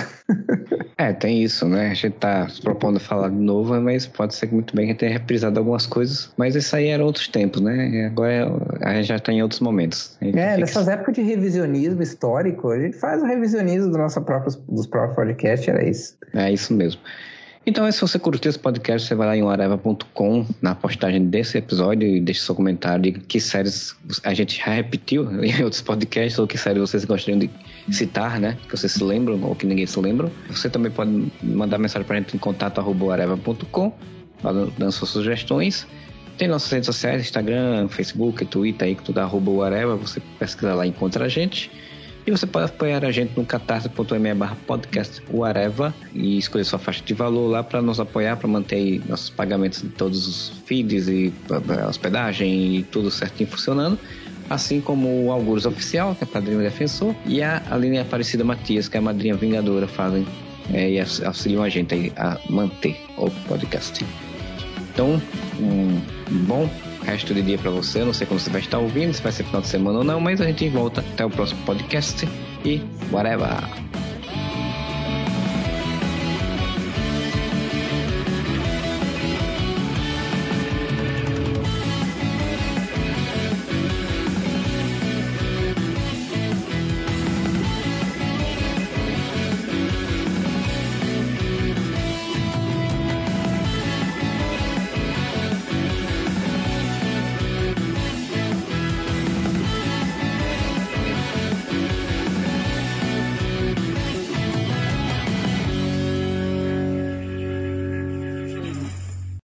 Speaker 1: é, tem isso, né? A gente tá se propondo falar de novo, mas pode ser que muito bem gente tenha reprisado algumas coisas, mas isso aí eram outros tempos, né? Agora a gente já está em outros momentos.
Speaker 3: É, nessas épocas de revisionismo histórico, a gente faz o revisionismo do nosso próprio, dos próprios podcasts, era isso.
Speaker 1: É isso mesmo. Então, se você curtiu esse podcast, você vai lá em areva.com na postagem desse episódio e deixe seu comentário de que séries a gente já repetiu em outros podcasts ou que séries vocês gostariam de citar, né? Que vocês se lembram ou que ninguém se lembra. Você também pode mandar mensagem para a gente em contato dando suas sugestões. Tem nossas redes sociais, Instagram, Facebook, Twitter aí, que tudo é arroba. Você pesquisa lá e encontra a gente. E você pode apoiar a gente no catarse.me barra podcast Areva e escolher sua faixa de valor lá para nos apoiar, para manter nossos pagamentos de todos os feeds e hospedagem e tudo certinho funcionando. Assim como o Algures Oficial, que é padrinho defensor, e a Aline Aparecida Matias, que é a madrinha vingadora, fazem é, e auxiliam a gente a manter o podcast. Então, um bom resto de dia para você. Não sei quando você vai estar ouvindo, se vai ser final de semana ou não, mas a gente volta até o próximo podcast e whatever.